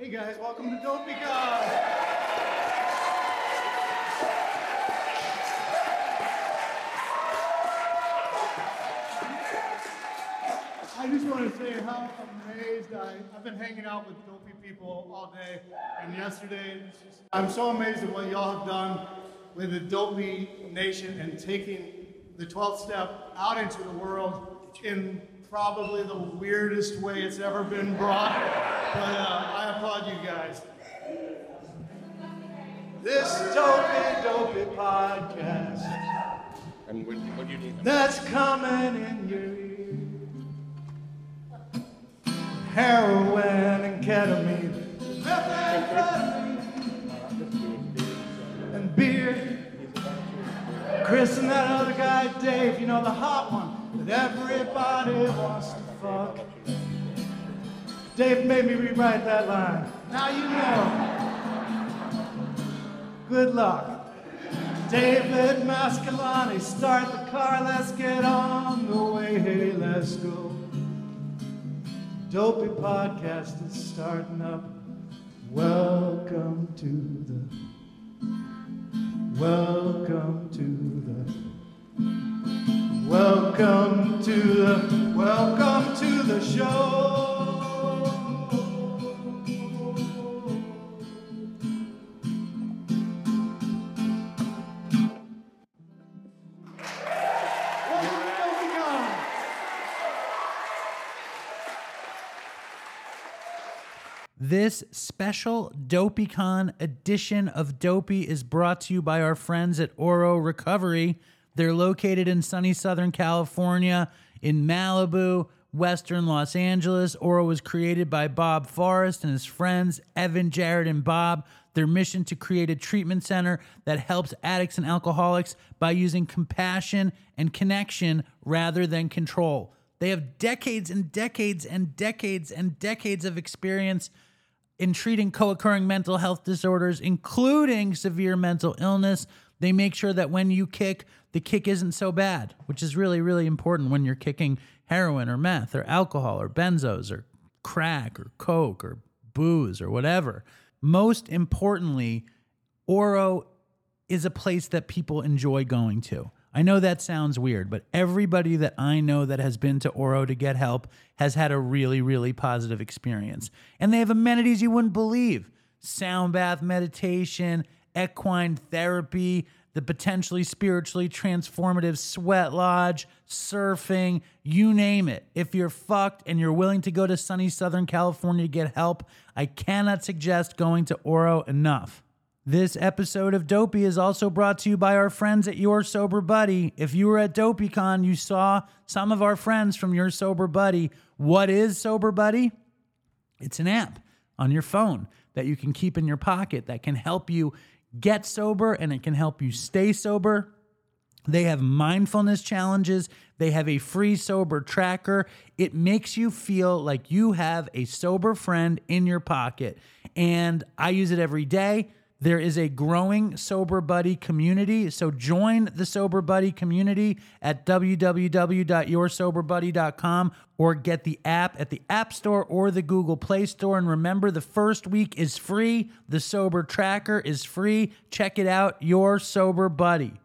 Hey guys, welcome to Dopey God. I just want to say how amazed I, I've been hanging out with dopey people all day and yesterday. I'm so amazed at what y'all have done with the dopey nation and taking the 12th step out into the world in probably the weirdest way it's ever been brought. But uh, I applaud you guys. This dopey, dopey podcast And what, what do you need? that's coming in your ear. Heroin and ketamine, methamphetamine, and beer. Chris and that other guy, Dave, you know, the hot one everybody wants to fuck. Dave made me rewrite that line. Now you know. Good luck. David Mascalani, start the car, let's get on the way, hey, let's go. Dopey podcast is starting up. Welcome to the, welcome to the, welcome to the, welcome to the show. This special DopeyCon edition of Dopey is brought to you by our friends at Oro Recovery. They're located in sunny Southern California, in Malibu, Western Los Angeles. Oro was created by Bob Forrest and his friends, Evan, Jared, and Bob. Their mission to create a treatment center that helps addicts and alcoholics by using compassion and connection rather than control. They have decades and decades and decades and decades of experience in treating co occurring mental health disorders, including severe mental illness. They make sure that when you kick, the kick isn't so bad, which is really, really important when you're kicking heroin or meth or alcohol or benzos or crack or coke or booze or whatever. Most importantly, Oro is a place that people enjoy going to. I know that sounds weird, but everybody that I know that has been to Oro to get help has had a really, really positive experience. And they have amenities you wouldn't believe sound bath meditation, equine therapy, the potentially spiritually transformative sweat lodge, surfing, you name it. If you're fucked and you're willing to go to sunny Southern California to get help, I cannot suggest going to Oro enough. This episode of Dopey is also brought to you by our friends at Your Sober Buddy. If you were at DopeyCon, you saw some of our friends from Your Sober Buddy. What is Sober Buddy? It's an app on your phone that you can keep in your pocket that can help you get sober and it can help you stay sober. They have mindfulness challenges. They have a free sober tracker. It makes you feel like you have a sober friend in your pocket. And I use it every day. There is a growing Sober Buddy community. So join the Sober Buddy community at www.yoursoberbuddy.com or get the app at the App Store or the Google Play Store. And remember, the first week is free. The Sober Tracker is free. Check it out, Your Sober Buddy.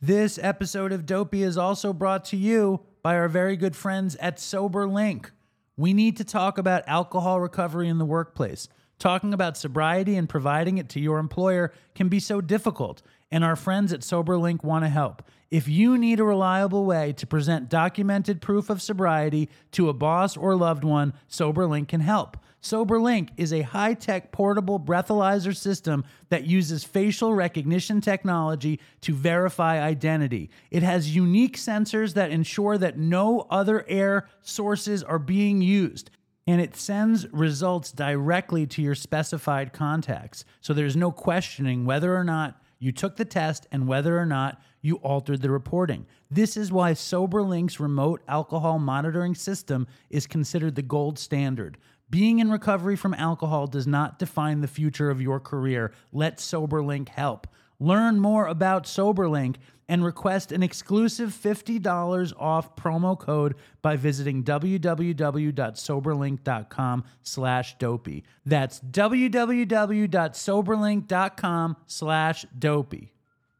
This episode of Dopey is also brought to you by our very good friends at Sober Link. We need to talk about alcohol recovery in the workplace. Talking about sobriety and providing it to your employer can be so difficult, and our friends at SoberLink want to help. If you need a reliable way to present documented proof of sobriety to a boss or loved one, SoberLink can help. SoberLink is a high tech portable breathalyzer system that uses facial recognition technology to verify identity. It has unique sensors that ensure that no other air sources are being used. And it sends results directly to your specified contacts. So there's no questioning whether or not you took the test and whether or not you altered the reporting. This is why SoberLink's remote alcohol monitoring system is considered the gold standard. Being in recovery from alcohol does not define the future of your career. Let SoberLink help. Learn more about SoberLink and request an exclusive $50 off promo code by visiting www.soberlink.com slash dopey. That's www.soberlink.com slash dopey.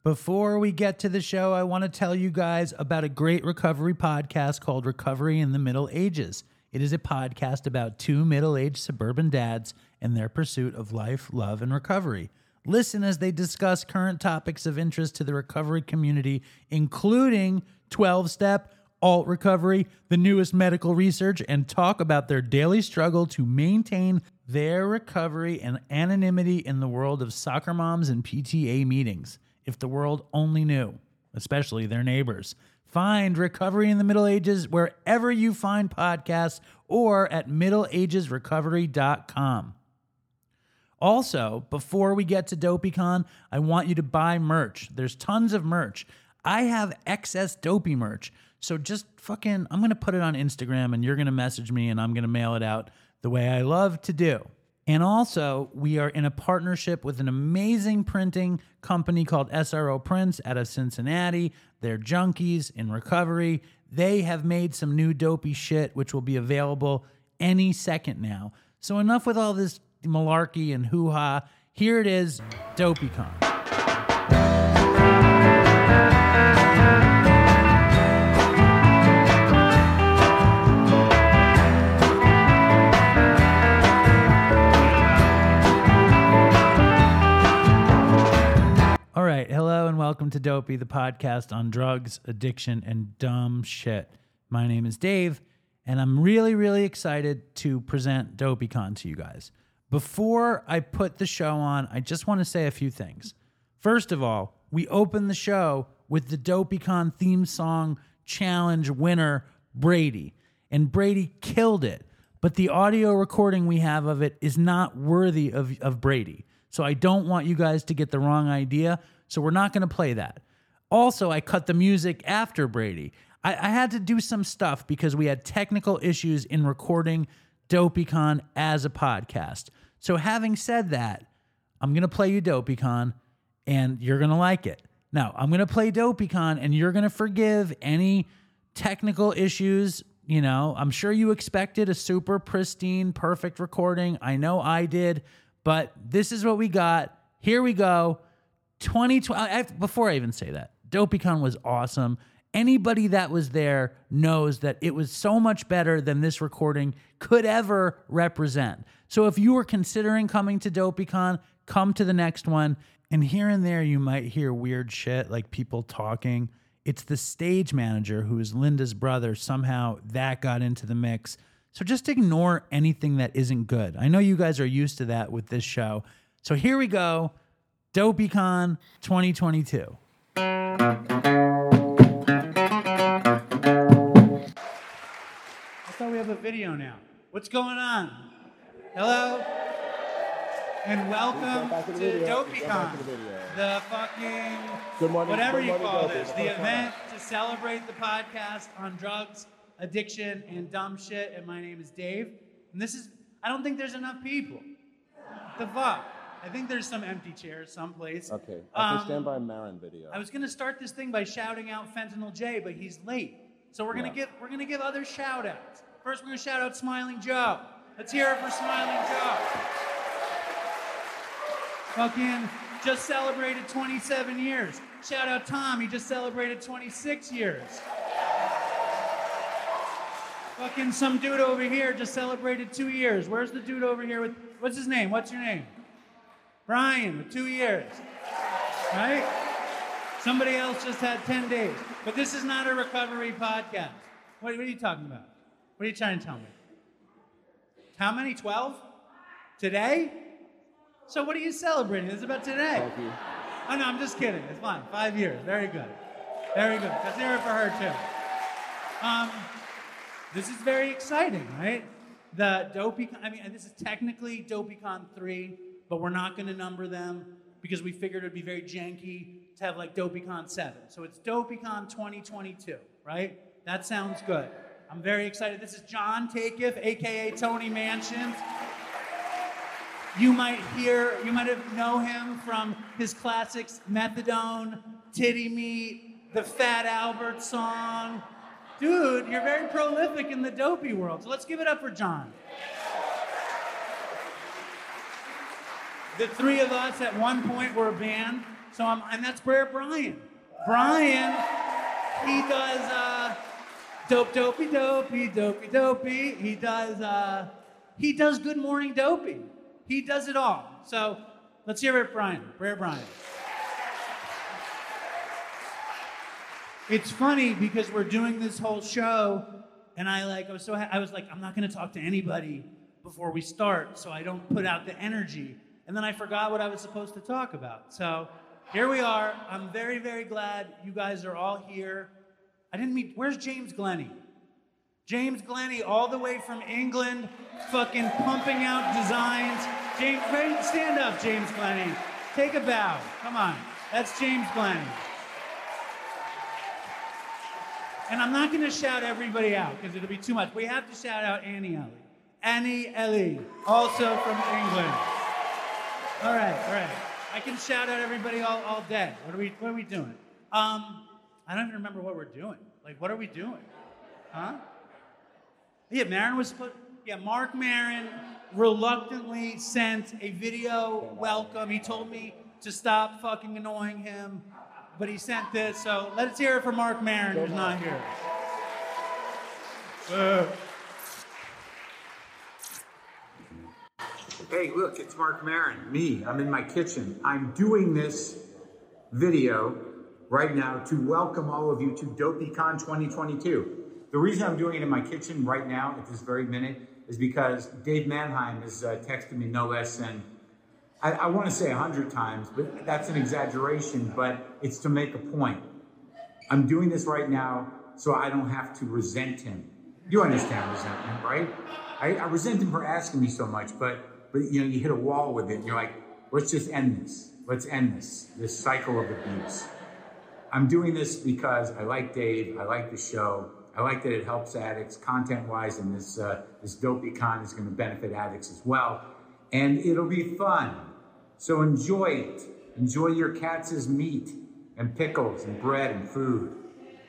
Before we get to the show, I want to tell you guys about a great recovery podcast called Recovery in the Middle Ages. It is a podcast about two middle aged suburban dads and their pursuit of life, love, and recovery. Listen as they discuss current topics of interest to the recovery community, including 12 step, alt recovery, the newest medical research, and talk about their daily struggle to maintain their recovery and anonymity in the world of soccer moms and PTA meetings. If the world only knew, especially their neighbors. Find Recovery in the Middle Ages wherever you find podcasts or at middleagesrecovery.com. Also, before we get to DopeyCon, I want you to buy merch. There's tons of merch. I have excess Dopey merch. So just fucking, I'm going to put it on Instagram and you're going to message me and I'm going to mail it out the way I love to do. And also, we are in a partnership with an amazing printing company called SRO Prints out of Cincinnati. They're junkies in recovery. They have made some new dopey shit, which will be available any second now. So, enough with all this malarkey and hoo ha. Here it is DopeyCon. All right. Hello and welcome to Dopey, the podcast on drugs, addiction, and dumb shit. My name is Dave, and I'm really, really excited to present DopeyCon to you guys. Before I put the show on, I just want to say a few things. First of all, we open the show with the DopeyCon theme song challenge winner, Brady. And Brady killed it. But the audio recording we have of it is not worthy of, of Brady. So I don't want you guys to get the wrong idea. So we're not going to play that. Also, I cut the music after Brady. I, I had to do some stuff because we had technical issues in recording DopeyCon as a podcast. So, having said that, I'm going to play you DopeyCon and you're going to like it. Now, I'm going to play DopeyCon and you're going to forgive any technical issues. You know, I'm sure you expected a super pristine, perfect recording. I know I did, but this is what we got. Here we go. 2012. Before I even say that, DopeyCon was awesome. Anybody that was there knows that it was so much better than this recording could ever represent. So if you were considering coming to DopeyCon, come to the next one. And here and there, you might hear weird shit like people talking. It's the stage manager who is Linda's brother. Somehow that got into the mix. So just ignore anything that isn't good. I know you guys are used to that with this show. So here we go DopeyCon 2022. Thought we have a video now. What's going on? Hello? And welcome to to the video. Go DopeyCon. the. The fucking Good morning- whatever good you morning, call this. The event to celebrate the podcast on drugs, addiction, and dumb shit. And my name is Dave. And this is I don't think there's enough people. The fuck? I think there's some empty chairs someplace. Okay, I can Um, stand by Maron video. I was gonna start this thing by shouting out Fentanyl J, but he's late. So we're gonna Yeah. give we're gonna give other shout outs. First we're gonna shout out Smiling Joe. Let's hear it for Smiling Joe. Fucking just celebrated 27 years. Shout out Tom, he just celebrated 26 years. Fucking some dude over here just celebrated two years. Where's the dude over here with what's his name? What's your name? Brian with two years. Right? Somebody else just had 10 days. But this is not a recovery podcast. What, what are you talking about? What are you trying to tell me? How many? 12? Today? So what are you celebrating? It's about today. Thank you. Oh no, I'm just kidding. It's fine. Five years. Very good. Very good. Let's hear it for her too. Um, this is very exciting, right? The DopeyCon, I mean, this is technically DopeyCon 3, but we're not going to number them because we figured it'd be very janky to have like DopeyCon 7. So it's DopeyCon 2022, right? That sounds good. I'm very excited. This is John Takiff, aka Tony Mansions. You might hear, you might have know him from his classics Methadone, Titty Meat, the Fat Albert song. Dude, you're very prolific in the dopey world. So let's give it up for John. The three of us at one point were a band. So I'm, and that's where Brian. Brian, he does uh, dope, dopey, dopey, dopey, dopey. He does, uh, he does Good Morning Dopey. He does it all. So let's hear it, Brian. Brer Brian. It's funny because we're doing this whole show, and I like I was so I was like I'm not going to talk to anybody before we start, so I don't put out the energy. And then I forgot what I was supposed to talk about. So here we are. I'm very very glad you guys are all here. I didn't meet. Where's James Glennie? James Glennie, all the way from England, fucking pumping out designs. James, stand up, James Glennie. Take a bow. Come on. That's James Glennie. And I'm not going to shout everybody out because it'll be too much. We have to shout out Annie Ellie. Annie Ellie, also from England. All right, all right. I can shout out everybody all, all day. What are we What are we doing? Um, I don't even remember what we're doing. Like, what are we doing? Huh? Yeah, Maron was. Yeah, Marc Maron reluctantly sent a video welcome. He told me to stop fucking annoying him, but he sent this. So let's hear it for Marc Maron, who's not here. Uh, Hey, look, it's Marc Maron, me. I'm in my kitchen. I'm doing this video right now to welcome all of you to DopeyCon 2022. The reason I'm doing it in my kitchen right now at this very minute is because Dave Manheim has uh, texted me no less than, I, I want to say 100 times, but that's an exaggeration, but it's to make a point. I'm doing this right now so I don't have to resent him. You understand resentment, right? I, I resent him for asking me so much, but but you know, you hit a wall with it and you're like, let's just end this. Let's end this, this cycle of abuse. I'm doing this because I like Dave, I like the show, I like that it helps addicts content-wise, and this uh, this DopeyCon is going to benefit addicts as well, and it'll be fun. So enjoy it. Enjoy your cats' meat and pickles and bread and food.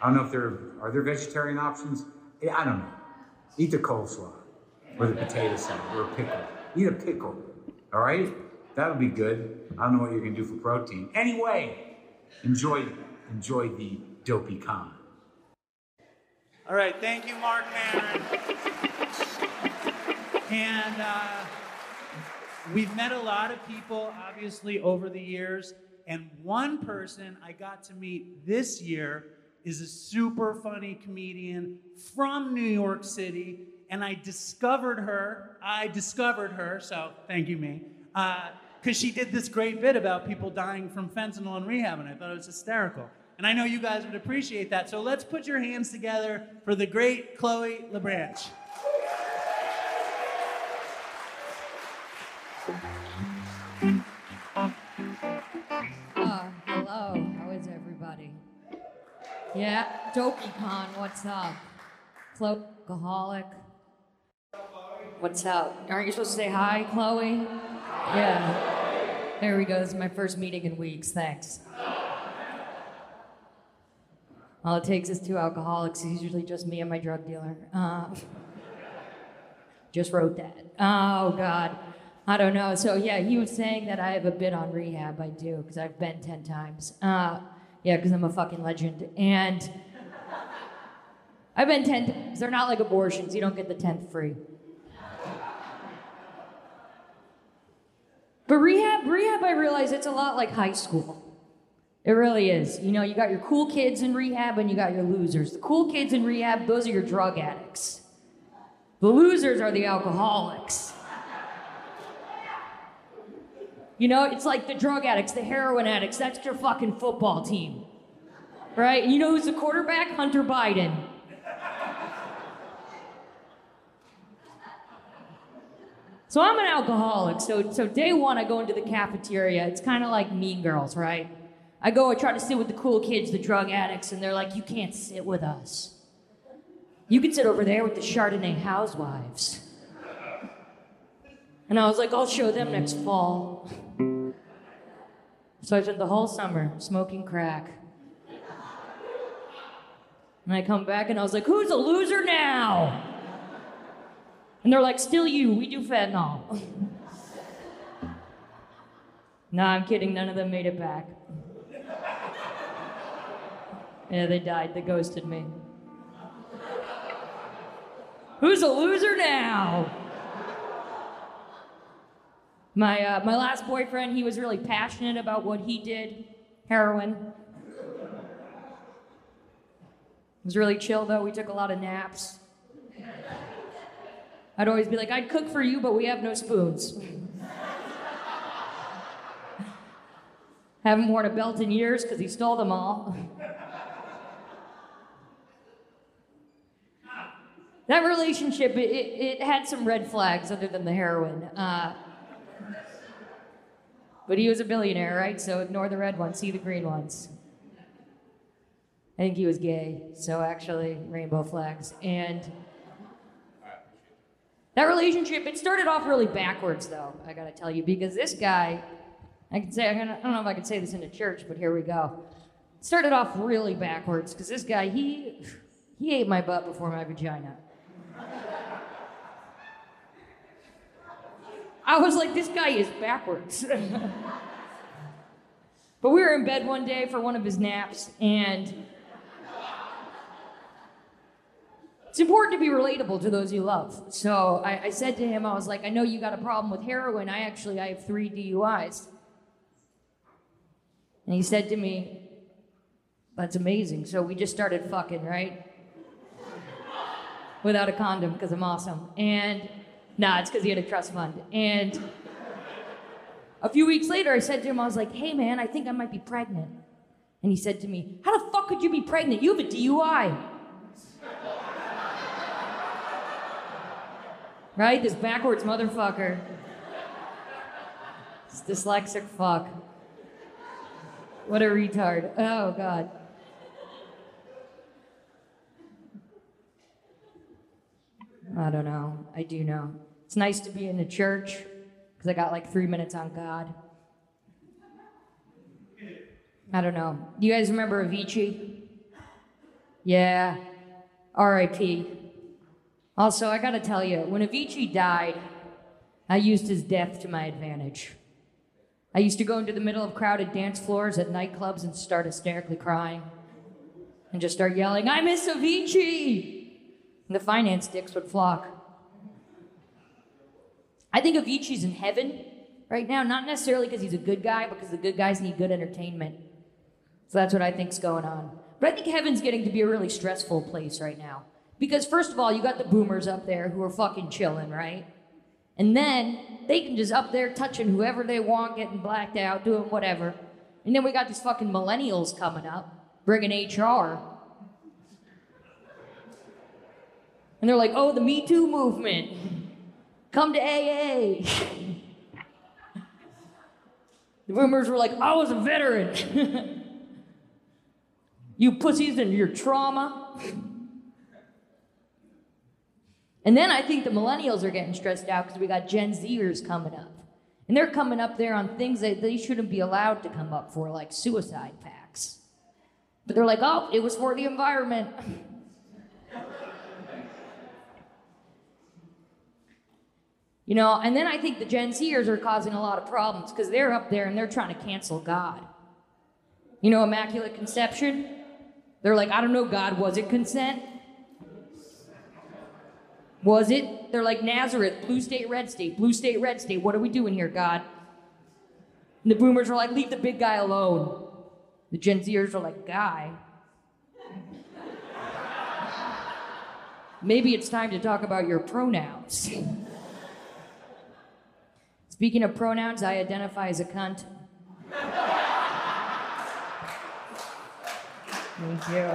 I don't know if there are there vegetarian options. I don't know. Eat the coleslaw or the potato salad or a pickle. Eat a pickle. All right? That'll be good. I don't know what you're gonna do for protein. Anyway, enjoy enjoy the dopey con. All right, thank you, Marc Maron. And uh, we've met a lot of people, obviously, over the years. And one person I got to meet this year is a super funny comedian from New York City. And I discovered her. I discovered her, so thank you, me. Because she did this great bit about people dying from fentanyl in rehab, and I thought it was hysterical. And I know you guys would appreciate that. So let's put your hands together for the great Chloe LaBranche. Uh, hello, how is everybody? Yeah, DopeyCon, what's up? Cloakaholic. What's up? Aren't you supposed to say hi, Chloe? Yeah. There we go. This is my first meeting in weeks. Thanks. All it takes is two alcoholics. It's usually just me and my drug dealer. Uh, just wrote that. Oh, God. I don't know. So, yeah, he was saying that I have a bit on rehab. I do, because I've been 10 times. Uh, yeah, because I'm a fucking legend. And I've been 10 times. They're not like abortions. You don't get the 10th free. But rehab, rehab, I realize it's a lot like high school. It really is. You know, you got your cool kids in rehab and you got your losers. The cool kids in rehab, those are your drug addicts. The losers are the alcoholics. You know, it's like the drug addicts, the heroin addicts, that's your fucking football team. Right? You know who's the quarterback? Hunter Biden. So I'm an alcoholic. So, so day one, I go into the cafeteria. It's kind of like Mean Girls, right? I go, I try to sit with the cool kids, the drug addicts, and they're like, you can't sit with us. You can sit over there with the Chardonnay housewives. And I was like, I'll show them next fall. So I spent the whole summer smoking crack. And I come back and I was like, who's a loser now? And they're like, still you, we do fentanyl. nah, I'm kidding, none of them made it back. Yeah, they died, they ghosted me. Who's a loser now? My, uh, my last boyfriend, he was really passionate about what he did heroin. It was really chill, though. We took a lot of naps. I'd always be like, I'd cook for you, but we have no spoons. Haven't worn a belt in years because he stole them all. that relationship, it, it, had some red flags other than the heroin. Uh, but he was a billionaire, right? So ignore the red ones, see the green ones. I think he was gay, so actually, rainbow flags. And that relationship, it started off really backwards, though, I gotta tell you, because this guy, I can say, I don't know if I can say this in a church, but here we go. It started off really backwards, because this guy, he, he ate my butt before my vagina. I was like, this guy is backwards. but we were in bed one day for one of his naps, and it's important to be relatable to those you love. So I, I, said to him, I was like, I know you got a problem with heroin. I actually I have three DUIs. And he said to me, That's amazing. So we just started fucking, right? Without a condom, because I'm awesome. And Nah, it's because he had a trust fund. And a few weeks later, I said to him, I was like, hey man, I think I might be pregnant. And he said to me, How the fuck could you be pregnant? You have a DUI. Right? This backwards motherfucker. This dyslexic fuck. What a retard. Oh, God. I don't know. I do know. It's nice to be in a church because I got like three minutes on God. I don't know. Do you guys remember Avicii? Yeah. R.I.P. Also, I gotta tell you, when Avicii died, I used his death to my advantage. I used to go into the middle of crowded dance floors at nightclubs and start hysterically crying and just start yelling, I miss Avicii! And the finance dicks would flock. I think Avicii's in heaven right now, not necessarily because he's a good guy, because the good guys need good entertainment. So that's what I think's going on. But I think heaven's getting to be a really stressful place right now. Because first of all, you got the boomers up there who are fucking chilling, right? And then they can just up there touching whoever they want, getting blacked out, doing whatever. And then we got these fucking millennials coming up, bringing HR. And they're like, oh, the Me Too movement. Come to AA. the rumors were like, I was a veteran. you pussies and your trauma. And then I think the millennials are getting stressed out because we got Gen Zers coming up. And they're coming up there on things that they shouldn't be allowed to come up for, like suicide packs. But they're like, oh, it was for the environment. You know, and then I think the Gen Zers are causing a lot of problems because they're up there and they're trying to cancel God. You know, Immaculate Conception? They're like, I don't know, God, was it consent? Was it? They're like Nazareth, blue state, red state, blue state, red state. What are we doing here, God? And the boomers are like, leave the big guy alone. The Gen Zers are like, guy. Maybe it's time to talk about your pronouns. Speaking of pronouns, I identify as a cunt. Thank you.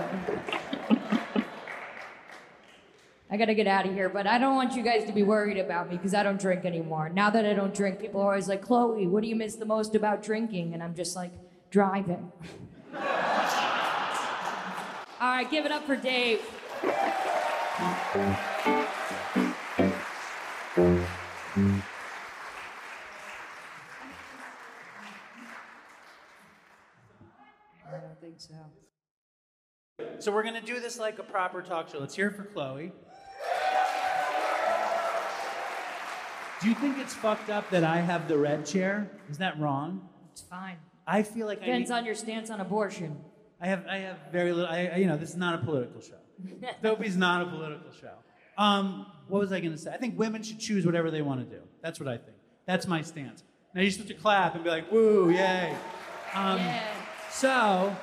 I gotta get out of here, but I don't want you guys to be worried about me because I don't drink anymore. Now that I don't drink, people are always like, Chloe, what do you miss the most about drinking? And I'm just like, driving. All right, give it up for Dave. I don't think so. So we're gonna do this like a proper talk show. Let's hear it for Chloe. Do you think it's fucked up that I have the red chair? Is that wrong? It's fine. I feel like I, Depends need- on your stance on abortion. I have I have very little. I, I- you know, this is not a political show. Dopey's not a political show. Um, what was I going to say? I think women should choose whatever they want to do. That's what I think. That's my stance. Now you're supposed to clap and be like, "Woo, yay!" Um, yeah. So,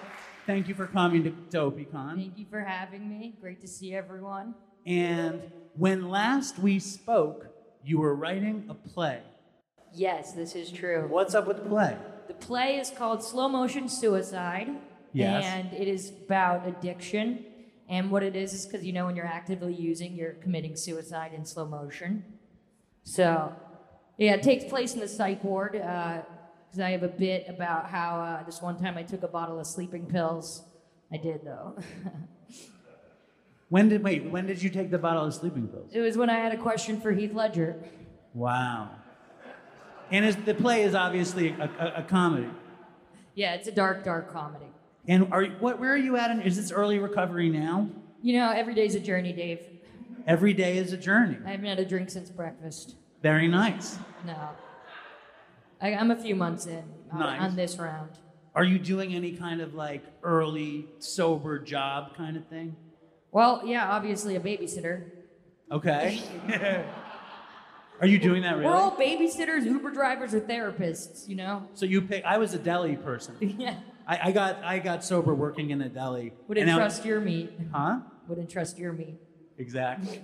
thank you for coming to DopeyCon. Thank you for having me. Great to see everyone. And when last we spoke, you were writing a play. Yes, this is true. What's up with the play? The play is called Slow Motion Suicide. Yes. And it is about addiction. And what it is is because you know when you're actively using, you're committing suicide in slow motion. So, yeah, it takes place in the psych ward. Because I have a bit about how uh, this one time I took a bottle of sleeping pills. I did though. When did wait? When did you take the bottle of sleeping pills? it was when I had a question for Heath Ledger. Wow. And the play is obviously a, a, a comedy. Yeah, it's a dark, dark comedy. And are what? Where are you at? In, is this early recovery now? You know, every day's a journey, Dave. Every day is a journey. I haven't had a drink since breakfast. Very nice. No. I, I'm a few months in on, Nice. on this round. Are you doing any kind of like early sober job kind of thing? Well, yeah, obviously a babysitter. Okay. are you doing that really? We're all babysitters, Uber drivers, or therapists, you know? so you pick. I was a deli person. yeah. I, I got I got sober working in a deli. Would and I- entrust your meat. Huh? Wouldn't trust your meat. Exactly.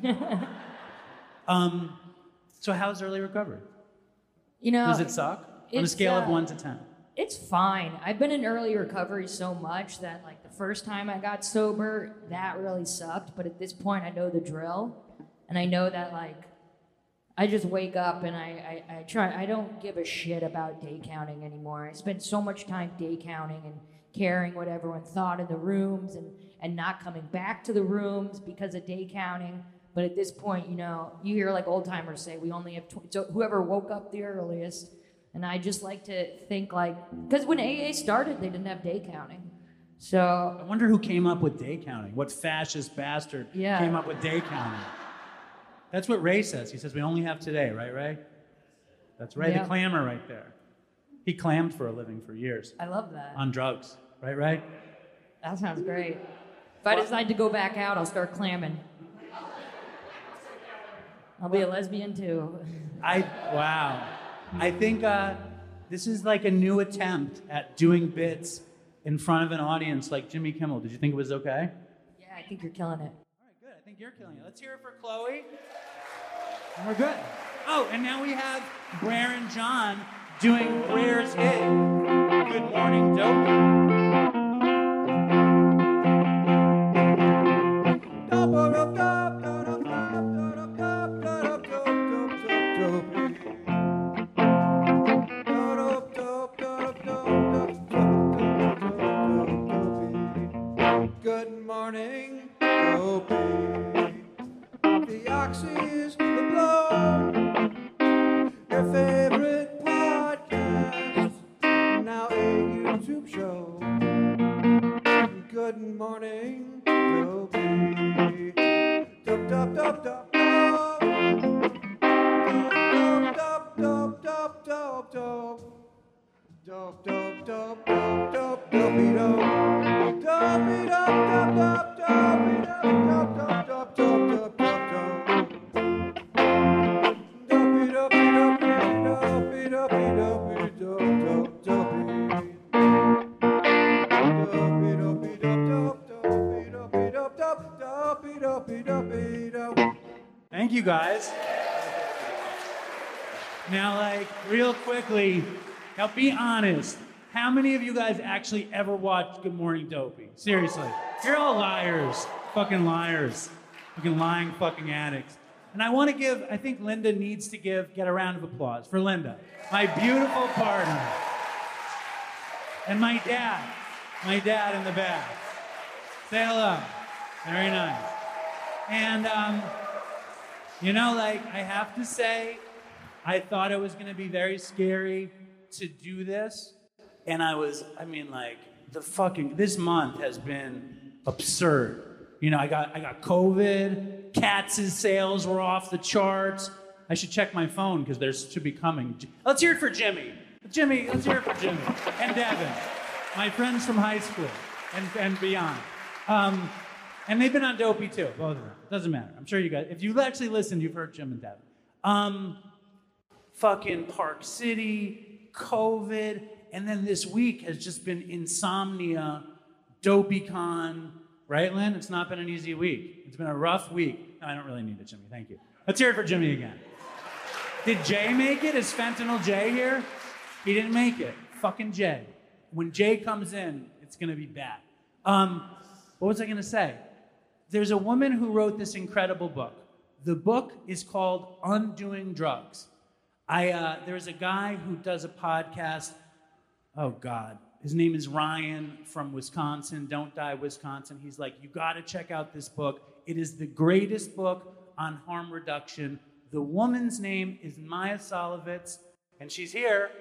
um, so how's early recovery? You know, Does it suck? On a scale of uh, one to ten. It's fine. I've been in early recovery so much that like first time I got sober, that really sucked. But at this point, I know the drill, and I know that like I just wake up and I, I, I try. I don't give a shit about day counting anymore. I spent so much time day counting and caring what everyone thought in the rooms and and not coming back to the rooms because of day counting. But at this point, you know, you hear like old timers say, we only have tw- so whoever woke up the earliest. And I just like to think like, because when AA started, they didn't have day counting. So I wonder who came up with day counting. What fascist bastard Yeah. came up with day counting? That's what Ray says. He says we only have today, right, Ray? That's Ray, Yeah. the clammer right there. He clammed for a living for years I love that. on drugs, right, Ray? That sounds great. If I decide to go back out, I'll start clamming. I'll be a lesbian too. I wow. I think uh, this is like a new attempt at doing bits in front of an audience like Jimmy Kimmel. Did you think it was okay? Yeah, I think you're killing it. All right, good. I think you're killing it. Let's hear it for Chloe. And we're good. Oh, and now we have Brer and John doing Brer's hit. Good morning, dope. Quickly, now be honest. How many of you guys actually ever watched Good Morning Dopey? Seriously. You're all liars. Fucking liars. Fucking lying fucking addicts. And I want to give, I think Linda needs to give, get a round of applause for Linda, my beautiful partner. And my dad, my dad in the back. Say hello. Very nice. And, um, you know, like, I have to say, I thought it was going to be very scary to do this. And I was, I mean, like, the fucking this month has been absurd. You know, I got I got COVID. Cats' sales were off the charts. I should check my phone because there's should be coming. Let's hear it for Jimmy. Jimmy, let's hear it for Jimmy and Devin, my friends from high school and, and beyond. Um, and they've been on Dopey too, both of them. Doesn't matter. I'm sure you guys, if you actually listened, you've heard Jim and Devin. Um, fucking Park City, COVID, and then this week has just been insomnia, DopeyCon, right, Lynn? It's not been an easy week. It's been a rough week. No, I don't really need it, Jimmy. Thank you. Let's hear it for Jimmy again. Did Jay make it? Is Fentanyl Jay here? He didn't make it. Fucking Jay. When Jay comes in, it's gonna be bad. Um, what was I gonna say? There's a woman who wrote this incredible book. The book is called Undoing Drugs. I uh, there's a guy who does a podcast. Oh God, his name is Ryan from Wisconsin. Don't die, Wisconsin. He's like, you got to check out this book. It is the greatest book on harm reduction. The woman's name is Maia Szalavitz, and she's here.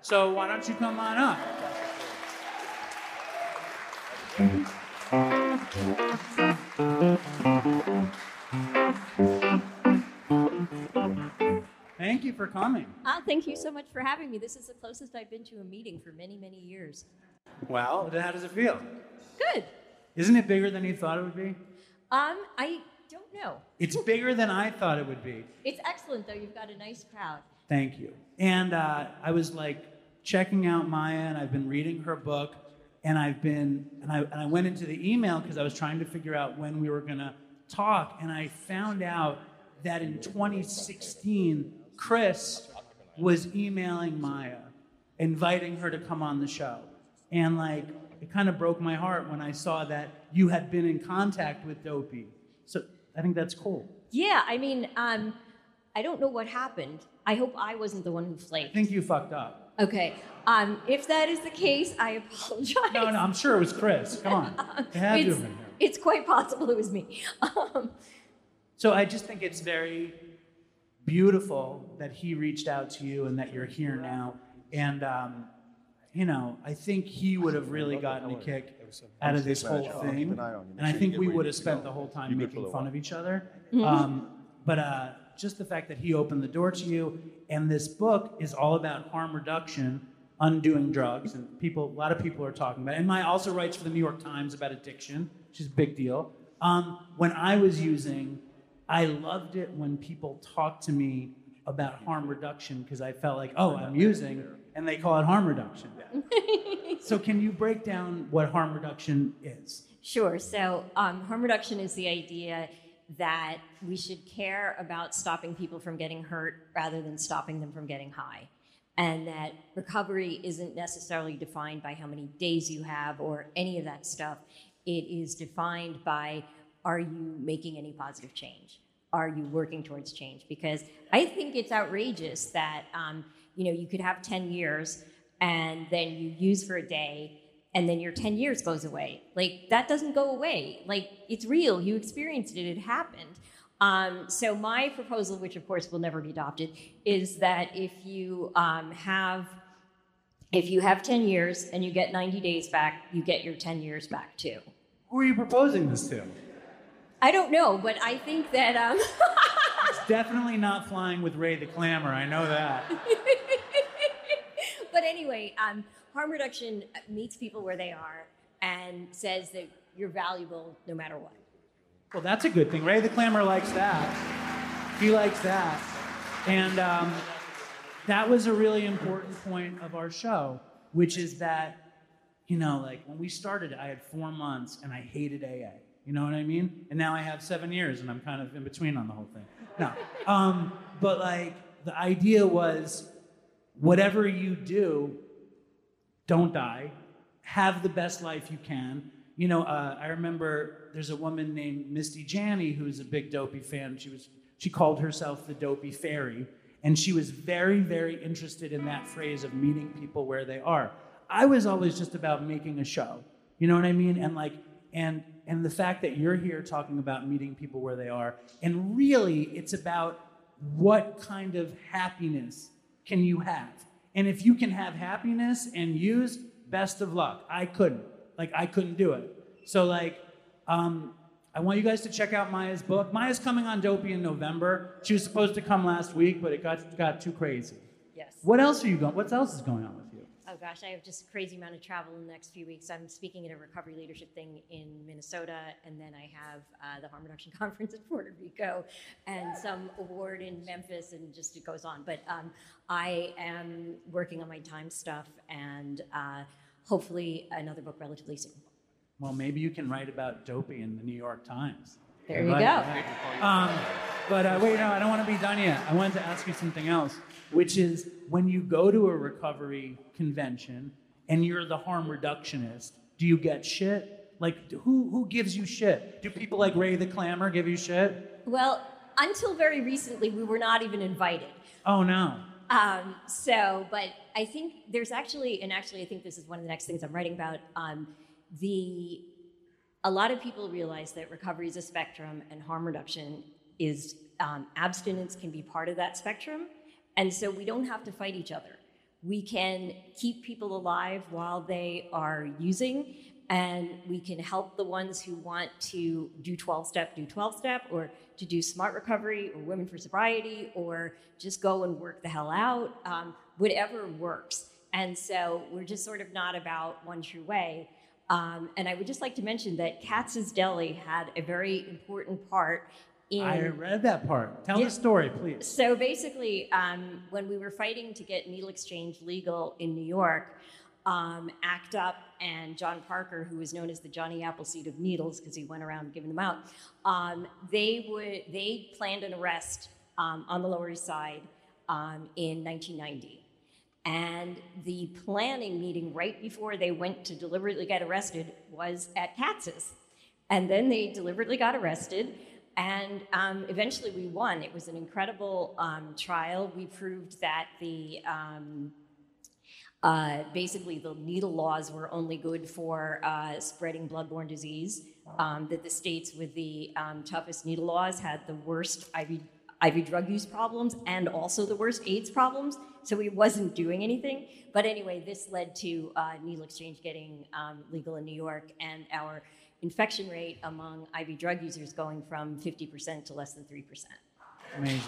So why don't you come on up? Thank you for coming. Ah, thank you so much for having me. This is the closest I've been to a meeting for many, many years. Well, how does it feel? Good. Isn't it bigger than you thought it would be? Um, I don't know. It's bigger than I thought it would be. It's excellent though. You've got a nice crowd. Thank you. And uh, I was like checking out Maia, and I've been reading her book, and I've been, and I, and I went into the email because I was trying to figure out when we were gonna talk, and I found out that in 2016, Chris was emailing Maia, inviting her to come on the show, and like it kind of broke my heart when I saw that you had been in contact with Dopey. So I think that's cool. Yeah, I mean, um, I don't know what happened. I hope I wasn't the one who flaked. I think you fucked up. Okay. Um, if that is the case, I apologize. No, no, I'm sure it was Chris. Come on. It had to it's, have been her. it's quite possible it was me. Um, So I just think it's very beautiful that he reached out to you and that you're here now. And, um, you know, I think he would have really gotten a kick out of this whole thing. And I think we would have spent the whole time making fun of each other. Um, but uh, just the fact that he opened the door to you, and this book is all about harm reduction, undoing drugs, and people, a lot of people are talking about it. And Maia also writes for the New York Times about addiction, which is a big deal. Um, when I was using, I loved it when people talked to me about harm reduction because I felt like, oh, I'm using, and they call it harm reduction. so can you break down what harm reduction is? Sure. So, um, harm reduction is the idea that we should care about stopping people from getting hurt rather than stopping them from getting high. And that recovery isn't necessarily defined by how many days you have or any of that stuff. It is defined by are you making any positive change? Are you working towards change? Because I think it's outrageous that um, you know you could have 10 years and then you use for a day and then your 10 years goes away. Like, that doesn't go away. Like, it's real. You experienced it, it happened. Um, so, my proposal, which of course will never be adopted, is that if you um, have if you have 10 years and you get 90 days back, you get your 10 years back too. Who are you proposing this to? I don't know, but I think that um, It's definitely not flying with Ray the Clamor. I know that. but anyway, um, harm reduction meets people where they are and says that you're valuable no matter what. Well, that's a good thing. Ray the Clamor likes that. He likes that. And um, that was a really important point of our show, which is that, you know, like when we started, I had four months and I hated AA. You know what I mean? And now I have seven years and I'm kind of in between on the whole thing. No. Um, but like the idea was whatever you do, don't die, have the best life you can. You know, uh, I remember there's a woman named Misty Janney who's a big Dopey fan. She was she called herself the Dopey Fairy, and she was very, very interested in that phrase of meeting people where they are. I was always just about making a show. You know what I mean? And like, and and the fact that you're here talking about meeting people where they are, and really, it's about what kind of happiness can you have? And if you can have happiness and use, best of luck. I couldn't. Like I couldn't do it. So like, um, I want you guys to check out Maia's book. Maia's coming on Dopey in November. She was supposed to come last week, but it got got too crazy. Yes. What else are you going? What else is going on with you? Oh gosh, I have just a crazy amount of travel in the next few weeks. I'm speaking at a recovery leadership thing in Minnesota, and then I have uh, the harm reduction conference in Puerto Rico, and some award in Memphis, and just it goes on. But um, I am working on my time stuff, and uh, hopefully another book relatively soon. Well, maybe you can write about Dopey in the New York Times. There you Right, go. right. Um, but uh, wait, no, I don't want to be done yet. I wanted to ask you something else, which is when you go to a recovery convention and you're the harm reductionist, do you get shit? Like, who who gives you shit? Do people like Ray the Clamor give you shit? Well, until very recently, we were not even invited. Oh no. Um, so, but I think there's actually, and actually, I think this is one of the next things I'm writing about. Um, the a lot of people realize that recovery is a spectrum, and harm reduction is um, abstinence can be part of that spectrum, and so we don't have to fight each other. We can keep people alive while they are using, and we can help the ones who want to do 12 step, do 12 step, or to do smart recovery, or women for sobriety, or just go and work the hell out, um, whatever works. And so we're just sort of not about one true way. Um, and I would just like to mention that Katz's Deli had a very important part in. I read that part. Tell Yeah. the story, please. So basically, um, when we were fighting to get needle exchange legal in New York, um, ACT UP and John Parker, who was known as the Johnny Appleseed of needles because he went around giving them out, um, they would they planned an arrest um, on the Lower East Side um, in 1990. And the planning meeting right before they went to deliberately get arrested was at Katz's. And then they deliberately got arrested. And um, eventually we won. It was an incredible um, trial. We proved that the um, uh, basically the needle laws were only good for uh, spreading bloodborne disease. Um, that the states with the um, toughest needle laws had the worst IV, IV drug use problems and also the worst AIDS problems. So he wasn't doing anything. But anyway, this led to uh, needle exchange getting um, legal in New York and our infection rate among IV drug users going from 50% to less than 3%. Amazing.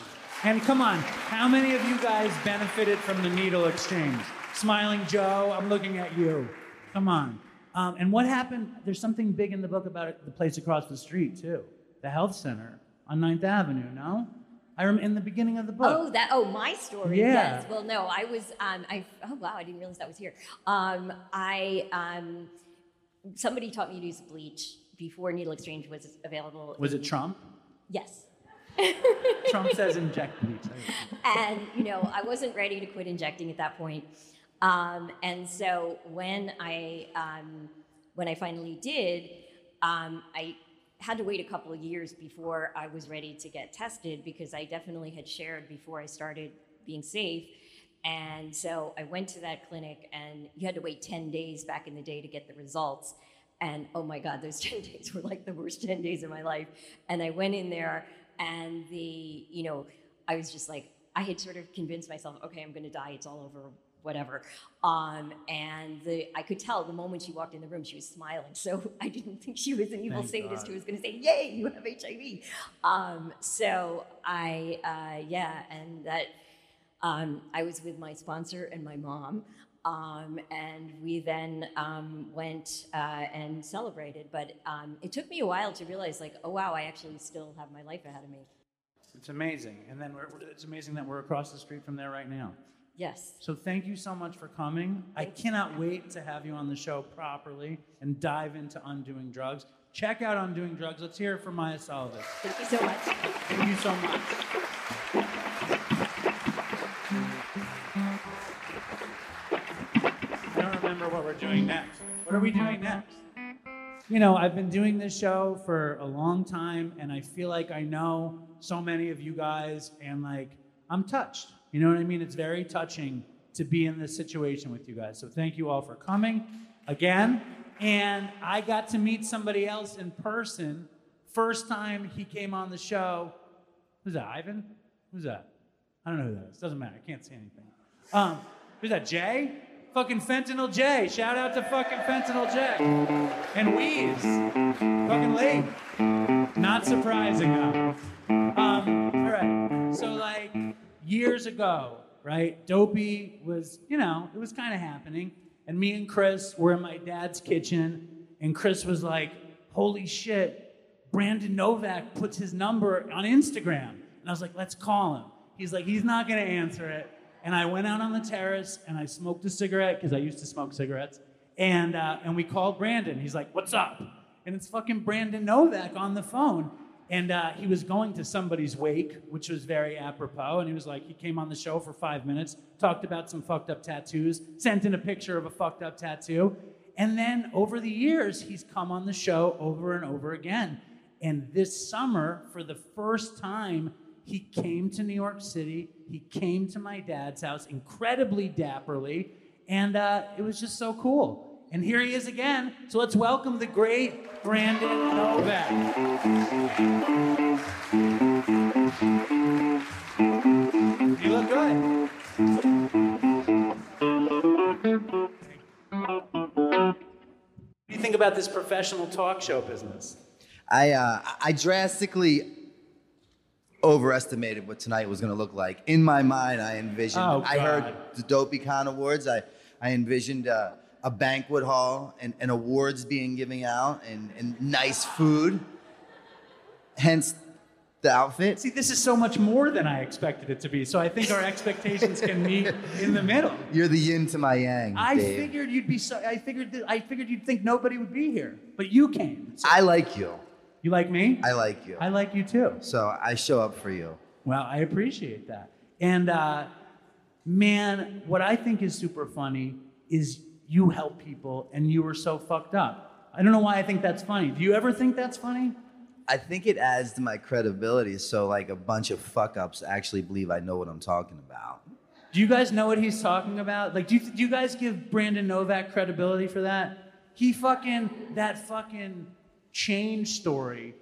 And come on, how many of you guys benefited from the needle exchange? Smiling Joe, I'm looking at you. Come on. Um, and what happened? There's something big in the book about it, the place across the street too, the health center on 9th Avenue. No, I remember in the beginning of the book. Oh, that. Oh, my story. Yeah. Yes. Well, no, I was. Um, I. Oh, wow. I didn't realize that was here. Um, I. Um, somebody taught me to use bleach before needle exchange was available. Was it Trump? Yes. Trump says inject bleach. and you know i wasn't ready to quit injecting at that point um, and so when i um, when i finally did um, i had to wait a couple of years before i was ready to get tested because i definitely had shared before i started being safe and so i went to that clinic and you had to wait 10 days back in the day to get the results. And oh my god those 10 days were like the worst 10 days of my life. And i went in there and the you know i was just like i had sort of convinced myself okay i'm going to die. It's all over. Whatever. Um, and the, i could tell the moment she walked in the room she was smiling. So i didn't think she was an evil Thank sadist God. who was going to say yay you have hiv um, so i uh, yeah and that um, I was with my sponsor and my mom, um, and we then um, went uh, and celebrated. But um, it took me a while to realize, like, oh wow, I actually still have my life ahead of me. It's amazing. And then we're, it's amazing that we're across the street from there right now. Yes. So thank you so much for coming. I Thank you. cannot wait to have you on the show properly and dive into undoing drugs. Check out undoing drugs. Let's hear it for Maia Szalavitz. Thank you so much. Thank you so much. We're doing next. What are we doing next? You know, I've been doing this show for a long time, and I feel like I know so many of you guys, and like, I'm touched. You know what I mean? It's very touching to be in this situation with you guys. So thank you all for coming again. And I got to meet somebody else in person. First time he came on the show. Who's that? Ivan? Who's that? I don't know who that is. Doesn't matter. I can't see anything. Um, who's that? Jay? Fucking Fentanyl J. Shout out to fucking Fentanyl J. And Wheeze. Fucking late. Not surprising though. Um, all right. So like years ago, right? Dopey was, you know, it was kind of happening. And me and Chris were in my dad's kitchen, and Chris was like, "Holy shit, Brandon Novak puts his number on Instagram." And I was like, "Let's call him." He's like, "He's not gonna answer it." And I went out on the terrace and I smoked a cigarette because I used to smoke cigarettes. And uh, and we called Brandon. He's like, "What's up?" And it's fucking Brandon Novak on the phone. And uh, he was going to somebody's wake, which was very apropos. And he was like, he came on the show for five minutes, talked about some fucked up tattoos, sent in a picture of a fucked up tattoo. And then over the years, he's come on the show over and over again. And this summer, for the first time, he came to New York City. He came to my dad's house incredibly dapperly. And uh, it was just so cool. And here he is again. So let's welcome the great Brandon Novak. You look good. What do you think about this professional talk show business? I uh, I drastically overestimated what tonight was going to look like. In my mind, I envisioned. Oh, I heard the DopeyCon Awards. I I envisioned uh, a banquet hall and, and awards being given out and, and nice food. Hence the outfit. See, this is so much more than I expected it to be. So I think our expectations can meet in the middle. You're the yin to my yang. I Dave. figured you'd be. So, I figured. That, I figured you'd think nobody would be here, but you came. So- I like you. You like me? I like you. I like you too. so I show up for you. Well, I appreciate that. And uh, man, what I think is super funny is you help people, and you were so fucked up. I don't know why I think that's funny. Do you ever think that's funny? I think it adds to my credibility. So like a bunch of fuck ups actually believe I know what I'm talking about. Do you guys know what he's talking about? Like, do you, do you guys give Brandon Novak credibility for that? He fucking, that fucking change story,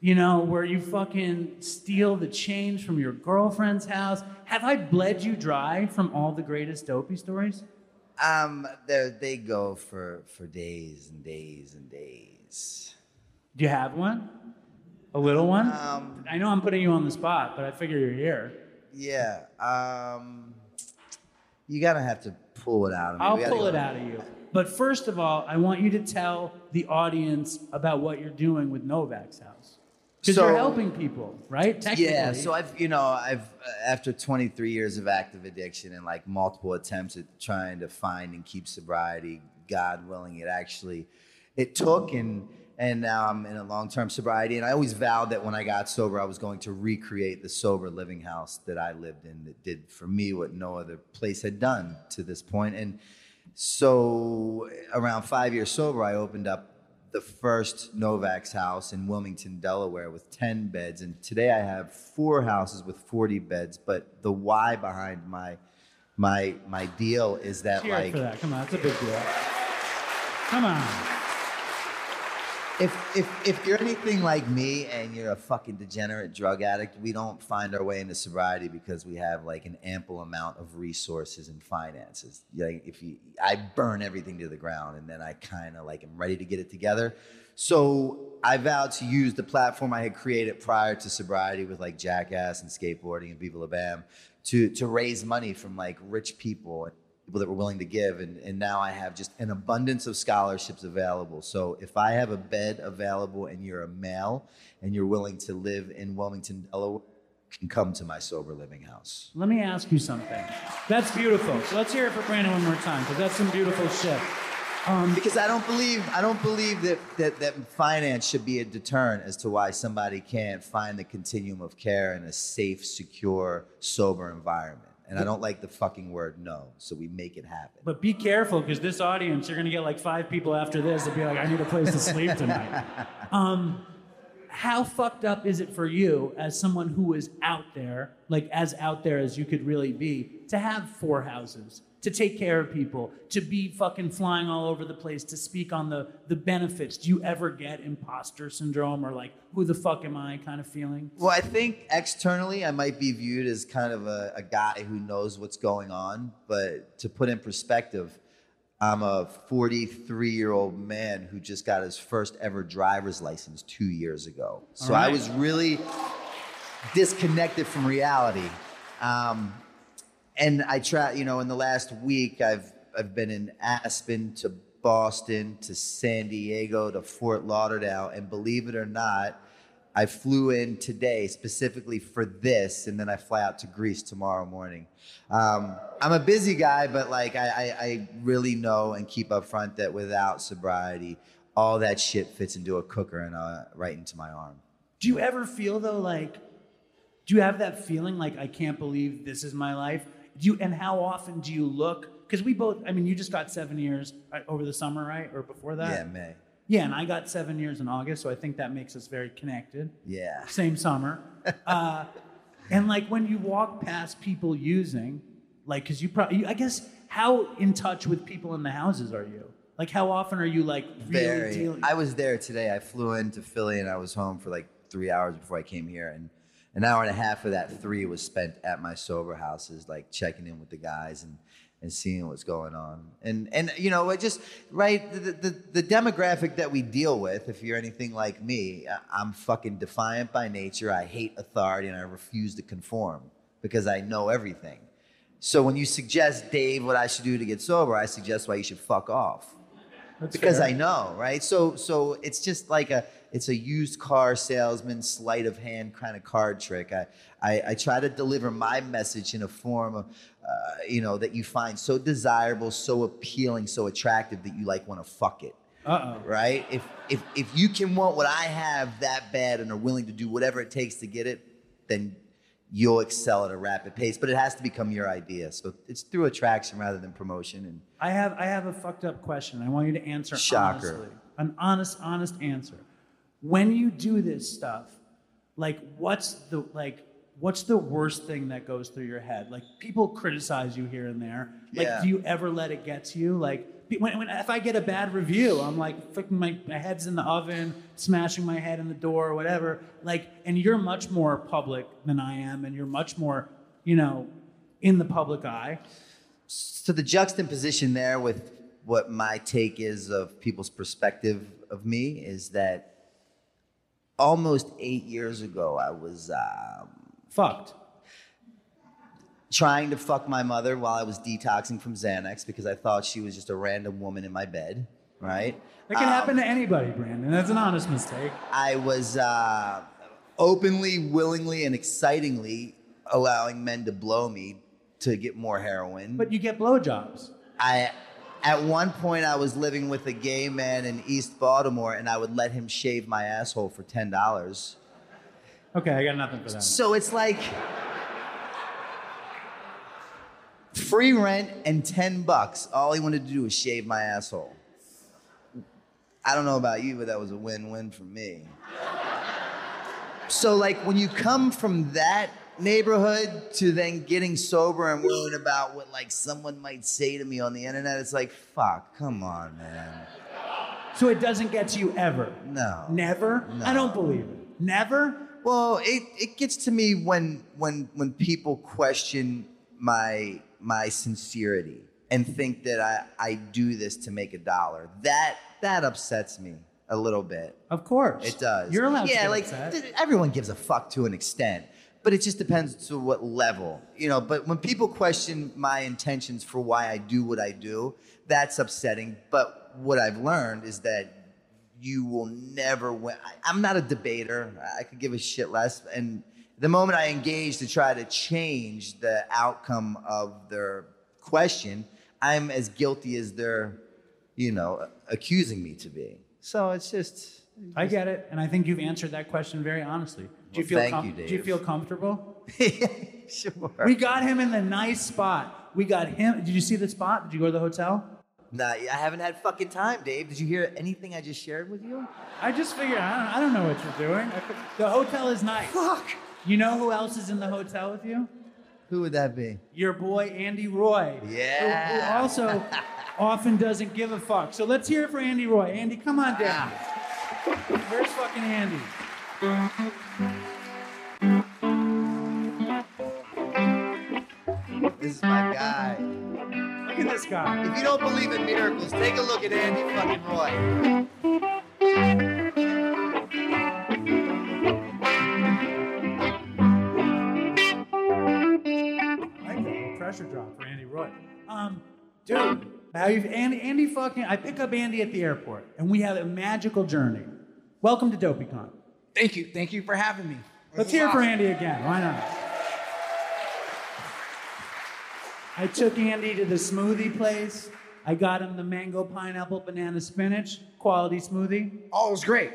you know, where you fucking steal the change from your girlfriend's house. Have I bled you dry from all the greatest dopey stories? Um, they they go for for days and days and days. Do you have one? A little one? Um, I know I'm putting you on the spot, but I figure you're here. Yeah. Um, you gotta have to pull it out. of me. I'll pull it out of you. But first of all, I want you to tell the audience about what you're doing with Novak's house. Because So- you're helping people, right? Technically. Yeah, so I've, you know, I've uh, after 23 years of active addiction and like multiple attempts at trying to find and keep sobriety, God willing, it actually, it took and and now I'm in a long-term sobriety. And I always vowed that when I got sober, I was going to recreate the sober living house that I lived in that did for me what no other place had done to this point. And so around five years sober, I opened up the first Novak's house in Wilmington, Delaware, with 10 beds. And today I have four houses with 40 beds. But the why behind my my my deal is that Cheer like for that. Come on, that's a big deal. Come on. If if if you're anything like me and you're a fucking degenerate drug addict, we don't find our way into sobriety because we have like an ample amount of resources and finances. Like if you, I burn everything to the ground and then I kind of like am ready to get it together. So I vowed to use the platform I had created prior to sobriety with like Jackass and skateboarding and Viva La Bam to to raise money from like rich people people that were willing to give and, and now i have just an abundance of scholarships available so if i have a bed available and you're a male and you're willing to live in wilmington delaware can come to my sober living house Let me ask you something. That's beautiful. So let's hear it for Brandon one more time, because that's some beautiful shit. Um, because i don't believe i don't believe that, that that finance should be a deterrent as to why somebody can't find the continuum of care in a safe secure sober environment and i don't like the fucking word no so we make it happen But be careful, because this audience, you're going to get like five people after this that be like, I need a place to sleep tonight. um, how fucked up is it for you as someone who is out there, like as out there as you could really be, to have four houses, to take care of people, to be fucking flying all over the place, to speak on the, the benefits? Do you ever get imposter syndrome or like, who the fuck am I kind of feeling? Well, I think externally I might be viewed as kind of a, a guy who knows what's going on, but to put in perspective, I'm a 43 year old man who just got his first ever driver's license two years ago. So I was really disconnected from reality. Um, and I try, you know, in the last week, I've I've been in Aspen to Boston to San Diego to Fort Lauderdale, and believe it or not, I flew in today specifically for this, and then I fly out to Greece tomorrow morning. Um, I'm a busy guy, but like I, I, I really know and keep up front that without sobriety, all that shit fits into a cooker and uh, right into my arm. Do you ever feel though like do you have that feeling like I can't believe this is my life? Do you and how often do you look because we both I mean you just got 7 years over the summer, right? Or before that? Yeah, May. Yeah, and I got 7 years in August, so I think that makes us very connected. Yeah. Same summer. uh, and like when you walk past people using like cuz you probably I guess how in touch with people in the houses are you? Like how often are you like really Very. dealing I was there today. I flew into Philly and I was home for like three hours before I came here, and an hour and a half of that three was spent at my sober houses, like checking in with the guys and and seeing what's going on. And and you know, it just right the the, the demographic that we deal with. If you're anything like me, I'm fucking defiant by nature. I hate authority and I refuse to conform because I know everything. So when you suggest Dave what I should do to get sober, I suggest why you should fuck off That's because fair. I know, right? So so it's just like a it's a used car salesman sleight of hand kind of card trick. I I, I try to deliver my message in a form of uh, you know that you find so desirable, so appealing, so attractive that you like want to fuck it. Uh-oh. Right? If if if you can want what I have that bad and are willing to do whatever it takes to get it, then you'll excel at a rapid pace. But it has to become your idea. So it's through attraction rather than promotion. And I have I have a fucked up question. I want you to answer Shocker. honestly. An honest, honest answer. When you do this stuff, like what's the like what's the worst thing that goes through your head? Like people criticize you here and there. Like Yeah. do you ever let it get to you? Like when, when if I get a bad review, I'm like fucking my, my head's in the oven, smashing my head in the door or whatever. Like and you're much more public than I am and you're much more, you know, in the public eye. so the juxtaposition there with what my take is of people's perspective of me is that almost eight years ago I was um, Fucked. trying to fuck my mother while I was detoxing from Xanax because I thought she was just a random woman in my bed, right? That can Um, happen to anybody, Brandon. That's an honest mistake. I was uh, openly, willingly, and excitingly allowing men to blow me to get more heroin. But you get blowjobs. I, at one point, I was living with a gay man in East Baltimore, and I would let him shave my asshole for ten dollars. Okay, I got nothing for that. So it's like free rent and ten bucks. All he wanted to do was shave my asshole. I don't know about you, but that was a win-win for me. So like when you come from that neighborhood to then getting sober and worrying about what like someone might say to me on the internet, it's like fuck, come on, man. So it doesn't get to you ever. No. Never? No. I don't believe it. Never? Well, it, it gets to me when when when people question my my sincerity and think that I, I do this to make a dollar. That that upsets me a little bit. Of course. It does. You're allowed yeah, like upset. everyone gives a fuck to an extent, but it just depends to what level, you know. But when people question my intentions for why I do what I do, that's upsetting. But what I've learned is that you will never win. I, I'm not a debater. I could give a shit less. And the moment I engage to try to change the outcome of their question, I'm as guilty as they're, you know, accusing me to be. So it's just. I get it. And I think you've answered that question very honestly. Do you Well, feel thank com- you, Do you feel comfortable? sure. We got him in the nice spot. We got him. Did you see the spot? Did you go to the hotel? Nah, I haven't had fucking time, Dave. Did you hear anything I just shared with you? I just figured, I don't, I don't know what you're doing. The hotel is nice. Fuck. You know who else is in the hotel with you? Who would that be? Your boy Andy Roy. who- Yeah. Who, also often doesn't give a fuck. So let's hear it for Andy Roy. Andy, come on down. Ah. Where's fucking Andy? This is my guy. Look at this guy. If you don't believe in miracles, take a look at Andy fucking Roy. Like that little pressure drop for Andy Roy. Um, dude, now you've Andy, Andy fucking. I pick up Andy at the airport, and we have a magical journey. Welcome to DopeyCon. Thank you. Thank you for having me. Let's hear it for Andy again. Why not? I took Andy to the smoothie place. I got him the mango, pineapple, banana, spinach quality smoothie. Oh, it was great.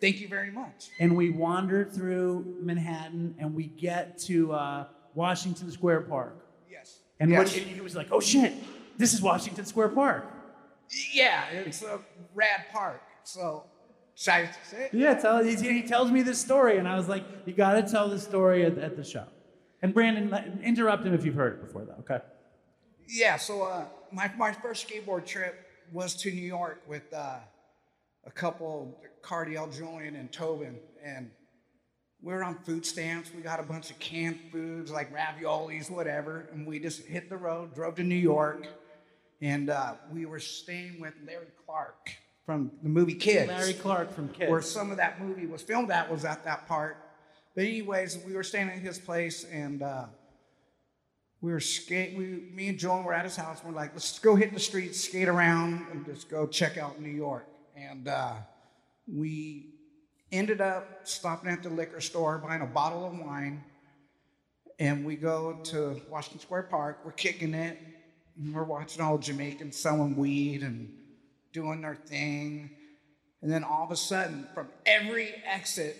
Thank you very much. And we wandered through Manhattan and we get to uh, Washington Square Park. Yes. And what, Yes. he was like, oh shit, this is Washington Square Park. Yeah, it's a rad park. So, should? Yeah, tell, he, he tells me this story, and I was like, you got to tell the story at, at the show. And Brandon, interrupt him if you've heard it before, though. Okay. Yeah, so uh, my, my first skateboard trip was to New York with uh, a couple, Cardiel, Julian, and Tobin. And we were on food stamps. We got a bunch of canned foods like raviolis, whatever. And we just hit the road, drove to New York. And uh, we were staying with Larry Clark from the movie Kids. Larry Clark from Kids. where some of that movie was filmed at was at that part. But anyways, we were staying at his place and uh, we were skate. We, me and Joan were at his house. We're like, let's go hit the streets, skate around, and just go check out New York. And uh, we ended up stopping at the liquor store, buying a bottle of wine, and we go to Washington Square Park. We're kicking it. And we're watching all Jamaicans selling weed and doing their thing. And then all of a sudden, from every exit,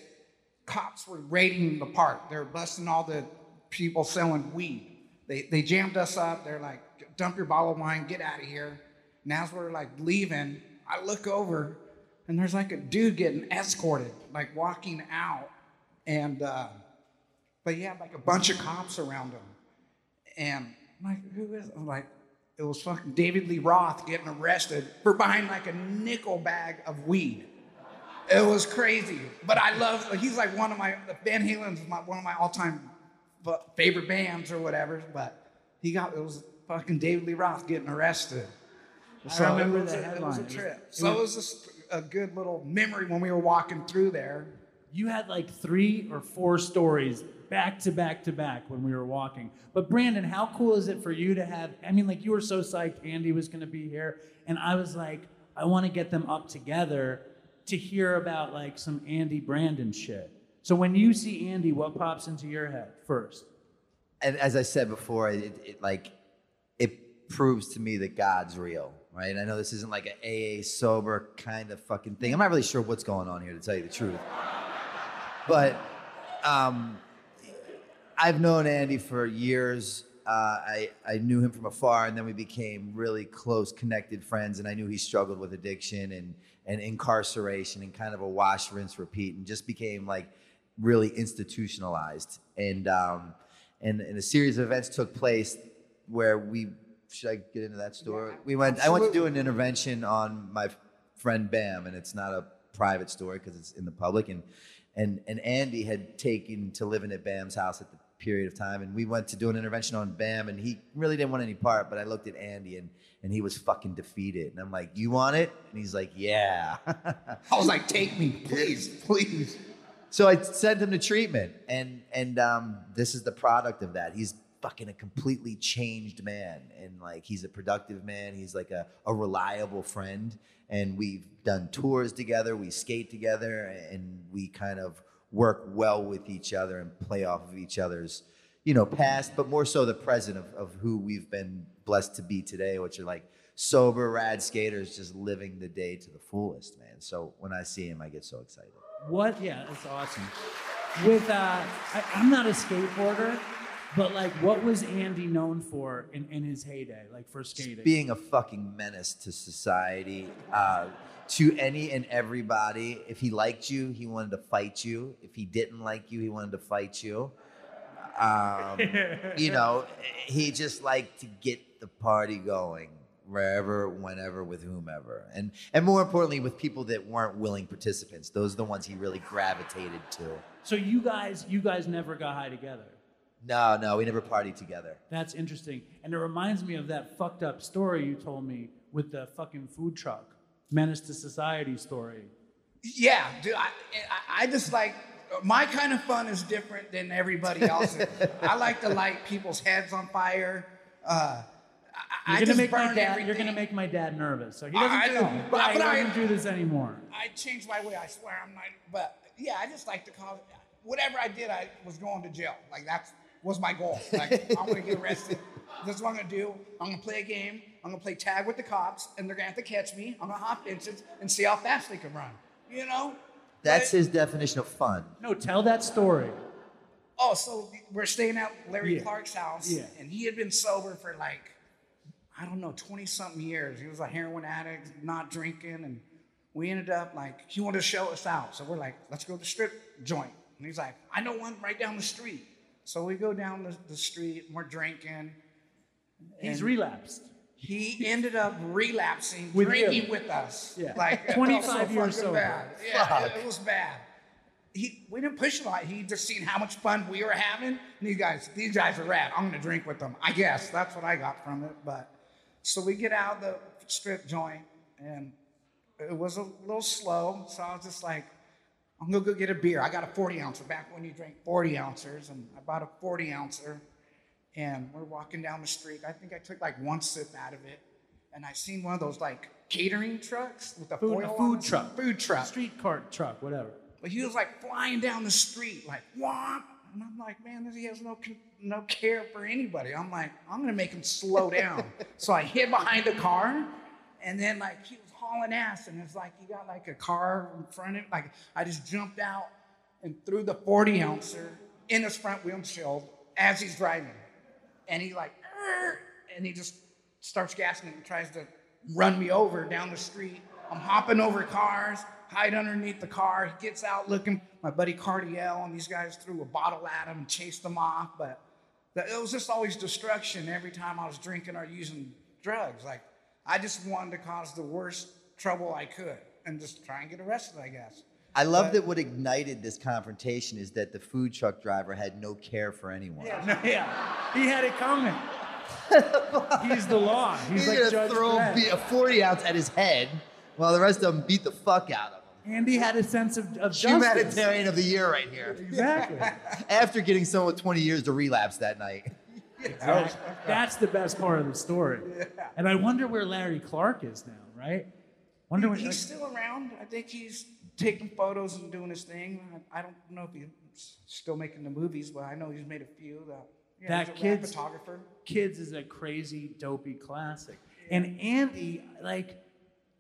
cops were raiding the park. They were busting all the people selling weed. They, they jammed us up. They're like, dump your bottle of wine, get out of here. And as we're like leaving, I look over and there's like a dude getting escorted, like walking out. And, uh, but he had like a bunch of cops around him. And I'm like, who is? I'm like, it was fucking David Lee Roth getting arrested for buying like a nickel bag of weed. It was crazy, but I love. He's like one of my Van Halen's my, one of my all-time favorite bands or whatever. But he got it was fucking David Lee Roth getting arrested. So I remember the a, It was headline. a trip. so it was just a good little memory when we were walking through there. You had like three or four stories back to back to back when we were walking. But Brandon, how cool is it for you to have? I mean, like you were so psyched Andy was going to be here, and I was like, I want to get them up together to hear about like some Andy Brandon shit. So when you see Andy, what pops into your head first? and as I said before, it, it like it proves to me that God's real, right? I know this isn't like a AA sober kind of fucking thing. I'm not really sure what's going on here, to tell you the truth. But um, I've known Andy for years. Uh, I, I knew him from afar, and then we became really close, connected friends. And I knew he struggled with addiction and, and incarceration and kind of a wash, rinse, repeat, and just became like really institutionalized. And, um, and, and a series of events took place where we should I get into that story? we went. I went to do an intervention on my friend Bam, and it's not a private story because it's in the public. And and and Andy had taken to living at Bam's house at the period of time, and we went to do an intervention on Bam, and he really didn't want any part. But I looked at Andy, and and he was fucking defeated, and I'm like, "You want it?" And he's like, "Yeah." I was like, take me, please, please. So I sent him to treatment, and and um, this is the product of that. He's fucking a completely changed man, and like he's a productive man. He's like a, a reliable friend, and we've done tours together. We skate together, and we kind of work well with each other and play off of each other's, you know, past, but more so the present of, of who we've been blessed to be today, which are like sober, rad skaters, just living the day to the fullest, man. So when I see him, I get so excited. What? Yeah, that's awesome. With uh, I, I'm not a skateboarder, but like, what was Andy known for in, in his heyday, like for skating? being a fucking menace to society, uh, to any and everybody. If he liked you, he wanted to fight you. If he didn't like you, he wanted to fight you. Um, you know, he just liked to get the party going wherever, whenever, with whomever, and and more importantly, with people that weren't willing participants. Those are the ones he really gravitated to. so you guys, you guys never got high together. No, no, we never partied together. That's interesting. And it reminds me of that fucked up story you told me with the fucking food truck, Menace to Society story. Yeah, dude, I, I, I just like my kind of fun is different than everybody else's. I like to light people's heads on fire. Uh, I, You're I gonna make my dad. everything. You're gonna make my dad nervous. So he doesn't I do. know, but- yeah, he but I- doesn't do this anymore. I changed my way. I swear I'm not. But yeah, I just like to call whatever I did. I was going to jail. Like that was my goal. Like I'm gonna get arrested. This is what I'm gonna do. I'm gonna play a game. I'm gonna play tag with the cops, and they're gonna have to catch me. I'm gonna hop fences and see how fast they can run. You know? That's But- his definition of fun. No, tell that story. Oh, so we're staying at Larry Yeah. Clark's house, Yeah. and he had been sober for like, I don't know, 20 something years. He was a heroin addict, not drinking, and we ended up like, he wanted to show us out. So we're like, let's go to the strip joint. And he's like, I know one right down the street. So we go down the, the street, and we're drinking. He's relapsed. He ended up relapsing, With drinking you. with us. Yeah. Like, 25 so years fucking sober. Bad. Yeah, it, it was bad he we didn't push a lot. He just seen how much fun we were having. And these guys, these guys are rad. I'm gonna drink with them. I guess that's what I got from it. But so we get out of the strip joint, and it was a little slow. So I was just like, I'm gonna go get a beer. I got a 40 ouncer back when you drank 40 ounces, and I bought a 40 ouncer. And we're walking down the street. I think I took like one sip out of it, and I seen one of those like catering trucks with the Food, a food truck. Food truck. Street cart truck, whatever. But he was like flying down the street, like womp. And I'm like, man, he has no no care for anybody. I'm like, I'm gonna make him slow down. so I hid behind a car, and then like he was hauling ass, and it's like you got like a car in front of him. Like I just jumped out and threw the 40 ouncer in his front windshield as he's driving, and he like, and he just starts gassing and tries to run me over down the street. I'm hopping over cars, hide underneath the car. He gets out looking. My buddy Cardiel and these guys threw a bottle at him and chased him off. But it was just always destruction every time I was drinking or using drugs. Like I just wanted to cause the worst trouble I could and just try and get arrested, I guess. I love But- that what ignited this confrontation is that the food truck driver had no care for anyone. No, yeah, he had it coming. He's the law. He's, He's, like gonna Judge throw be- a 40 ounce at his head while the rest of them beat the fuck out of him. Andy had a sense of, of justice. Humanitarian of the year right here. Exactly. After getting someone with 20 years to relapse that night. That's, that's the best part of the story. And I wonder where Larry Clark is now, right? Wonder He's still around. I think he's taking photos and doing his thing. I, I don't know if he's still making the movies, but I know he's made a few. That, yeah, That kid's- photographer. Kids is a crazy dopey classic. And Andy, like,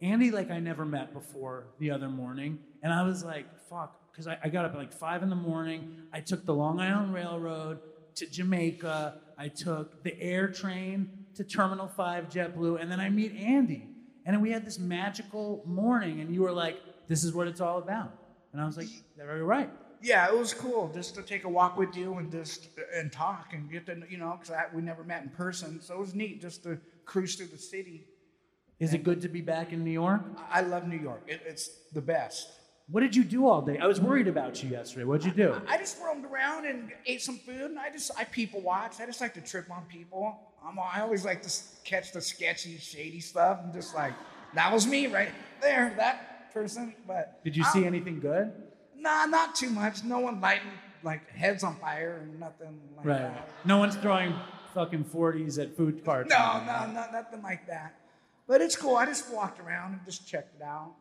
Andy, like I never met before the other morning, and I was like, fuck, because I, I got up at like five in the morning. I took the Long Island Railroad to Jamaica. I took the air train to Terminal Five JetBlue, and then I meet Andy, and then we had this magical morning. And you were like, "This is what it's all about," and I was like, "They're right." Yeah, it was cool just to take a walk with you and just and talk and get to you know because we never met in person, so it was neat just to cruise through the city. Is it good to be back in New York? I I love New York. It, it's the best. What did you do all day? I was worried about you yesterday. What'd you do? I just roamed around and ate some food, and I just I people watch. I just like to trip on people. I'm, I always like to catch the sketchy, shady stuff, and just like that was me right there, that person. But Did you see don't- anything good? Nah, not too much. No one lighting like heads on fire and nothing like Right. that. No one's throwing fucking 40s at food carts. No, no, no, nothing like that. But it's cool. I just walked around and just checked it out.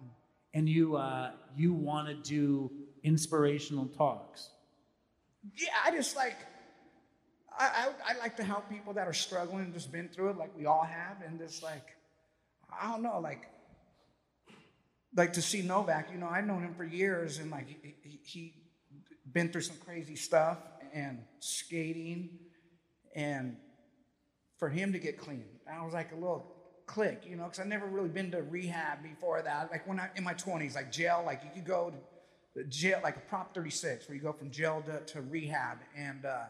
And you uh, you want to do inspirational talks. Yeah, I just like I, I I like to help people that are struggling and just been through it, like we all have, and just like I don't know, like like to see Novak. You know, I've known him for years, and like he, he, he been through some crazy stuff and skating, and for him to get clean, I was like a little click, you know, because I've never really been to rehab before that. Like when I in my twenties, like jail, like you could go to jail, like a Prop 36, where you go from jail to, to rehab. And uh,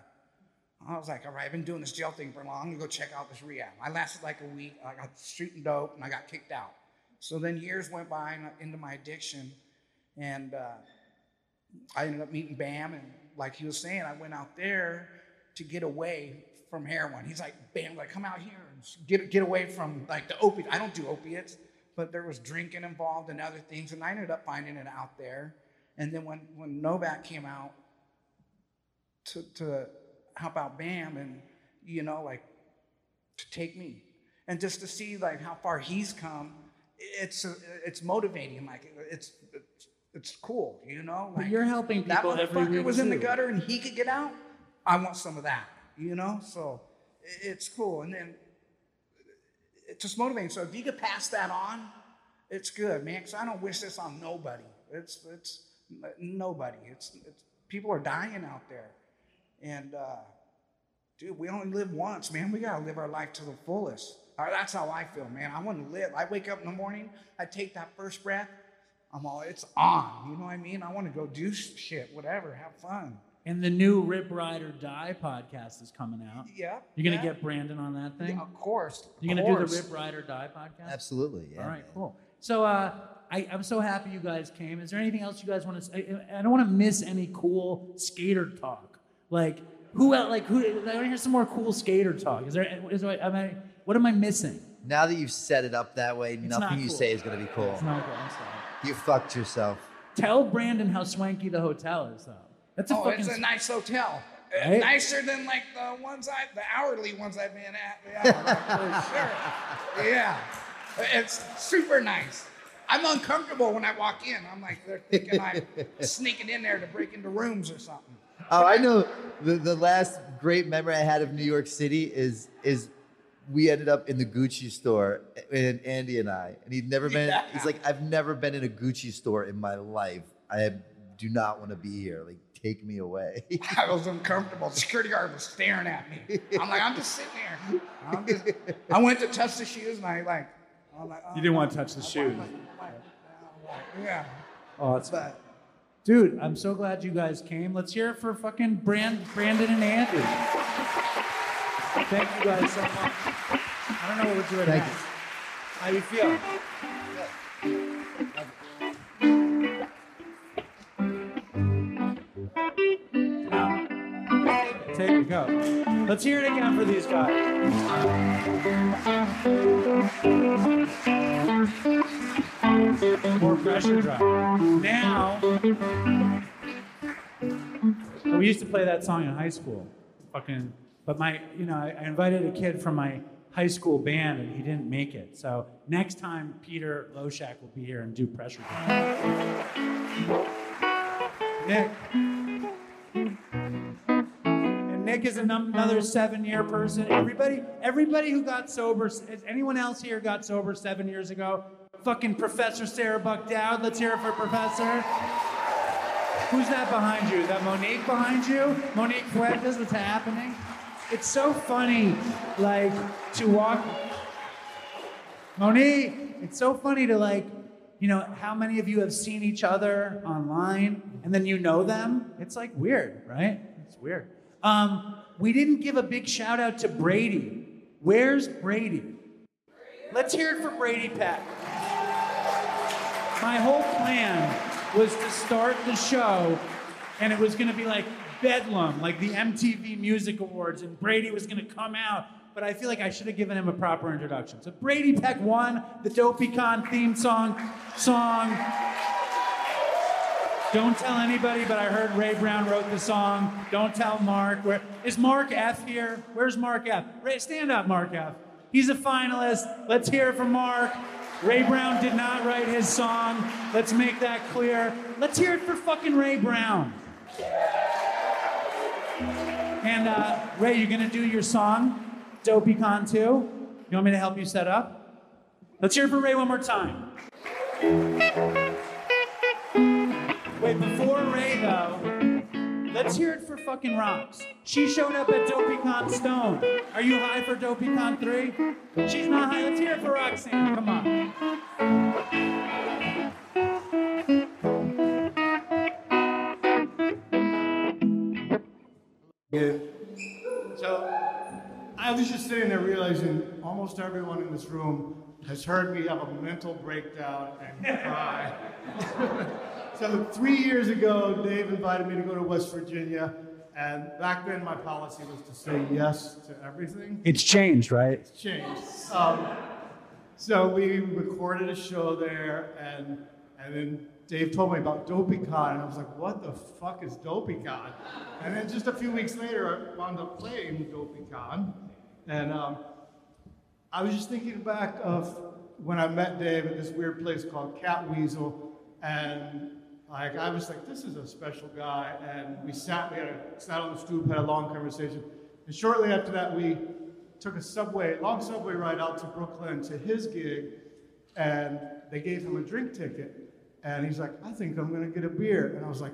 I was like, all right, I've been doing this jail thing for long. I'm gonna go check out this rehab. I lasted like a week. I got shooting dope, and I got kicked out. So then years went by and, into my addiction, and uh, I ended up meeting Bam, and like he was saying, I went out there to get away from heroin. He's like, bam, like come out here and get get away from like the opiate. I don't do opiates, but there was drinking involved and other things, and I ended up finding it out there. And then when when Novak came out to to help about Bam and you know like to take me and just to see like how far he's come, it's it's motivating. Like it's it's, it's cool, you know. But Like, you're helping that people every motherfucker week, was in the gutter and he could get out. I want some of that, you know. So it's cool, and then it's just motivating. So if you could pass that on, it's good, man. Because I don't wish this on nobody. It's it's nobody. It's it's people are dying out there, and uh, dude, we only live once, man. We gotta live our life to the fullest. Uh, that's how I feel, man. I want to live. I wake up in the morning, I take that first breath. I'm all, it's on. You know what I mean? I want to go do shit, whatever, have fun. And the new Rip Ride or Die podcast is coming out. Yeah. You're gonna yeah. get Brandon on that thing. Yeah, of course. You're of gonna do the. Rip Ride or Die podcast. Absolutely. Yeah. All right, man. cool. So uh, I, I'm so happy you guys came. Is there anything else you guys want to? I, I don't want to miss any cool skater talk. Like who? el- Like who? I want to hear some more cool skater talk. Is there? Is there am I? What am I missing? Now that you've set it up that way, not nothing you cool. say is going to be cool. It's not cool. I'm sorry. You fucked yourself. Tell Brandon how swanky the hotel is, though. That's a Oh, fucking. it's a nice hotel. Right? Nicer than like the ones I, the hourly ones I've been at. Yeah, sure. Yeah, it's super nice. I'm uncomfortable when I walk in. I'm like, they're thinking I'm sneaking in there to break into rooms or something. Oh, I know. The, the last great memory I had of New York City is is we ended up in the Gucci store, eh, and Andy and I, and he'd never been. He's like, I've never been in a Gucci store in my life. I do not want to be here. Like, take me away. I was uncomfortable. The security guard was staring at me. I'm like, I'm just sitting here. I'm just, I went to touch the shoes, and I like, I'm like, oh, you didn't want to oh, touch the shoes. yeah. Oh, that's But Dude, I'm so glad you guys came. Let's hear it for fucking Brand, Brandon and Andy. Thank you guys so much. I don't know what we're doing Thank next. How you feel? Take it, go. Let's hear it again for these guys. More pressure drop. Now, we used to play that song in high school. Fucking, but my, you know, I, I invited a kid from my high school band and he didn't make it. So next time, Peter Loshak will be here and do pressure drop. Nick. And Nick is another seven-year person. Everybody, everybody who got sober, anyone else here got sober seven years ago? Fucking Professor Sarah Buck Dowd. Let's hear it for Professor. Who's that behind you? Is that Monique behind you? Monique Fuentes, what's happening? It's so funny, like, to walk. Monique, it's so funny to, like, you know, how many of you have seen each other online and then you know them? It's like weird, right? It's weird. Um, we didn't give a big shout out to Brady. Where's Brady? Let's hear it for Brady Peck. My whole plan was to start the show and it was going to be like Bedlam, like the MTV Music Awards, and Brady was going to come out. But I feel like I should have given him a proper introduction. So Brady Peck won the DopeyCon theme song. Song. Don't tell anybody, but I heard Ray Brown wrote the song. Don't tell Mark. Where is Mark F here? Where's Mark F? Ray, stand up, Mark F. He's a finalist. Let's hear it for Mark. Ray Brown did not write his song. Let's make that clear. Let's hear it for fucking Ray Brown. And uh, Ray, you're gonna do your song, DopeyCon 2. You want me to help you set up? Let's hear it for Ray one more time. Let's hear it for fucking Rocks. She showed up at DopeyCon Stone. Are you high for DopeyCon 3? She's not high. Let's hear it for Roxanne. Come on. Yeah. So I was just sitting there realizing almost everyone in this room has heard me have a mental breakdown and cry. so three years ago, Dave invited me to go to West Virginia, And back then, my policy was to say yes to everything. It's changed, right? It's changed. Um, so we recorded a show there, and and then Dave told me about DopeyCon, and I was like, "What the fuck is DopeyCon?" And then just a few weeks later, I wound up playing DopeyCon, and um, I was just thinking back of when I met Dave at this weird place called Cat Weasel, and like I was like, this is a special guy, and we sat, we had a, sat on the stoop, had a long conversation, and shortly after that, we took a subway, long subway ride out to Brooklyn to his gig, and they gave him a drink ticket, and he's like, I think I'm gonna get a beer, and I was like,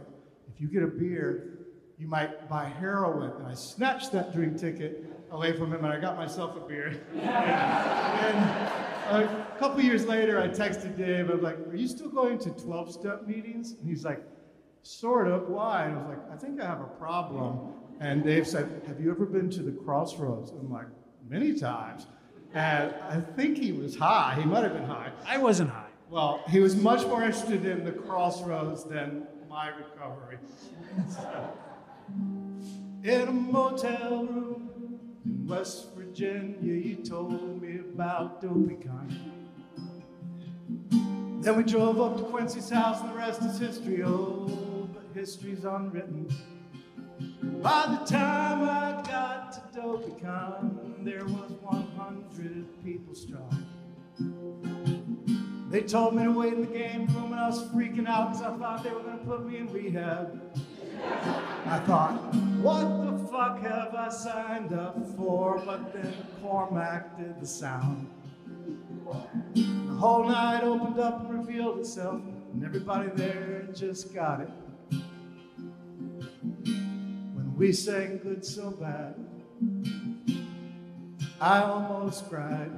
if you get a beer, you might buy heroin, and I snatched that drink ticket away from him, and I got myself a beer. and, a couple years later, I texted Dave. I was like, "Are you still going to 12-step meetings?" And he's like, "Sort of. Why?" And I was like, "I think I have a problem." And Dave said, "Have you ever been to the Crossroads?" I'm like, "Many times." And I think he was high. He might have been high. I wasn't high. Well, he was much more interested in the Crossroads than my recovery. in a motel room West Virginia, you told me about DopeyCon. Then we drove up to Quincy's house, and the rest is history. Oh, but history's unwritten. By the time I got to DopeyCon, there was 100 people strong. They told me to wait in the game room, and I was freaking out because I thought they were going to put me in rehab. I thought, what the fuck have I signed up for? But then Cormac did the sound. The whole night opened up and revealed itself, and everybody there just got it. When we sang good so bad, I almost cried.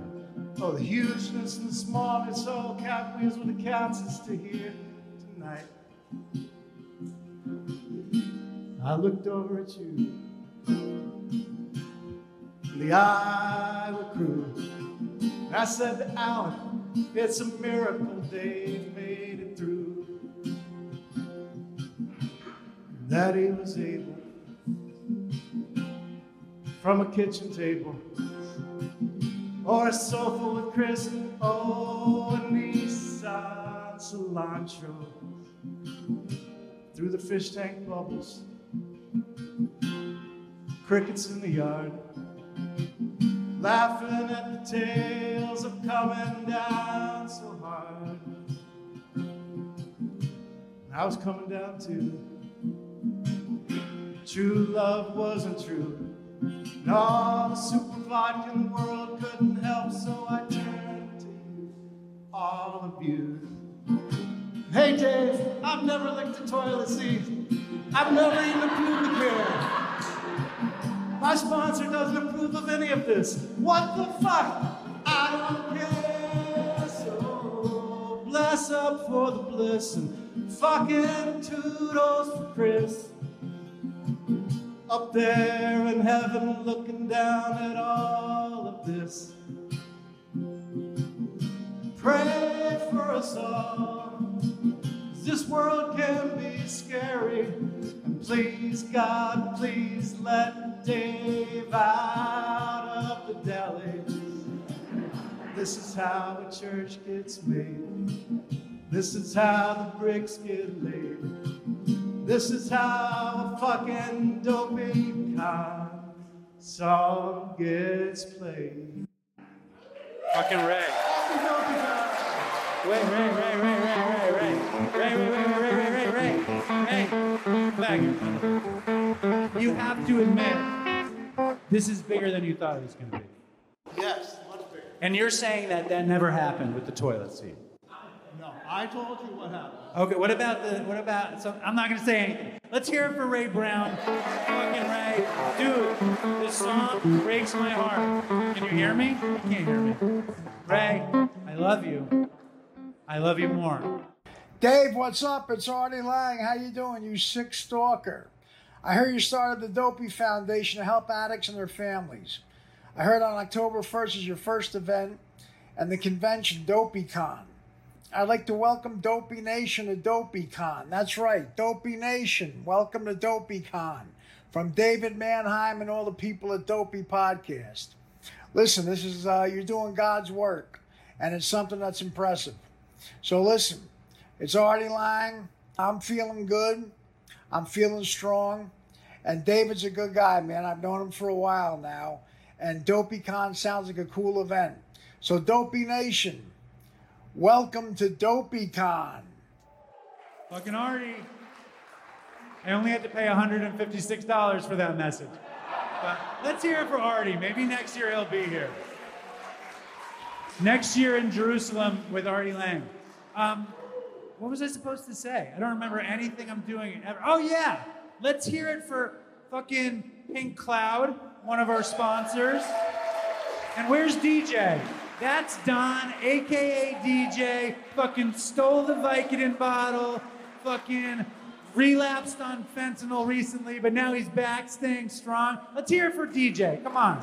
Oh, the hugeness and the smallness, oh, cat wheels with the cats is to hear tonight. I looked over at you, and the Iowa crew. And I said Alan, it's a miracle Dave made it through. That he was able, from a kitchen table, or a sofa with Chris, oh, a Nissan cilantro, through the fish tank bubbles crickets in the yard, laughing at the tales of coming down so hard. I was coming down too. True love wasn't true. And all the super vodka in the world couldn't help, so I turned to you, all of you. Hey Dave, I've never licked a toilet seat. I've never even a pubic hair. My sponsor doesn't approve of any of this. What the fuck? I don't care. So bless up for the bliss and fucking toodles for Chris. Up there in heaven looking down at all of this. Pray for us all. This world can be scary. And please, God, please let Dave out of the deli. This is how a church gets made. This is how the bricks get laid. This is how a fucking dopey con song gets played. Fucking Ray. Wait, Ray, Ray, Ray, Ray, Ray, Ray. Ray, Ray, Ray, Ray, Ray, Ray, Ray. Hey, back. You have to admit, this is bigger than you thought it was going to be. Yes, much bigger. And you're saying that that never happened with the toilet seat. No, I told you what happened. Okay, what about the, what about, so I'm not going to say anything. Let's hear it for Ray Brown. Fucking Ray. Dude, this song breaks my heart. Can you hear me? You can't hear me. Ray, I love you. I love you more. Dave, what's up? It's Artie Lange. How you doing, you sick stalker? I heard you started the Dopey Foundation to help addicts and their families. I heard on October 1st is your first event and the convention DopeyCon. I'd like to welcome Dopey Nation to DopeyCon. That's right, Dopey Nation. Welcome to DopeyCon. from David Manheim and all the people at Dopey Podcast. Listen, this is uh, you're doing God's work, and it's something that's impressive. So listen, it's Artie Lange. I'm feeling good. I'm feeling strong. And David's a good guy, man. I've known him for a while now. And DopeyCon sounds like a cool event. So, Dopey Nation, welcome to DopeyCon. Fucking Artie. I only had to pay $156 for that message. But let's hear it for Artie. Maybe next year he'll be here. Next year in Jerusalem with Artie Lange. Um, what was I supposed to say? I don't remember anything I'm doing ever. Oh, yeah. Let's hear it for fucking Pink Cloud, one of our sponsors. And where's DJ? That's Don, aka DJ, fucking stole the Vicodin bottle, fucking relapsed on fentanyl recently, but now he's back staying strong. Let's hear it for DJ. Come on.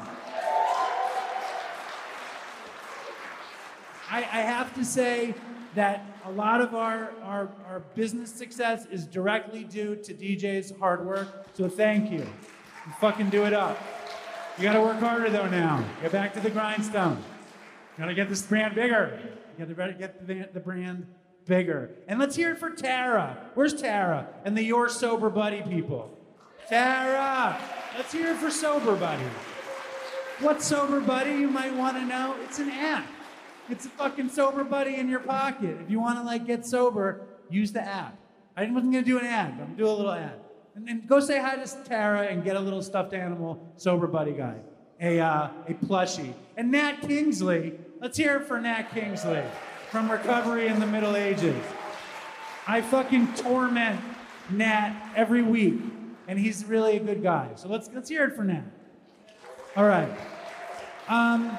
I, I have to say that a lot of our, our, our business success is directly due to DJ's hard work. So thank you. You fucking do it up. You gotta work harder though now. Get back to the grindstone. Gotta get this brand bigger. You gotta get the, the brand bigger. And let's hear it for Tara. Where's Tara? And the Your Sober Buddy people. Tara! Let's hear it for Sober Buddy. What's Sober Buddy, you might wanna know? It's an app. It's a fucking sober buddy in your pocket. If you want to like get sober, use the app. I wasn't gonna do an ad, but I'm gonna do a little ad. And, and go say hi to Tara and get a little stuffed animal sober buddy guy, a uh, a plushie. And Nat Kingsley, let's hear it for Nat Kingsley from Recovery in the Middle Ages. I fucking torment Nat every week, and he's really a good guy. So let's let's hear it for Nat. All right. Um,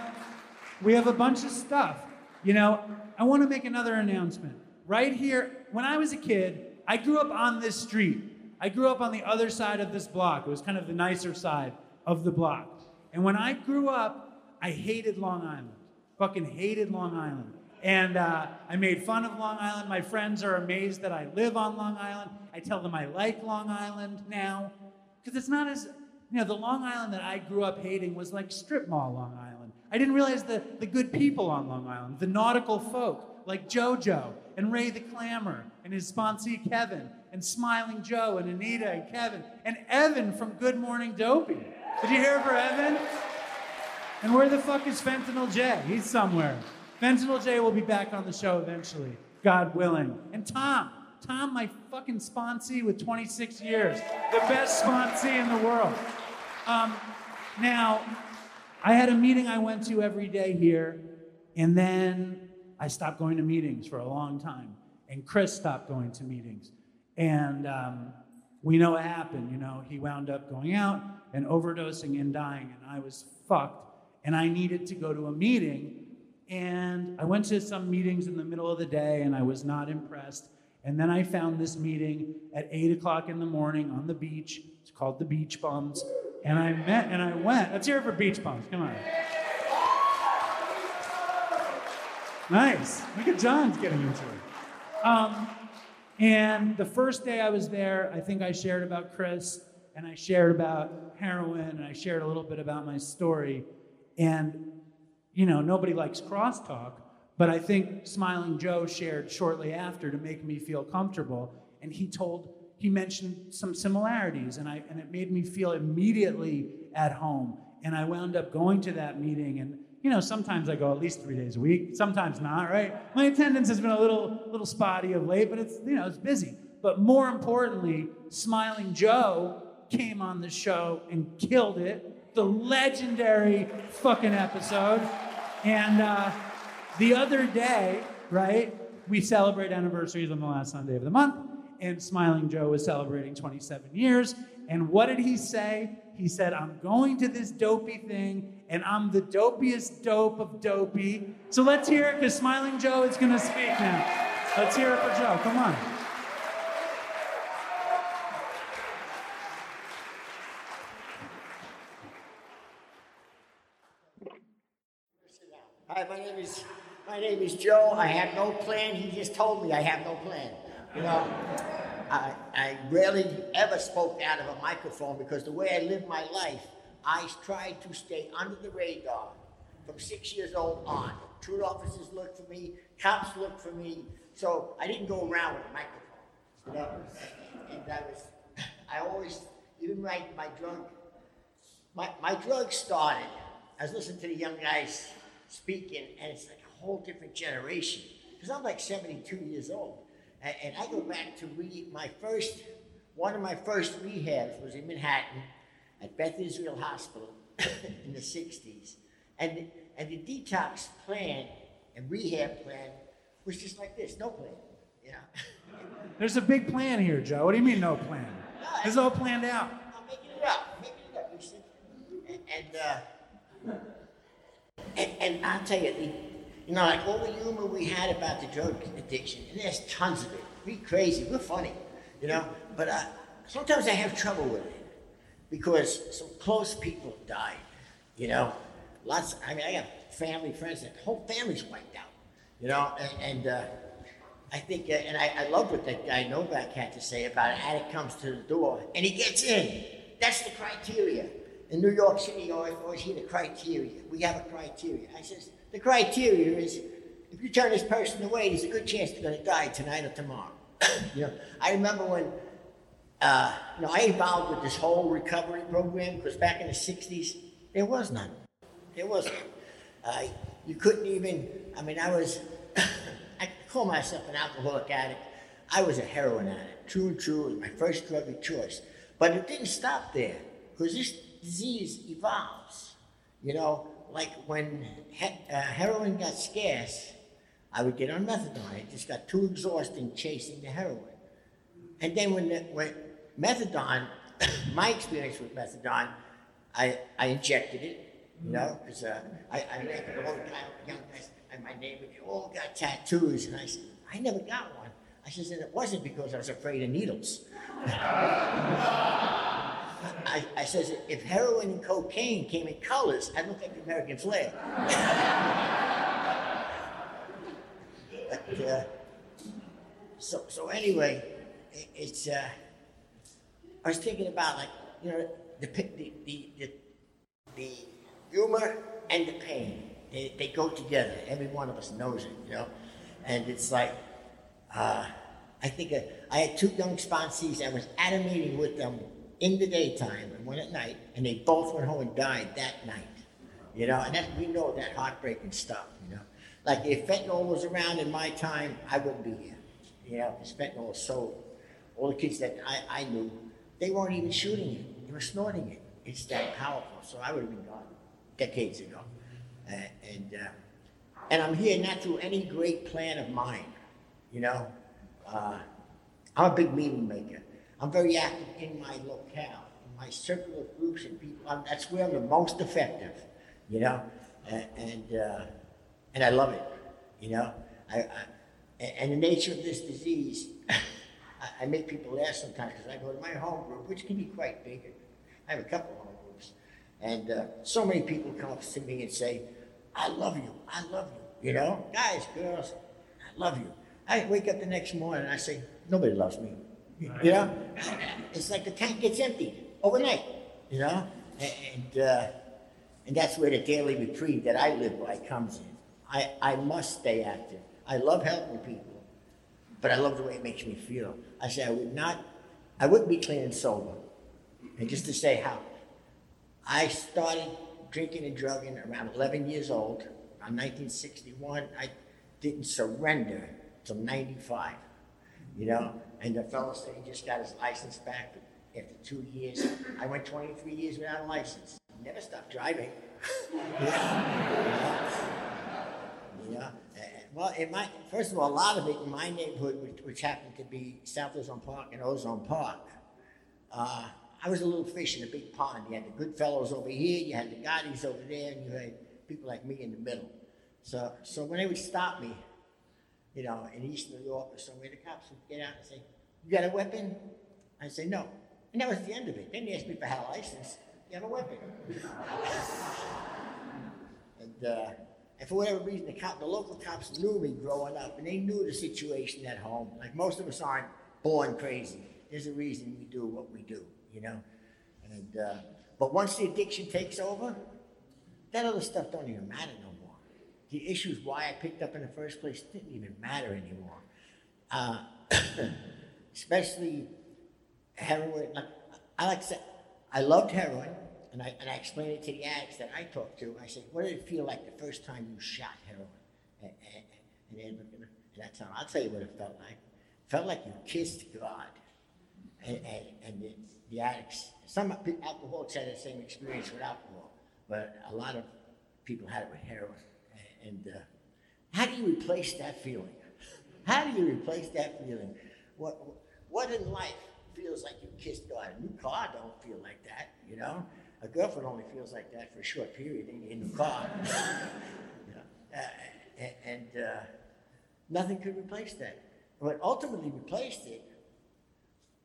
we have a bunch of stuff. You know, I want to make another announcement. Right here, when I was a kid, I grew up on this street. I grew up on the other side of this block. It was kind of the nicer side of the block. And when I grew up, I hated Long Island. Fucking hated Long Island. And uh, I made fun of Long Island. My friends are amazed that I live on Long Island. I tell them I like Long Island now. Because it's not as, you know, the Long Island that I grew up hating was like strip mall Long Island. I didn't realize the, the good people on Long Island, the nautical folk like JoJo and Ray the Clamor and his sponsee Kevin and Smiling Joe and Anita and Kevin and Evan from Good Morning Dopey. Did you hear for Evan? And where the fuck is Fentanyl J? He's somewhere. Fentanyl J will be back on the show eventually, God willing. And Tom, Tom, my fucking sponsee with 26 years, the best sponsee in the world. Um, now, I had a meeting I went to every day here, and then I stopped going to meetings for a long time. And Chris stopped going to meetings. And um, we know what happened. You know, he wound up going out and overdosing and dying, and I was fucked. And I needed to go to a meeting. And I went to some meetings in the middle of the day, and I was not impressed. And then I found this meeting at 8 o'clock in the morning on the beach. It's called the Beach Bums. And I met and I went. Let's hear it for Beach Bums. Come on. Nice. Look at John's getting into it. Um, and the first day I was there, I think I shared about Chris and I shared about heroin and I shared a little bit about my story. And, you know, nobody likes crosstalk, but I think Smiling Joe shared shortly after to make me feel comfortable. And he told he mentioned some similarities, and, I, and it made me feel immediately at home. And I wound up going to that meeting, and you know, sometimes I go at least three days a week, sometimes not, right? My attendance has been a little, little spotty of late, but it's, you know, it's busy. But more importantly, Smiling Joe came on the show and killed it. The legendary fucking episode. And uh, the other day, right, we celebrate anniversaries on the last Sunday of the month and Smiling Joe was celebrating 27 years. And what did he say? He said, I'm going to this dopey thing, and I'm the dopiest dope of dopey. So let's hear it, because Smiling Joe is going to speak now. Let's hear it for Joe. Come on. Hi, my name is my name is Joe. I have no plan. He just told me I have no plan. You know, I, I rarely ever spoke out of a microphone because the way I lived my life, I tried to stay under the radar from six years old on. Truth officers looked for me, cops looked for me, so I didn't go around with a microphone. You know, and I was, I always, even my, my drug, my, my drug started. I was listening to the young guys speaking, and it's like a whole different generation. Because I'm like 72 years old. And, and I go back to re, my first, one of my first rehabs was in Manhattan at Beth Israel Hospital in the 60s. And, the- and the detox plan and rehab plan was just like this, no plan. You know? There's a big plan here, Joe. What do you mean no plan? This is all planned out. I'm making it up, making it up. And, and, uh, and, and I'll tell you, the, you know, like all the humor we had about the drug addiction, and there's tons of it. We crazy, we're funny, you know. But uh, sometimes I have trouble with it because some close people died, you know. Lots. I mean, I got family, friends, and whole families wiped out, you know. And, and uh, I think, uh, and I, I love what that guy Novak had to say about an addict comes to the door and he gets in. That's the criteria. In New York City, always, always hear the criteria. We have a criteria. I says, the criteria is if you turn this person away, there's a good chance they're going to die tonight or tomorrow. you know, I remember when, uh, you know, I involved with this whole recovery program because back in the 60s, there was none. There was none. Uh, you couldn't even, I mean, I was, I call myself an alcoholic addict. I was a heroin addict, true and true. It was my first drug of choice. But it didn't stop there because this disease evolves. You know, like when he- uh, heroin got scarce, I would get on methadone. It just got too exhausting chasing the heroin. And then when, the, when methadone, my experience with methadone, I, I injected it, you know, because uh, I, I met a long time, young guys, and my neighbor, they all got tattoos. And I said, I never got one. I said, and it wasn't because I was afraid of needles. I, I says, if heroin and cocaine came in colors, I'd look like the American flag. but, uh, so, so anyway, i- it's, uh, I was thinking about like, you know, the, the, the, the, the humor and the pain. They, they go together. Every one of us knows it, you know? And it's like, uh, I think uh, I had two young sponsees. I was at a meeting with them in the daytime and one at night, and they both went home and died that night. You know, and that, we know that heartbreaking stuff, you know? Like if fentanyl was around in my time, I wouldn't be here. You know, because fentanyl was so, all the kids that I, I knew, they weren't even shooting it. They were snorting it. It's that powerful. So I would have been gone decades ago. Uh, and, uh, and I'm here not through any great plan of mine, you know? Uh, I'm a big meeting maker. I'm very active in my locale, in my circle of groups and people. I'm, that's where I'm the most effective, you know? And, and, uh, and I love it, you know? I, I, and- the nature of this disease, I, I make people laugh sometimes because I go to my home group, which can be quite big. I have a couple of home groups. And uh, so many people come up to me and say, I love you, I love you, you know? Guys, girls, I love you. I wake up the next morning and I say, nobody loves me. You know? It's like the tank gets emptied overnight, you know? And, uh, and that's where the daily reprieve that I live by comes in. I, I must stay active. I love helping people, but I love the way it makes me feel. I say I would not, I wouldn't be clean and sober. And just to say how, I started drinking and drugging around 11 years old. Around 1961, I didn't surrender till 95. You know, and the fellow said he just got his license back after two years. I went 23 years without a license. Never stopped driving. You know, uh, well, in my first of all, a lot of it in my neighborhood, which, which happened to be South Ozone Park and Ozone Park. Uh, I was a little fish in a big pond. You had the good fellows over here, you had the Gottis over there, and you had people like me in the middle. So, so when they would stop me, you know, in East New York or somewhere, the cops would get out and say, "You got a weapon?" I'd say, "No," and that was the end of it. Then they asked me for I had license. You have a weapon? and uh, and for whatever reason, the cop, the local cops knew me growing up, and they knew the situation at home. Like most of us aren't born crazy. There's a reason we do what we do, you know. And uh, but once the addiction takes over, that other stuff don't even matter no more. The issues why I picked up in the first place didn't even matter anymore. Uh, especially heroin. Like, I like to say, I loved heroin, and I, and I explained it to the addicts that I talked to. I said, what did it feel like the first time you shot heroin? And, and, and, and that's how, I'll tell you what it felt like. It felt like you kissed God. And, and, and the, the addicts, some alcoholics had the same experience with alcohol, but a lot of people had it with heroin. And uh, how do you replace that feeling? How do you replace that feeling? What, what in life feels like you kissed God? A new car don't feel like that, you know? A girlfriend only feels like that for a short period in in the car. you know? uh, and uh, nothing could replace that. What ultimately replaced it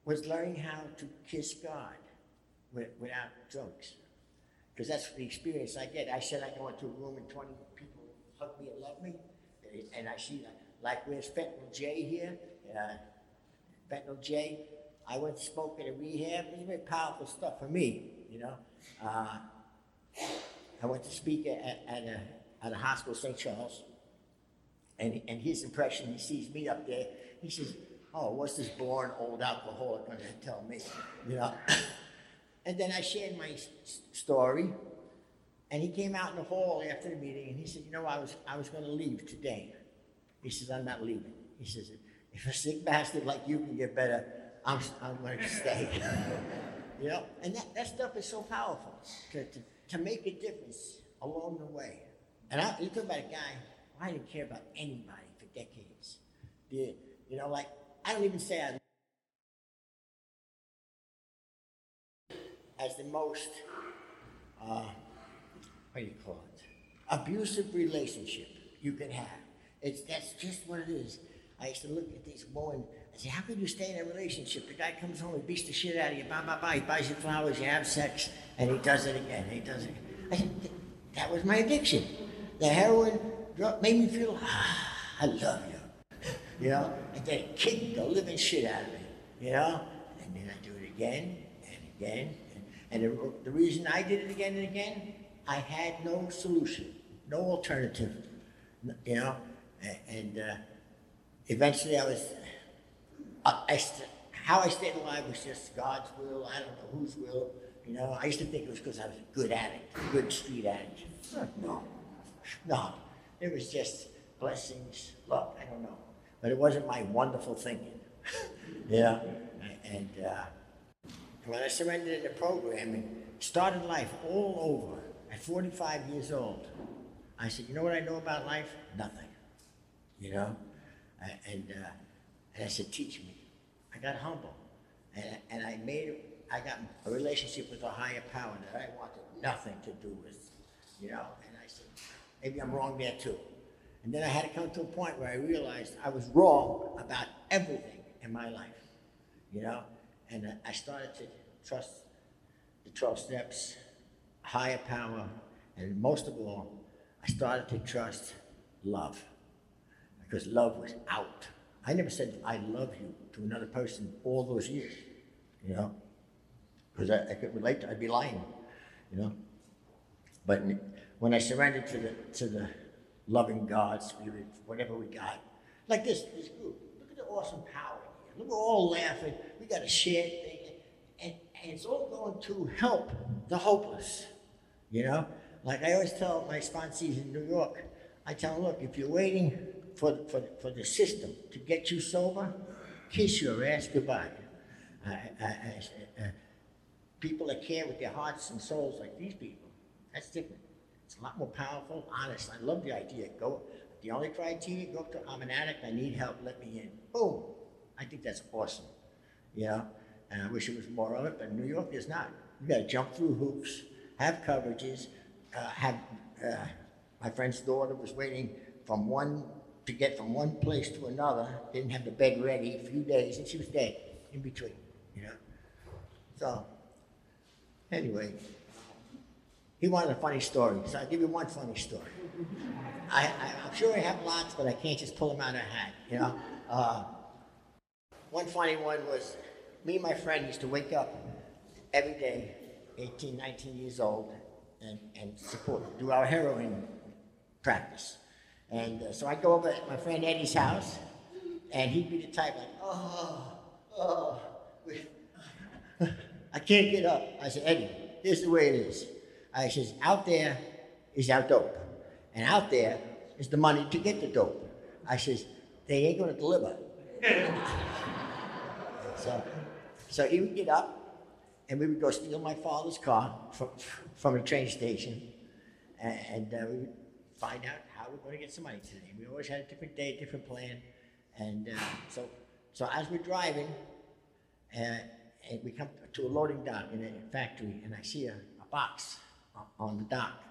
was learning how to kiss God without drugs. Because that's the experience I get. I said I go into a room and 20 people hug me and love me, and I see that. Like where's Fentanyl J here? Uh, Fentanyl J. I went and spoke at a rehab. It's very powerful stuff for me, you know. Uh, I went to speak at, at, a, at a hospital, St. Charles, and, and his impression, he sees me up there, he says, oh, what's this born old alcoholic going to tell me, you know? and then I shared my s- story, and he came out in the hall after the meeting, and he said, you know, I was, I was going to leave today. He says, I'm not leaving. He says, if a sick bastard like you can get better, I'm, I'm going to stay. you know, and that, that stuff is so powerful to, to, to make a difference along the way. And I, you talk about a guy, I didn't care about anybody for decades. The, you know, like, I don't even say I as the most, uh, what do you call it? Abusive relationship you can have. It's, that's just what it is. I used to look at these women. and say, how could you stay in a relationship? The guy comes home, he beats the shit out of you, blah, blah, blah. He buys you flowers, you have sex, and he does it again. He does it. Again. I said, that was my addiction. The heroin made me feel, ah, I love you. You know, and then it kicked the living shit out of me. You know, and then I do it again and again. And, and the, the reason I did it again and again, I had no solution, no alternative. You know, A- and uh, eventually I was, I, I st- how I stayed alive was just God's will. I don't know whose will. You know, I used to think it was because I was a good addict, a good street addict. No, no, it was just blessings, luck. I don't know, but it wasn't my wonderful thinking. yeah, and uh, when I surrendered in the program and started life all over at 45 years old, I said, you know what I know about life? Nothing. You know, and uh, and I said, teach me. I got humble, and and I made I got a relationship with a higher power that I wanted nothing to do with. You know, and I said, maybe I'm wrong there too. And then I had to come to a point where I realized I was wrong about everything in my life. You know, and I- I started to trust the 12 steps, higher power, and most of all, I started to trust love because love was out. I never said I love you to another person all those years, you know, because I, I could relate to, I'd be lying, you know. But when I surrendered to the to the loving God, spirit, whatever we got, like this this group, look at the awesome power here. Look, we're all laughing. We got a shared thing, and, and it's all going to help the hopeless. You know, like I always tell my sponsees in New York, I tell them, look, if you're waiting for, for, for the system to get you sober, kiss your ass goodbye. I, I, I, uh, people that care with their hearts and souls like these people, that's different. It's a lot more powerful, honest. I love the idea. Go, the only criteria, go up to, I'm an addict, I need help, let me in. Boom. I think that's awesome. You know, and I wish it was more of it, but New York, is not. You gotta jump through hoops, have coverages, uh, have, uh, my friend's daughter was waiting from one, to get from one place to another, didn't have the bed ready, a few days, and she was dead in between, you know? So, anyway, he wanted a funny story, so I'll give you one funny story. I, I'm sure I have lots, but I can't just pull them out of a hat, you know? Uh, one funny one was me and my friend used to wake up every day, 18, 19 years old, and, and support, do our heroin practice. And uh, so I'd go over at my friend Eddie's house, and he'd be the type like, oh, oh, I can't get up. I said, Eddie, here's the way it is. I says, out there is our dope, and out there is the money to get the dope. I says, they ain't gonna deliver. so, so he would get up, and we would go steal my father's car from, from the train station, and, and uh, we would find out we're going to get some money today. We always had a different day, different plan, and uh, so, so as we're driving, uh, and we come to a loading dock in a factory, and I see a, a box on, the dock.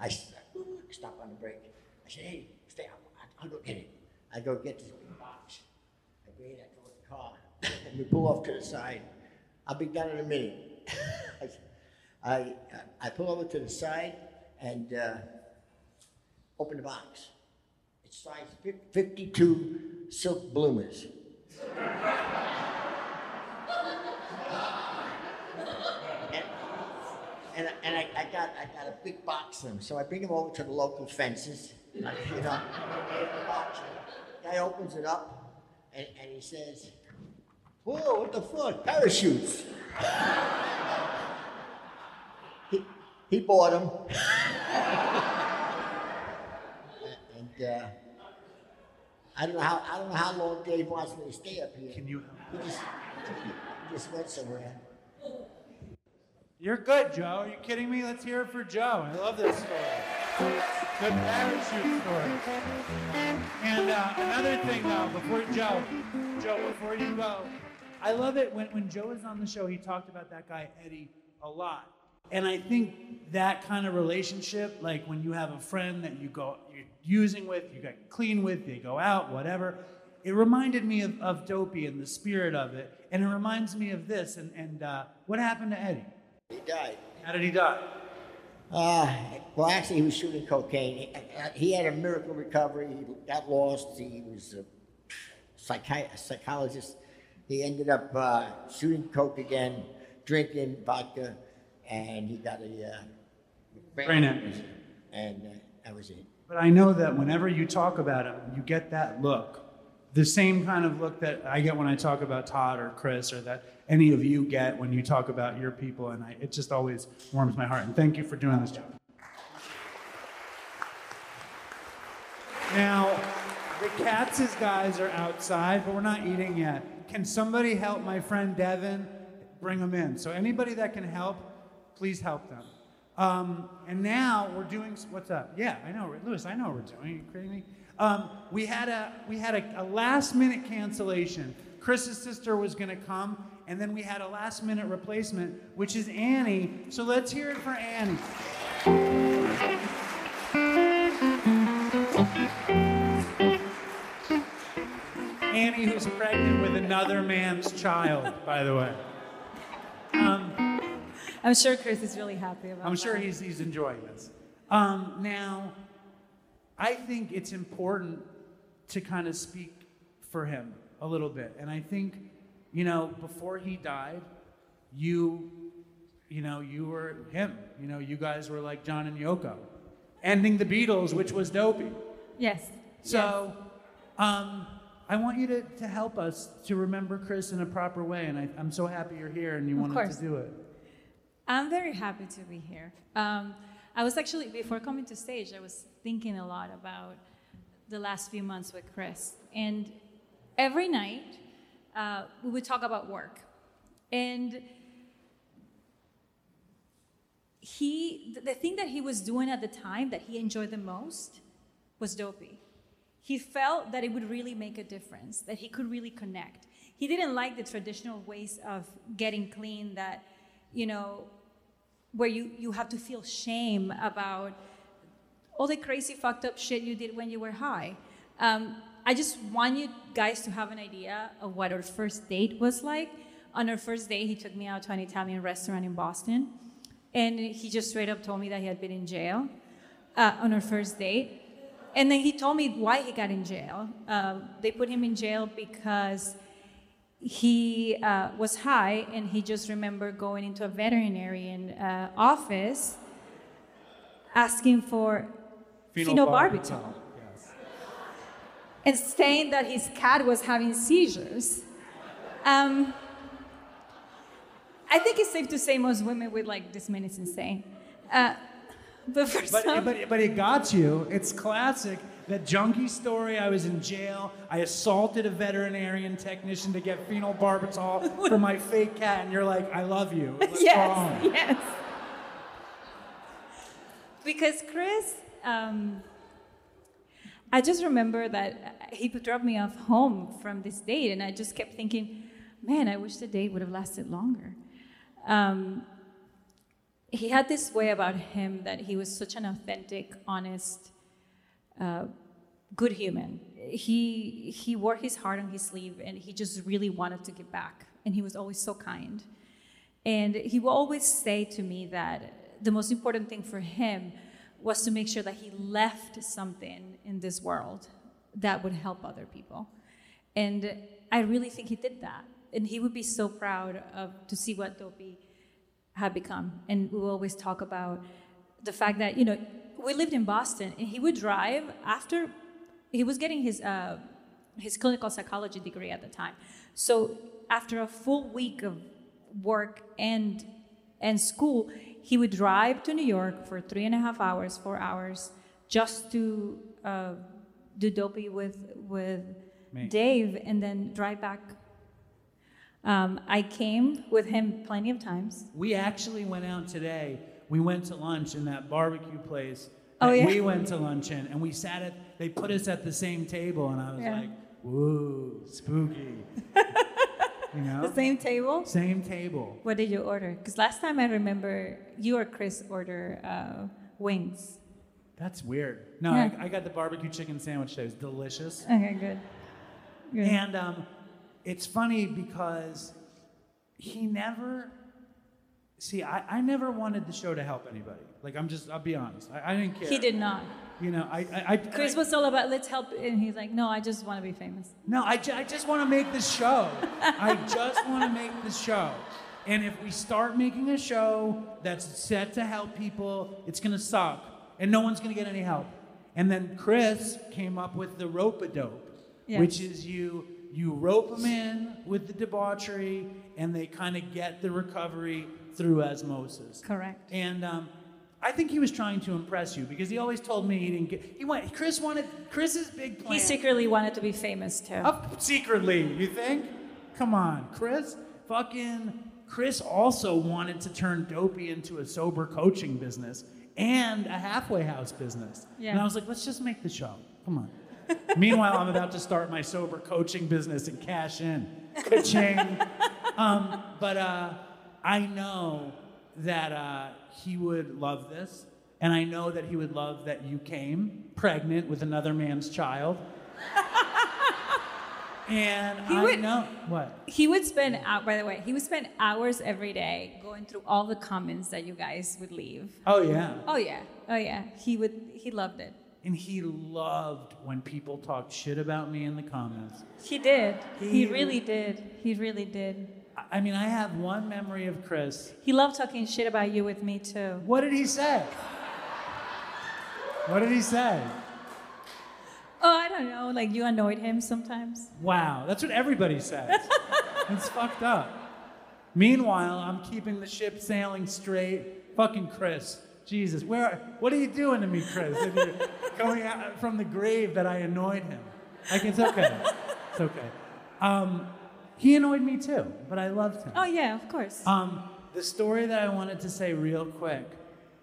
I stop on the brake. I say, "Hey, stay! I'll, I'll go get it." I go get this big box. I bring it to the car, and we pull off to the side. I'll be done in a minute. I, I pull over to the side and uh, open the box. It's size 52 silk bloomers. and and, I- I, got I got a big box of them, so I bring them over to the local fences. You know, the. Guy opens it up, and, and he says, "Whoa, what the fuck? Parachutes!" he, he bought them, uh, I don't know how I don't know how long Dave wants me to stay up here. Can you? He just, he just went somewhere. You're good, Joe. Are you kidding me? Let's hear it for Joe. I love this story. Good parachute story. And uh, another thing, though, before Joe, Joe, before you go, I love it when, when Joe was on the show, he talked about that guy, Eddie, a lot. And I think that kind of relationship, like when you have a friend that you go, you're using with, you get clean with, they go out, whatever, it reminded me of, of Dopey and the spirit of it. And it reminds me of this. And, and uh, what happened to Eddie? He died. How did he die? Uh, well, actually, he was shooting cocaine. He, uh, he had a miracle recovery. He got lost. He was a, psychi- psychologist. He ended up uh, shooting coke again, drinking vodka, and he got a uh, Brain aneurysm. And uh, that was it. But I know that whenever you talk about him, you get that look. The same kind of look that I get when I talk about Todd or Chris or that any of you get when you talk about your people. And I, it just always warms my heart. And thank you for doing this, Joe. Now, the Katz's guys are outside, but we're not eating yet. Can somebody help my friend Devin bring them in? So anybody that can help, please help them. Um, and now we're doing what's up? Yeah, I know, Lewis. I know we're doing. Are you me? Um, we had a we had a, a last minute cancellation. Chris's sister was going to come, and then we had a last minute replacement, which is Annie. So let's hear it for Annie. Annie, who's pregnant with another man's child, by the way. I'm sure Chris is really happy about it. I'm sure that. he's, he's enjoying this. Um, now, I think it's important to kind of speak for him a little bit. And I think, you know, before he died, you, you know, you were him. You know, you guys were like John and Yoko, ending the Beatles, which was dopey. Yes. So, um, I want you to, to help us to remember Chris in a proper way. And I, I'm so happy you're here and you Of wanted course. to do it. I'm very happy to be here. Um, I was actually, before coming to stage, I was thinking a lot about the last few months with Chris. And every night, uh, we would talk about work. And he, the thing that he was doing at the time that he enjoyed the most was dopey. He felt that it would really make a difference, that he could really connect. He didn't like the traditional ways of getting clean that, you know, where you, you have to feel shame about all the crazy fucked up shit you did when you were high. Um, I just want you guys to have an idea of what our first date was like. On our first date, he took me out to an Italian restaurant in Boston, and he just straight up told me that he had been in jail uh, on our first date. And then he told me why he got in jail. Um, they put him in jail because he uh, was high and he just remembered going into a veterinarian uh, office asking for phenobarbital and saying that his cat was having seizures. Um, I think it's safe to say most women would like this man is insane. Uh, but But, some, but, but it got you. It's classic. That junkie story, I was in jail. I assaulted a veterinarian technician to get phenobarbital for my fake cat, and you're like, I love you. Let's yes, yes. Because Chris, um, I just remember that he would drop me off home from this date, and I just kept thinking, man, I wish the date would have lasted longer. Um, he had this way about him that he was such an authentic, honest, good human. He he wore his heart on his sleeve, and he just really wanted to give back. And he was always so kind. And he will always say to me that the most important thing for him was to make sure that he left something in this world that would help other people. And I really think he did that. And he would be so proud of to see what Dopey had become. And we will always talk about the fact that, you know, we lived in Boston and he would drive after he was getting his uh, his clinical psychology degree at the time. So after a full week of work and and school, he would drive to New York for three and a half hours, four hours, just to uh, do dopey with with Me. Dave, and then drive back. Um, I came with him plenty of times. We actually went out today. We went to lunch in that barbecue place. Oh, yeah? We went to lunch in, and we sat at. They put us at the same table, and I was Yeah. like, "Whoa, spooky!" you know, The same table. same table. What did you order? Because last time I remember you or Chris order uh, wings. That's weird. No, Yeah. I, I got the barbecue chicken sandwich. That was delicious. Okay, good. Good. And um, it's funny because he never. See, I, I never wanted the show to help anybody. Like, I'm just, I'll be honest. I, I didn't care. He did not. You know, I. I, I Chris was all about let's help, and he's like, no, I just want to be famous. No, I, ju- I just want to make the show. I just want to make the show. And if we start making a show that's set to help people, it's going to suck. And no one's going to get any help. And then Chris came up with the rope a dope, Yes. which is you you rope them in with the debauchery, and they kind of get the recovery through osmosis. Correct. And um, I think he was trying to impress you because he always told me he didn't get. He went. Chris wanted Chris's big plan. He secretly wanted to be famous too. Up secretly, you think? Come on, Chris. Fucking Chris also wanted to turn Dopey into a sober coaching business and a halfway house business. Yeah. And I was like, let's just make the show. Come on. Meanwhile, I'm about to start my sober coaching business and cash in. Ka-ching. um, but uh, I know that uh, he would love this. And I know that he would love that you came pregnant with another man's child. And He I would- know what. He would spend out. By the way, he would spend hours every day going through all the comments that you guys would leave. Oh yeah. Oh yeah. Oh yeah. He would. He loved it. And he loved when people talked shit about me in the comments. He did. He, He- really did. He really did. I- mean, I have one memory of Chris. He loved talking shit about you with me too. What did he say? What did he say? Oh, I don't know. Like you annoyed him sometimes. Wow, that's what everybody says. it's fucked up. Meanwhile, I'm keeping the ship sailing straight. Fucking Chris. Jesus, where? What are you doing to me, Chris? If you're coming out from the grave that I annoyed him. Like it's okay. It's okay. Um, he annoyed me too, but I loved him. Oh yeah, of course. Um, the story that I wanted to say real quick,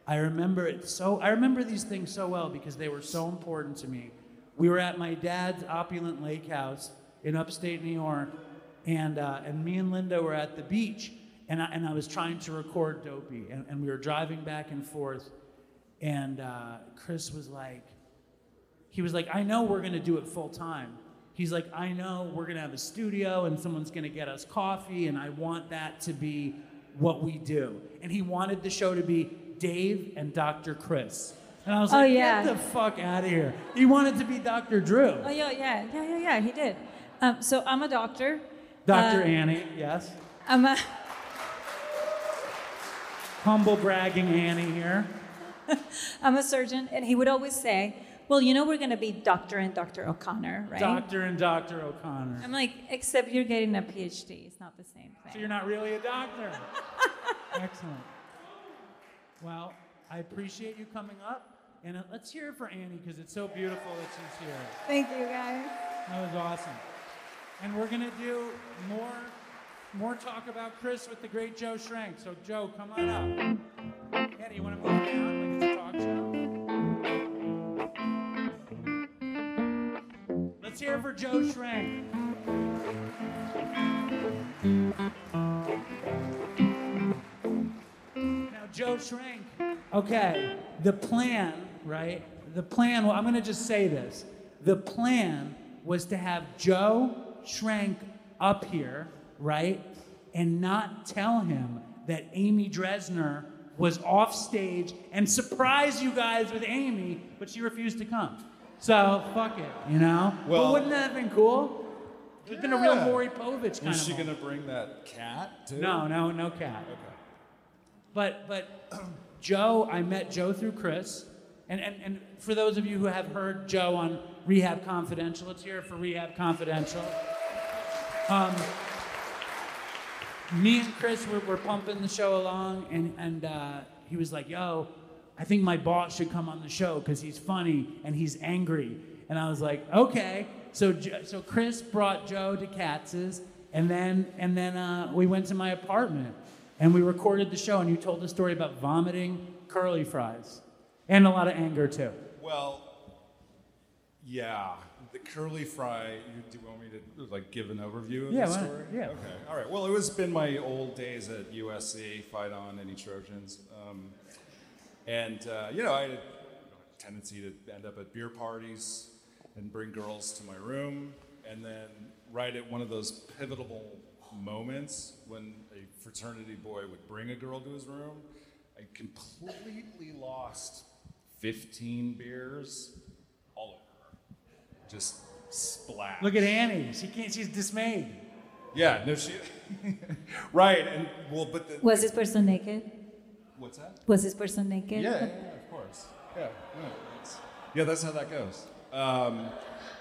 I remember it so. I remember these things so well because they were so important to me. We were at my dad's opulent lake house in upstate New York, and uh, and me and Linda were at the beach, and I, and I was trying to record Dopey, and, and we were driving back and forth, and uh, Chris was like, he was like, I know we're gonna do it full time. He's like, I know we're gonna have a studio and someone's gonna get us coffee, and I want that to be what we do. And he wanted the show to be Dave and Dr. Chris. And I was Oh, like, yeah. get the fuck out of here. He wanted to be Dr. Drew. Oh yeah, yeah, yeah, yeah, yeah. He did. Um, so I'm a doctor, Dr. Uh, Annie, yes. I'm a, Humble bragging Annie here. I'm a surgeon, and he would always say, Well, you know, we're going to be Dr. and Dr. O'Connor, right? Dr. and Dr. O'Connor. I'm like, Except you're getting a PhD. It's not the same thing. So you're not really a doctor. Excellent. Well, I appreciate you coming up. And uh, let's hear it for Annie because it's so beautiful that she's here. Thank you, guys. That was awesome. And we're gonna do more, more talk about Chris with the great Joe Schrank. So Joe, come on up. Annie, you want to move down like it's a talk show? Let's hear it for Joe Schrank. Now, Joe Schrank. Okay, the plan, right? The plan, well, I'm going to just say this. The plan was to have Joe Schrank up here, right? And not tell him that Amy Dresner was off stage and surprise you guys with Amy, but she refused to come. So, fuck it, you know? but Well- wouldn't that have been cool? It would have been a real Yeah. Maury Povich kind of she moment. gonna bring that cat too? No, no, no cat. Okay. But but Joe, I met Joe through Chris, and, and and for those of you who have heard Joe on Rehab Confidential, let's hear it for Rehab Confidential. Um, me and Chris were, were pumping the show along, and and uh, he was like, "Yo, I think my boss should come on the show because he's funny and he's angry." And I was like, "Okay." So so Chris brought Joe to Katz's, and then and then uh, we went to my apartment and we recorded the show. And you told the story about vomiting curly fries, and a lot of anger too. Well, yeah, the curly fry. You, do you want me to like give an overview of Yeah, the story? Yeah. Okay. All right. Well, it was been my old days at USC. Fight on any Trojans. Um, and uh, you know, I had a tendency to end up at beer parties and bring girls to my room, and then right at one of those pivotal moments when a fraternity boy would bring a girl to his room, I completely lost 15 beers all over her. Just splat. Look at Annie; she can't. She's dismayed. Yeah, no, she. right, and well, but the. Was this person naked? What's that? Was this person naked? Yeah, yeah, yeah, of course. Yeah, no, that's, yeah, that's how that goes. Um,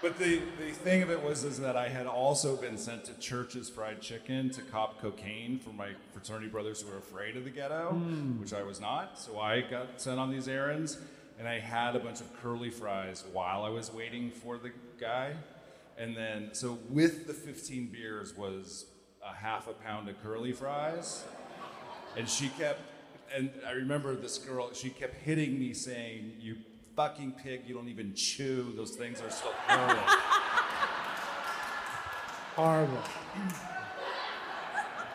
but the, the thing of it was is that I had also been sent to Church's Fried Chicken to cop cocaine for my fraternity brothers who were afraid of the ghetto, Mm. which I was not. So I got sent on these errands, and I had a bunch of curly fries while I was waiting for the guy. And then, so with the 15 beers was a half a pound of curly fries. And she kept, and I remember this girl, she kept hitting me saying, You fucking pig, you don't even chew. Those things are so curly. Horrible.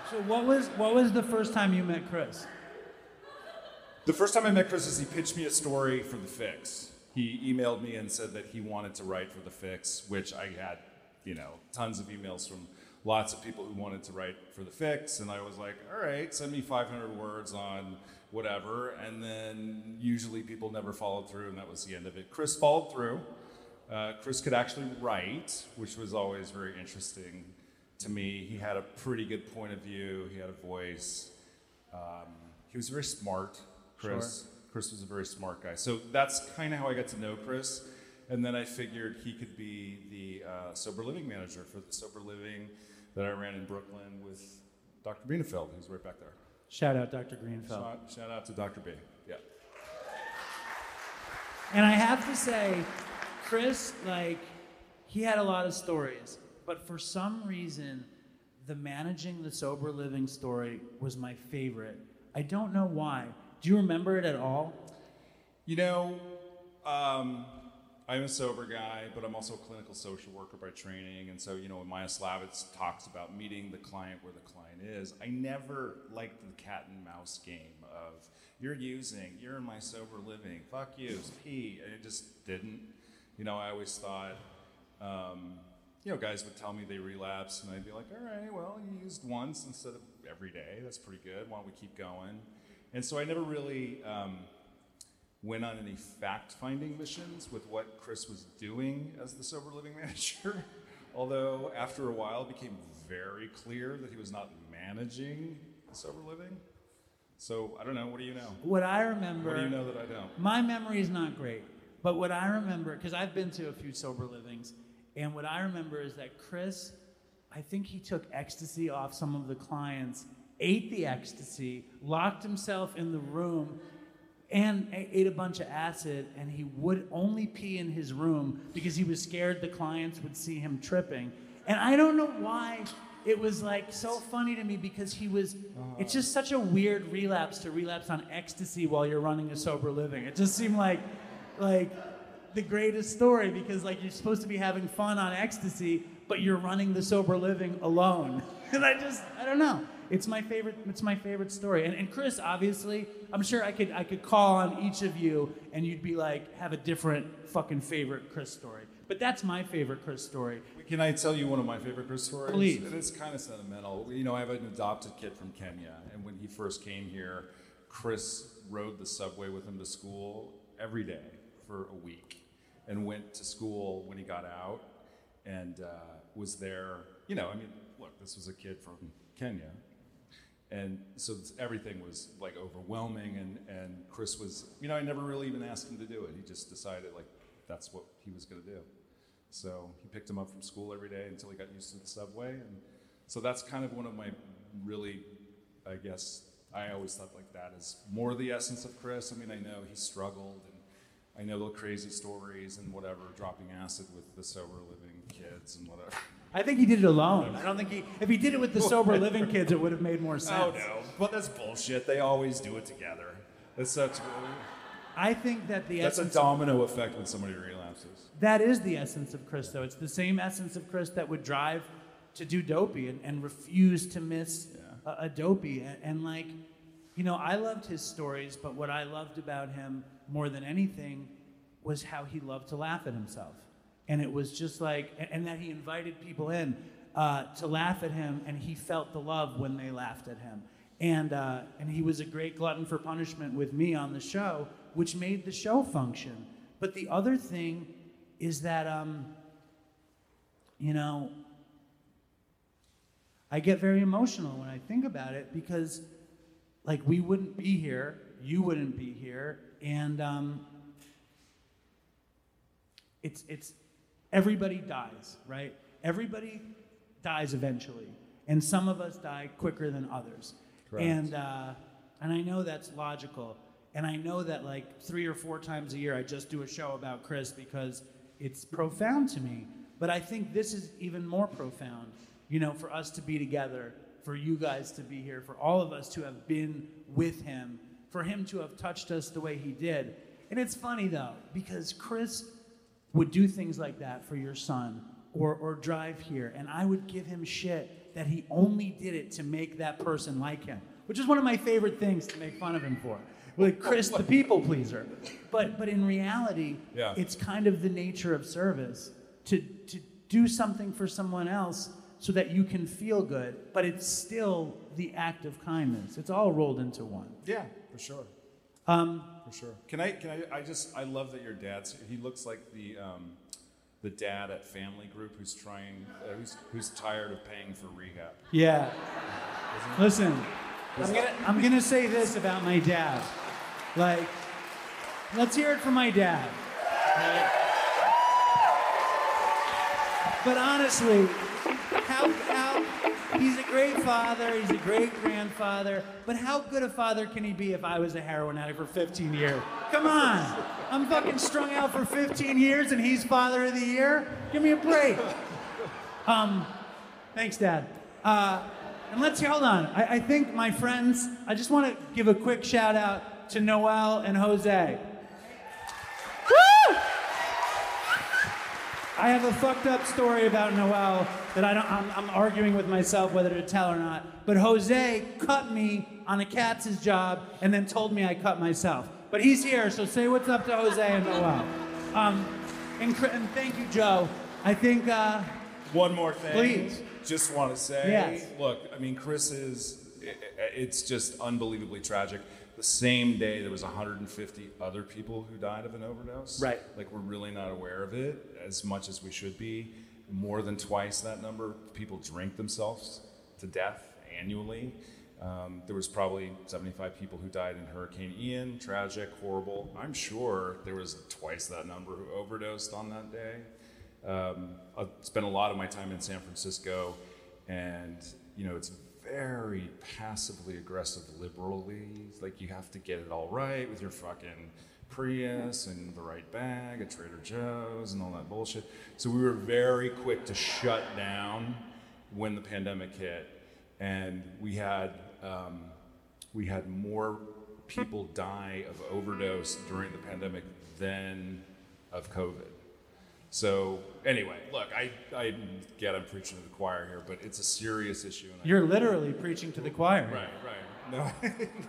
So what was what was the first time you met Chris? the first time I met Chris is he pitched me a story for The Fix. He emailed me and said that he wanted to write for The Fix, which I had, you know, tons of emails from lots of people who wanted to write for The Fix. And I was like, all right, send me 500 words on whatever. And then usually people never followed through, and that was the end of it. Chris followed through. Uh, Chris could actually write, which was always very interesting to me. He had a pretty good point of view, he had a voice. Um, he was very smart, Chris. Sure. Chris was a very smart guy. So that's kind of how I got to know Chris. And then I figured he could be the uh, sober living manager for the sober living that I ran in Brooklyn with Dr. Bienefeld, who's right back there. Shout out Dr. Greenfeld. Shout, shout out to Dr. B. Yeah. And I have to say, Chris, like, he had a lot of stories, but for some reason, the managing the sober living story was my favorite. I don't know why. Do you remember it at all? You know, um, I'm a sober guy, but I'm also a clinical social worker by training. And so, you know, when Maia Szalavitz talks about meeting the client where the client is, I never liked the cat and mouse game of you're using, you're in my sober living, fuck you, pee. And it just didn't. You know, I always thought, um, you know, guys would tell me they relapse, and I'd be like, all right, well, you used once instead of every day. That's pretty good. Why don't we keep going? And so I never really. Um, went on any fact finding missions with what Chris was doing as the sober living manager. Although after a while, it became very clear that he was not managing the sober living. So I don't know. What do you know? What I remember. What do you know that I don't? My memory is not great, but what I remember, because I've been to a few sober livings, and what I remember is that Chris, I think he took ecstasy off some of the clients, ate the ecstasy, locked himself in the room, and ate a bunch of acid, and he would only pee in his room because he was scared the clients would see him tripping. And I don't know why it was like so funny to me because he was uh-huh. it's just such a weird relapse to relapse on ecstasy while you're running a sober living. It just seemed like like the greatest story because like you're supposed to be having fun on ecstasy, but you're running the sober living alone. And I just I don't know. It's my favorite it's my favorite story. And, and Chris, obviously, I'm sure I could I could call on each of you and you'd be like have a different fucking favorite Chris story. But that's my favorite Chris story. Can I tell you one of my favorite Chris stories? Please. It is kind of sentimental. You know, I have an adopted kid from Kenya, and when he first came here, Chris rode the subway with him to school every day for a week, and went to school when he got out, and uh, was there. You know, I mean, look, this was a kid from Kenya, and so everything was like overwhelming and, and chris was you know i never really even asked him to do it. He just decided like that's what he was going to do. So he picked him up from school every day until he got used to the subway and so that's kind of one of my really i guess i always thought like that is more the essence of chris. I mean i know he struggled and i know the crazy stories and whatever dropping acid with the sober living kids and whatever I think he did it alone. I don't think he if he did it with the sober living kids it would have made more oh, sense. Oh no, but that's bullshit. They always do it together. That's such. I think that the That's a essence domino effect when somebody relapses. That is the essence of Chris, though. It's the same essence of Chris that would drive to do dopey and, and refuse to miss a, a dopey. And, and, like, you know, I loved his stories, but what I loved about him more than anything was how he loved to laugh at himself. And it was just like, and, that he invited people in uh, to laugh at him, and he felt the love when they laughed at him. And, uh, and he was a great glutton for punishment with me on the show, which made the show function. But the other thing is that, um, you know, I get very emotional when I think about it because, like, we wouldn't be here, you wouldn't be here, and um, it's it's everybody dies, right? Everybody dies eventually, and some of us die quicker than others. Correct. And uh, and I know that's logical, and I know that like three or four times a year I just do a show about Chris because it's profound to me. But I think this is even more profound, you know, for us to be together, for you guys to be here, for all of us to have been with him, for him to have touched us the way he did. And it's funny though, because Chris would do things like that for your son or, or drive here, and I would give him shit that he only did it to make that person like him, which is one of my favorite things to make fun of him for. Like Chris, the people pleaser. But, but in reality, Yeah. it's kind of the nature of service to, to do something for someone else so that you can feel good, but it's still the act of kindness. It's all rolled into one. Yeah, for sure. Um, For sure. Can I? Can I? I just. I love that your dad's. He looks like the um, the dad at Family Group who's trying. Uh, who's who's tired of paying for rehab. Yeah. Listen, I'm gonna, I'm gonna say this about my dad. Like, let's hear it from my dad. But honestly, how, how, he's a great father, he's a great grandfather, but how good a father can he be if I was a heroin addict for 15 years? Come on. I'm fucking strung out for 15 years and he's father of the year? Give me a break. Um, thanks, Dad. Uh, and let's see, hold on. I, I think my friends, I just want to give a quick shout out to Noel and Jose. I have a fucked up story about Noel that I don't, I'm, I'm arguing with myself whether to tell or not. But Jose cut me on a Katz's job and then told me I cut myself. But he's here, so say what's up to Jose and Noel. Um, and, and thank you, Joe. I think. Uh, One more thing. Please. Just want to say, Yes. look, I mean, Chris is, it's just unbelievably tragic. The same day, there was 150 other people who died of an overdose. Right. Like, we're really not aware of it as much as we should be. more than twice that number people drink themselves to death annually. Um, there was probably 75 people who died in Hurricane Ian. Tragic, horrible. I'm sure there was twice that number who overdosed on that day. Um, I've spent a lot of my time in San Francisco, and you know it's very passively aggressive liberally. Like you have to get it all right with your fucking Prius and the right bag at Trader Joe's and all that bullshit. So we were very quick to shut down when the pandemic hit, and we had um, we had more people die of overdose during the pandemic than of COVID. So anyway, look, I, I get I'm preaching to the choir here, but it's a serious issue. And You're literally preaching to the choir. Right, right. No,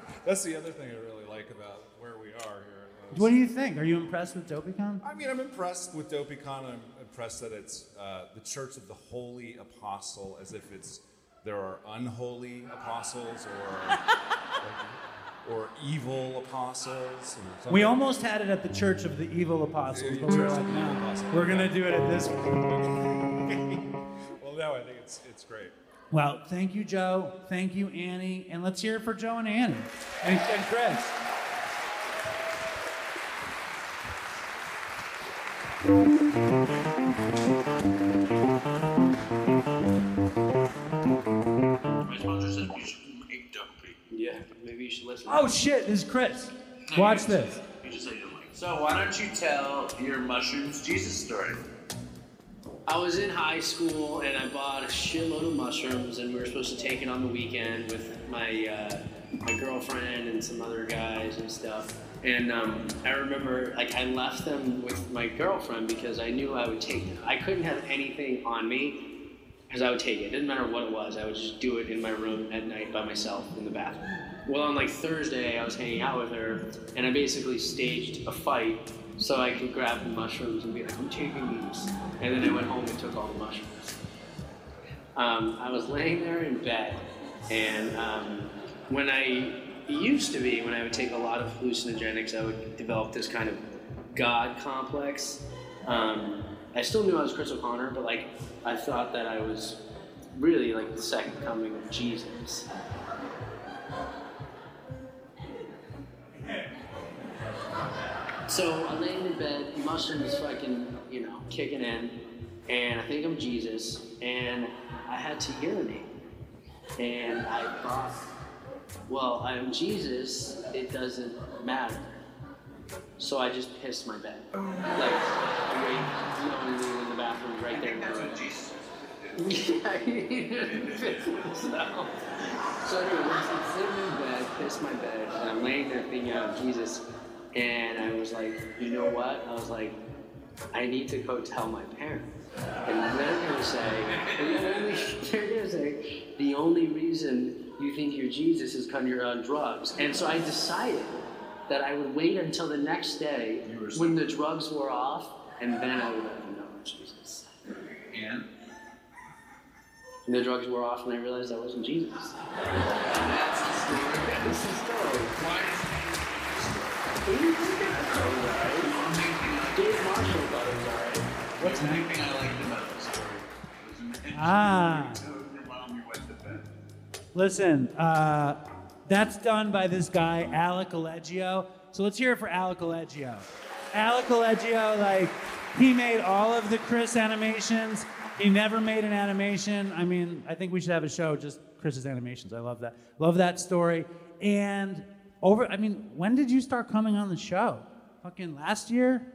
that's the other thing I really like about where we are here. What do you think? Are you impressed with DopeyCon? I mean, I'm impressed with DopeyCon. I'm impressed that it's uh, the Church of the Holy Apostle, as if it's there are unholy apostles or or evil apostles. Or. We almost had it at the Church of the Evil Apostles, but we were like, no, we're gonna do it at this one. well, no, I think it's it's great. Well, thank you, Joe. Thank you, Annie, and let's hear it for Joe and Annie and, and Chris. My you should listen. Oh shit! This is Chris. No, Watch you this. You just say. So why don't you tell your mushrooms Jesus story? I was in high school and I bought a shitload of mushrooms, and we were supposed to take it on the weekend with my uh, my girlfriend and some other guys and stuff. And um, I remember, like, I left them with my girlfriend because I knew I would take them. I couldn't have anything on me because I would take it. It didn't matter what it was. I would just do it in my room at night by myself in the bathroom. Well, on like Thursday, I was hanging out with her, and I basically staged a fight so I could grab the mushrooms and be like, I'm taking these. And then I went home and took all the mushrooms. Um, I was laying there in bed, and um, when I used to be when I would take a lot of hallucinogenics, I would develop this kind of God complex. Um, I still knew I was Chris O'Connor, but like I thought that I was really like the second coming of Jesus. So I lay in bed, mushroom is fucking, you know, kicking in, and I think I'm Jesus, and I had to urinate. And I thought, well, I'm Jesus, it doesn't matter. So I just pissed my bed. Like, right, knowingly in the bathroom right there in the room. Yeah, he didn't piss himself. So anyway, I'm sitting in bed, pissed my bed, and I'm laying there thinking of Jesus, and I was like, you know what? I was like, I need to go tell my parents. And they're gonna say, they're gonna- say, the only reason you think you're Jesus is because you're on drugs. And so I decided that I would wait until the next day when the drugs were off, and then I would let them know I'm Jesus. And And the drugs were off, and I realized I wasn't Jesus. That's the story. That's the story. Why What's the thing I liked about the story? Ah. Listen, uh, that's done by this guy, Alec Allegio. So let's hear it for Alec Allegio. Alec Allegio, like, he made all of the Chris animations. He never made an animation. I mean, I think we should have a show just Chris's animations. I love that. Love that story. And over, I mean, when did you start coming on the show? Fucking last year?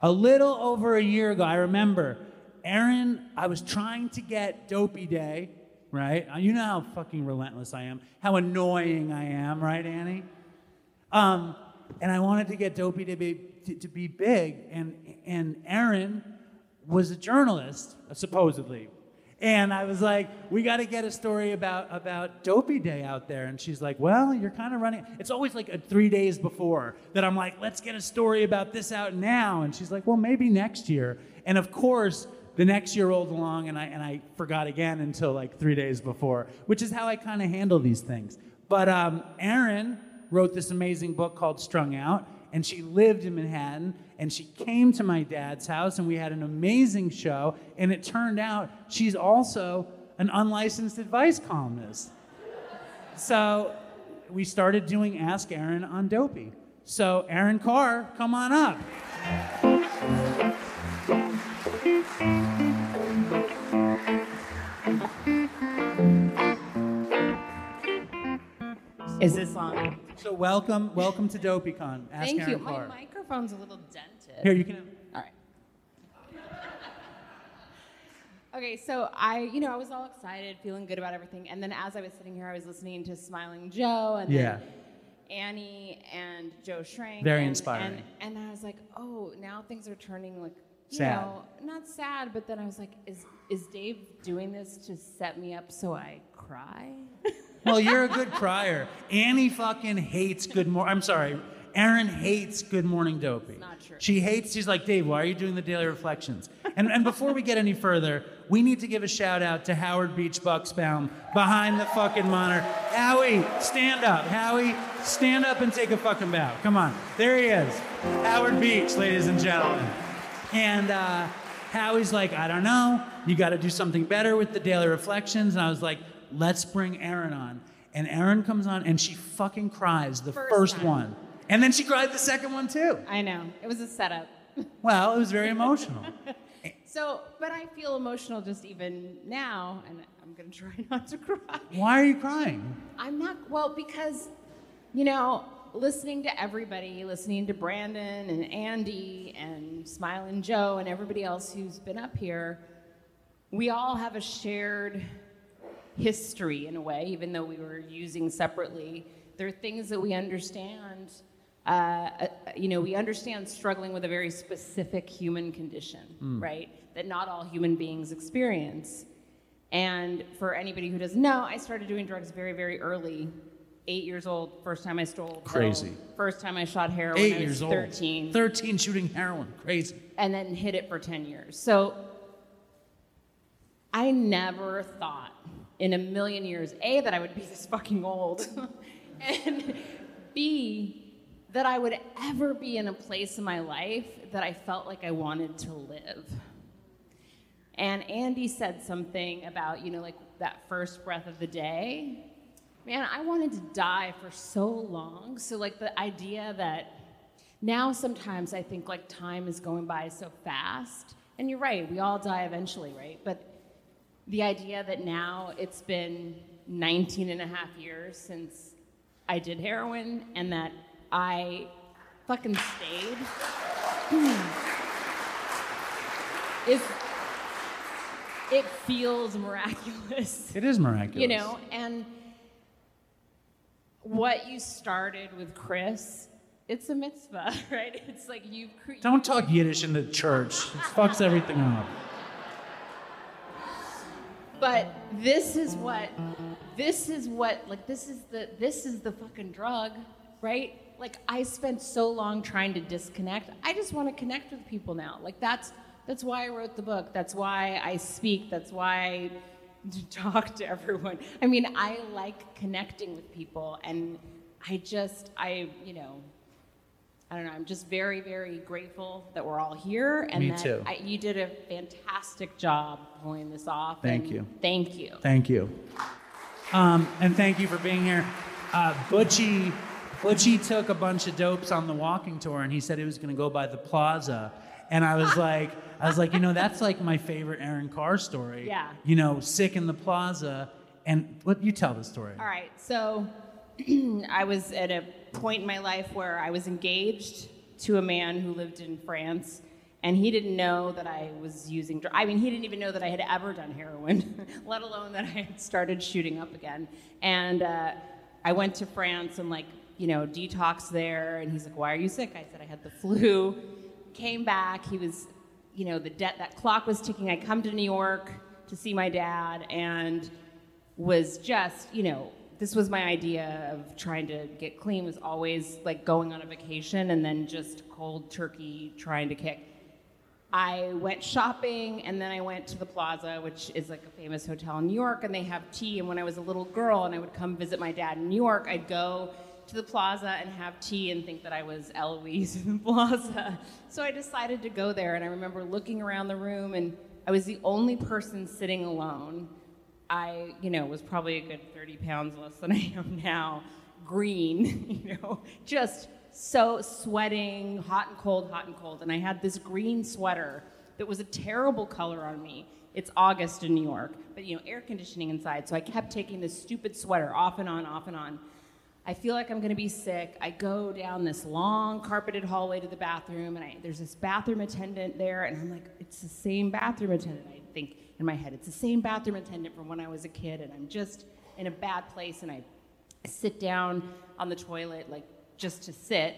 A little over a year ago, I remember Erin, I was trying to get Dopey Day, right? Uh, You know how fucking relentless I am, how annoying I am, right, Annie? Um, and I wanted to get Dopey to be, to, to be big, and, and Erin was a journalist, supposedly. And I was like, we got to get a story about, about Dopey Day out there. And she's like, well, you're kind of running. It's always like a three days before that I'm like, let's get a story about this out now. And she's like, well, maybe next year. And of course, the next year rolled along and I, and I forgot again until like three days before, which is how I kind of handle these things. But um, Erin wrote this amazing book called Strung Out, and she lived in Manhattan. And she came to my dad's house, and we had an amazing show. And it turned out she's also an unlicensed advice columnist. So we started doing Ask Erin on Dopey. So, Erin Khar, come on up. Is this on? So, welcome, welcome to DopeyCon. Ask Thank Erin you. My microphone's a little dented. Here, you can. All right. Okay, so I, you know, I was all excited, feeling good about everything, and then as I was sitting here, I was listening to Smiling Joe and then Yeah. Annie and Joe Schrank. Very and, inspiring. And, and I was like, oh, now things are turning like, you Sad. know, not sad, but then I was like, is is Dave doing this to set me up so I cry? Well, you're a good crier. Annie fucking hates Good Morning. I'm sorry. Erin hates Good Morning Dopey. not true. She hates, she's like, Dave, why are you doing the daily reflections? And, and before we get any further, we need to give a shout out to Howard Beach Bucksbaum behind the fucking monitor. Howie, stand up. Howie, stand up and take a fucking bow. Come on. There he is. Howard Beach, ladies and gentlemen. And uh, Howie's like, I don't know. You got to do something better with the daily reflections. And I was like, let's bring Erin on. And Erin comes on and she fucking cries the First first, one. And then she cried the second one too. I know it was a setup. Well, it was very emotional. So, but I feel emotional just even now, and I'm gonna try not to cry. Why are you crying? I'm not, well, because, you know, listening to everybody, listening to Brandon and Andy and Smiling Joe and everybody else who's been up here, we all have a shared history in a way, even though we were using separately. There are things that we understand. Uh, uh, you know, we understand struggling with a very specific human condition, Mm. right? That not all human beings experience. And for anybody who doesn't know, I started doing drugs very, very early. Eight years old, first time I stole. Crazy. First time I shot heroin. Eight years old. 13 13 shooting heroin. Crazy. and then hid it for 10 years. So I never thought in a million years, A, that I would be this fucking old, and B, that I would ever be in a place in my life that I felt like I wanted to live. And Andy said something about, you know, like that first breath of the day. Man, I wanted to die for so long. So, like, the idea that now sometimes I think like time is going by so fast. And you're right, we all die eventually, right? But the idea that now it's been 19 and a half years since I did heroin and that I fucking stayed hmm, is it feels miraculous. It is miraculous. You know, and what you started with Chris, it's a mitzvah, right? It's like you've Don't talk Yiddish in the church. It fucks everything up. But this is what this is what like this is the this is the fucking drug, right? Like I spent so long trying to disconnect. I just want to connect with people now. Like that's that's why I wrote the book. That's why I speak. That's why I talk to everyone. I mean, I like connecting with people and I just I, you know, I don't know. I'm just very, very grateful that we're all here, and Me that too. I, you did a fantastic job pulling this off. Thank and you. Thank you. Thank you. Um, and thank you for being here. Uh, Butchie, Butchie took a bunch of dopes on the walking tour, and he said he was going to go by the plaza. And I was like, I was like, you know, that's like my favorite Erin Khar story. Yeah. You know, sick in the plaza. And what you tell the story? All right. So I was at a point in my life where I was engaged to a man who lived in France, and he didn't know that I was using. I mean, he didn't even know that I had ever done heroin, let alone that I had started shooting up again. And uh, I went to France and, like, you know, detox there, and he's like, Why are you sick? I said, I had the flu. Came back. He was, you know, the debt, that clock was ticking. I come to New York to see my dad, and was just, you know, this was my idea of trying to get clean was always like going on a vacation and then just cold turkey trying to kick. I went shopping and then I went to the Plaza, which is like a famous hotel in New York, and they have tea. And when I was a little girl and I would come visit my dad in New York, I'd go to the plaza and have tea and think that I was Eloise in the plaza. So I decided to go there, and I remember looking around the room, and I was the only person sitting alone. I, you know, was probably a good 30 pounds less than I am now, green, you know, just so sweating, hot and cold, hot and cold. And I had this green sweater that was a terrible color on me. It's August in New York, but you know, air conditioning inside. So I kept taking this stupid sweater off and on, off and on. I feel like I'm gonna be sick. I go down this long carpeted hallway to the bathroom, and I, there's this bathroom attendant there, and I'm like, it's the same bathroom attendant. I think in my head, it's the same bathroom attendant from when I was a kid, and I'm just in a bad place, and I sit down on the toilet, like just to sit,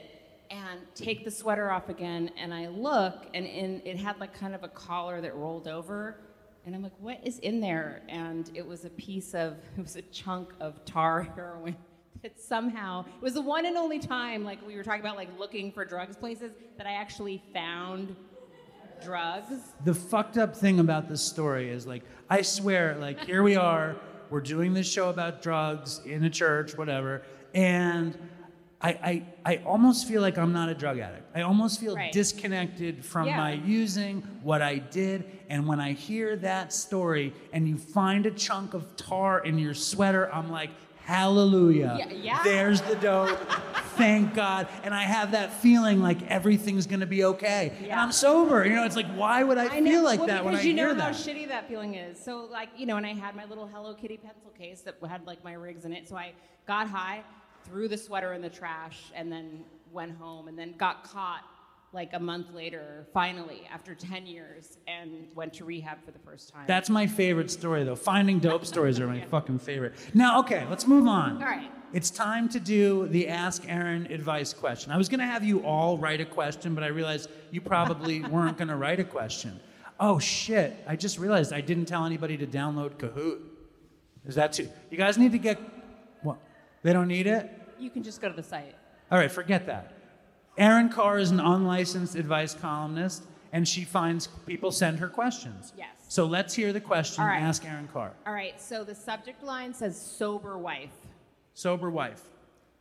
and take the sweater off again, and I look, and in, it had like kind of a collar that rolled over, and I'm like, what is in there? And it was a piece of, it was a chunk of tar heroin that somehow, it was the one and only time, like we were talking about, like looking for drugs places, that I actually found drugs. The fucked up thing about this story is like, I swear, like, here we are, we're doing this show about drugs in a church, whatever, and I, I, I almost feel like I'm not a drug addict. I almost feel Right. disconnected from Yeah. my using, what I did, and when I hear that story and you find a chunk of tar in your sweater, I'm like, hallelujah. Yeah, yeah. There's the dope. Thank God. And I have that feeling like everything's gonna be okay. And I'm sober. You know, it's like, why would I, know- feel like well, that when I hear that? because you know how shitty that feeling is. So like you know, and I had my little Hello Kitty pencil case that had like my rigs in it. So I got high, threw the sweater in the trash, and then went home, and then got caught like a month later, finally after ten years, and went to rehab for the first time. That's my favorite story, though. Finding dope stories are my fucking favorite. Now, okay, let's move on. All right. It's time to do the Ask Erin advice question. I was going to have you all write a question, but I realized you probably weren't going to write a question. Oh, shit. I just realized I didn't tell anybody to download Kahoot. Is that too? You guys need to get. What? They don't need it? You can just go to the site. All right, forget that. Erin Khar is an unlicensed advice columnist, and she finds people send her questions. Yes. So let's hear the question. Right. Ask Erin Khar. All right. So the subject line says sober wife. Sober wife.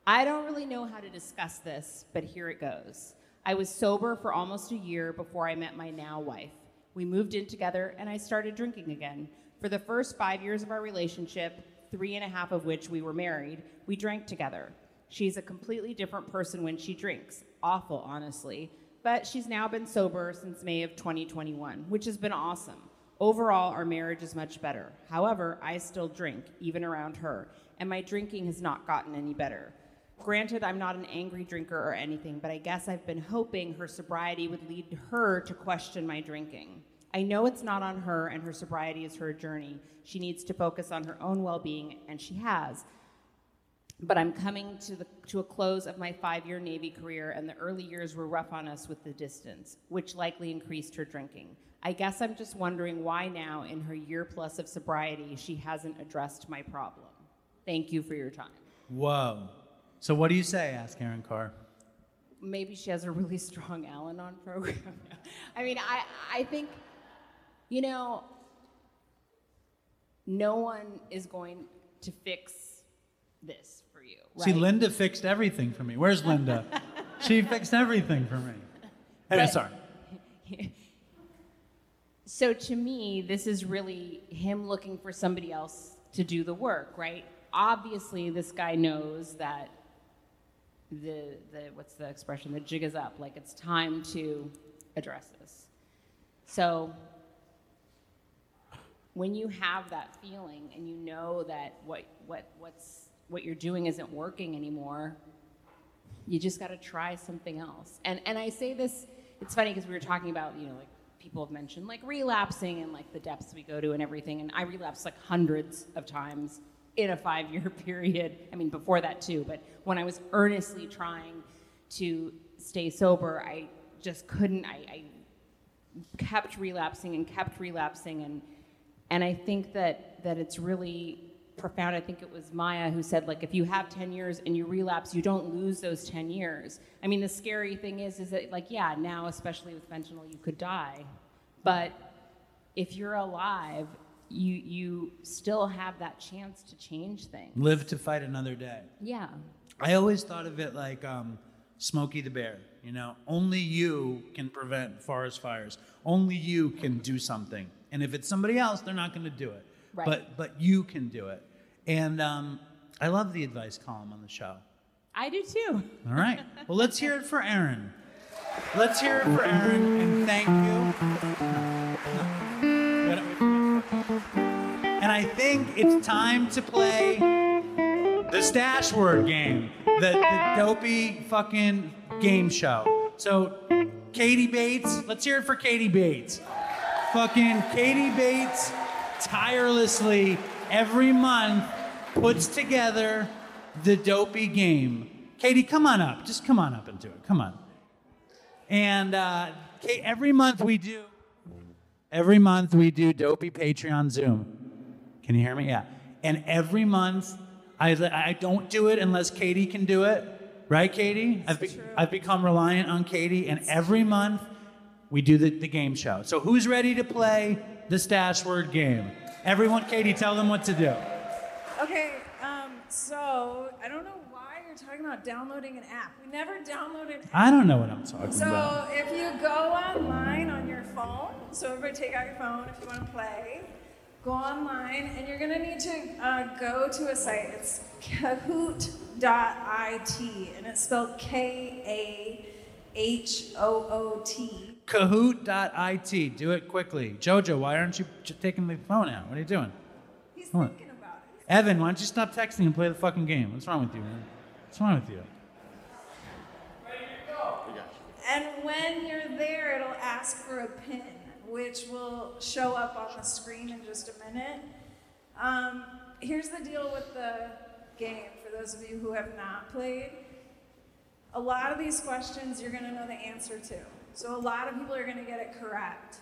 I don't really know how to discuss this, but here it goes. I was sober for almost a year before I met my now wife. We moved in together and I started drinking again. For the first five years of our relationship, three and a half of which we were married, we drank together. She's a completely different person when she drinks. Awful, honestly. But she's now been sober since May of 2021, which has been awesome. Overall, our marriage is much better. However, I still drink, even around her, and my drinking has not gotten any better. Granted, I'm not an angry drinker or anything, but I guess I've been hoping her sobriety would lead her to question my drinking. I know it's not on her, and her sobriety is her journey. She needs to focus on her own well being, and she has. But I'm coming to, the, to a close of my five year Navy career, and the early years were rough on us with the distance, which likely increased her drinking. I guess I'm just wondering why now, in her year plus of sobriety, she hasn't addressed my problem. Thank you for your time. Whoa. So what do you say? Ask Erin Khar. Maybe she has a really strong Al Anon program. I mean, I, I think, you know, no one is going to fix this you. See. Linda fixed everything for me. Where's Linda? she fixed everything for me. Anyway, But- sorry. So to me, this is really him looking for somebody else to do the work, right? Obviously, this guy knows that the the what's the expression? The jig is up. Like it's time to address this. So when you have that feeling and you know that what what what's what you're doing isn't working anymore, you just got to try something else. And and I say this, it's funny because we were talking about you know like people have mentioned like relapsing and like the depths we go to and everything. And I relapsed like hundreds of times in a five year period. I mean before that too, but when I was earnestly trying to stay sober, I just couldn't. I, I kept relapsing and kept relapsing and and I think that that it's really profound. I think it was Maia who said like if you have 10 years and you relapse, you don't lose those 10 years. I mean the scary thing is is that like yeah, now especially with fentanyl you could die. But if you're alive, you you still have that chance to change things. Live to fight another day. Yeah. I always thought of it like um, Smokey the Bear. You know, only you can prevent forest fires. Only you can do something. And if it's somebody else, they're not going to do it. Right. But but you can do it. And um, I love the advice column on the show. I do too. All right. Well, let's hear it for Erin. Let's hear it for Erin and thank you. And I think it's time to play the stash word game, the, the dopey fucking game show. So, Katie Bates, let's hear it for Katie Bates. Fucking Katie Bates tirelessly every month puts together the dopey game. Katie, come on up. Just come on up and do it. Come on. And uh, Ka- every month we do, every month we do dopey Patreon Zoom. Can you hear me? Yeah. And every month, I, I don't do it unless Katie can do it. Right, Katie? I've, be- I've become reliant on Katie, and every month we do the, the game show. So who's ready to play the stash word game? Everyone, Katie, tell them what to do. Okay, um, so I don't know why you're talking about downloading an app. We never downloaded. I don't know what I'm talking So about. So if you go online on your phone, so everybody take out your phone if you want to play, go online and you're gonna need to uh, go to a site. It's kahoot.it and it's spelled K A H O O T. Kahoot.it. Do it quickly. Jojo, why aren't you taking the phone out? What are you doing? He's on. thinking it. Evan, why don't you stop texting and play the fucking game? What's wrong with you, man? What's wrong with you? And when you're there, it'll ask for a pin, which will show up on the screen in just a minute. Um, here's the deal with the game for those of you who have not played. A lot of these questions you're going to know the answer to. So a lot of people are going to get it correct.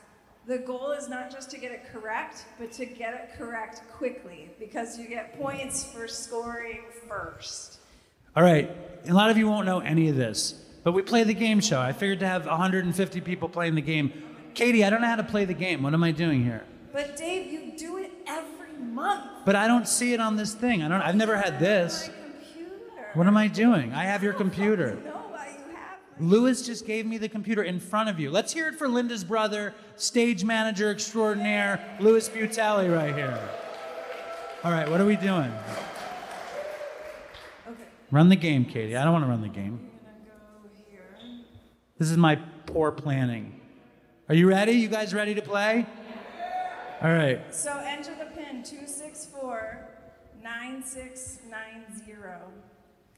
The goal is not just to get it correct, but to get it correct quickly because you get points for scoring first. All right. A lot of you won't know any of this, but we play the game show. I figured to have 150 people playing the game. Katie, I don't know how to play the game. What am I doing here? But Dave, you do it every month. But I don't see it on this thing. I don't. I've never had this. What am I doing? I have your computer. Louis just gave me the computer in front of you. Let's hear it for Linda's brother, stage manager extraordinaire, Louis Butelli, right here. All right, what are we doing? Okay. Run the game, Katie. I don't want to run the game. This is my poor planning. Are you ready? You guys ready to play? All right. So enter the pin 264 9690.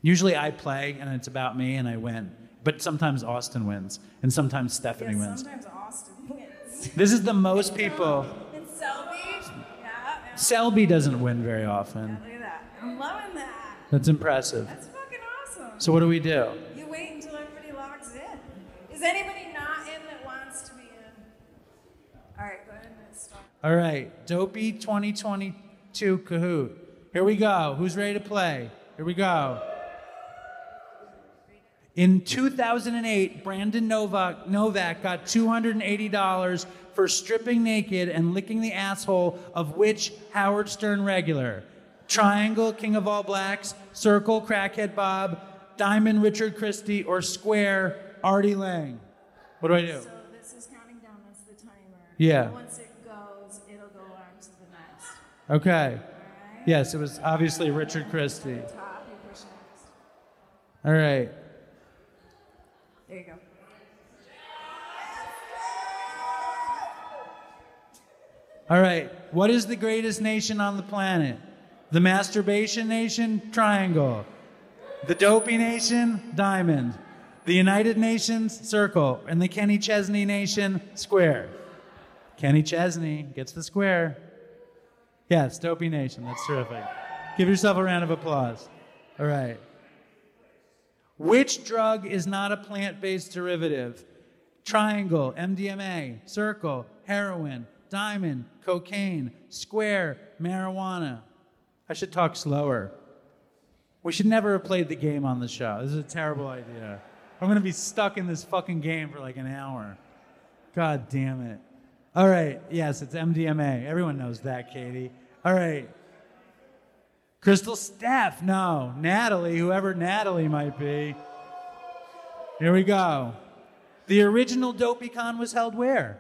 Usually I play and it's about me and I win. But sometimes Austin wins and sometimes Stephanie Yes, wins. sometimes Austin wins. This is the most people. And Selby, yeah, yeah. Selby doesn't win very often. Look at that. I'm loving that. That's impressive. That's fucking awesome. So what do we do? You wait until everybody logs in. Is anybody not in that wants to be in? All right, go ahead and start. All right, Dopey 2022 Kahoot. Here we go. Who's ready to play? Here we go. In 2008, Brandon Novak, Novak got $280 for stripping naked and licking the asshole of which Howard Stern regular? Triangle, King of All Blacks, Circle, Crackhead Bob, Diamond, Richard Christie, or Square, Artie Lange? What do I do? So this is counting down. That's the timer. Yeah. Once it goes, it'll go on to the next. Okay. Yes, it was obviously Richard Christie. Top, you push next. All right. All right. What is the greatest nation on the planet? The masturbation nation? Triangle. The dopey nation? Diamond. The United Nations? Circle. And the Kenny Chesney nation? Square. Kenny Chesney gets the square. Yes, dopey nation. That's terrific. Give yourself a round of applause. All right. Which drug is not a plant based derivative? Triangle, MDMA, circle, heroin, diamond, cocaine, square, marijuana. I should talk slower. We should never have played the game on the show. This is a terrible idea. I'm going to be stuck in this fucking game for like an hour. God damn it. All right. Yes, it's MDMA. Everyone knows that, Katie. All right. Crystal Steph. No, Natalie, whoever Natalie might be. Here we go. The original DopeyCon was held where?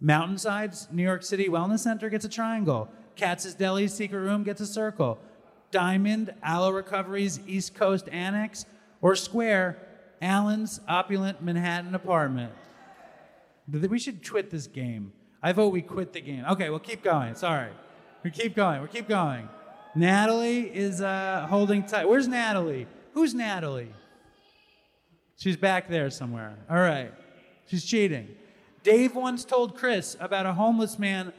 Mountainsides, New York City Wellness Center gets a triangle. Katz's Deli Secret Room gets a circle. Diamond, Aloe Recovery's East Coast Annex, or Square, Allen's Opulent Manhattan Apartment. We should quit this game. I vote we quit the game. Okay, we'll keep going. Sorry. We keep going. We keep going. Natalie is uh, holding tight. Where's Natalie? Who's Natalie? She's back there somewhere. All right. She's cheating. Dave once told Chris about a homeless man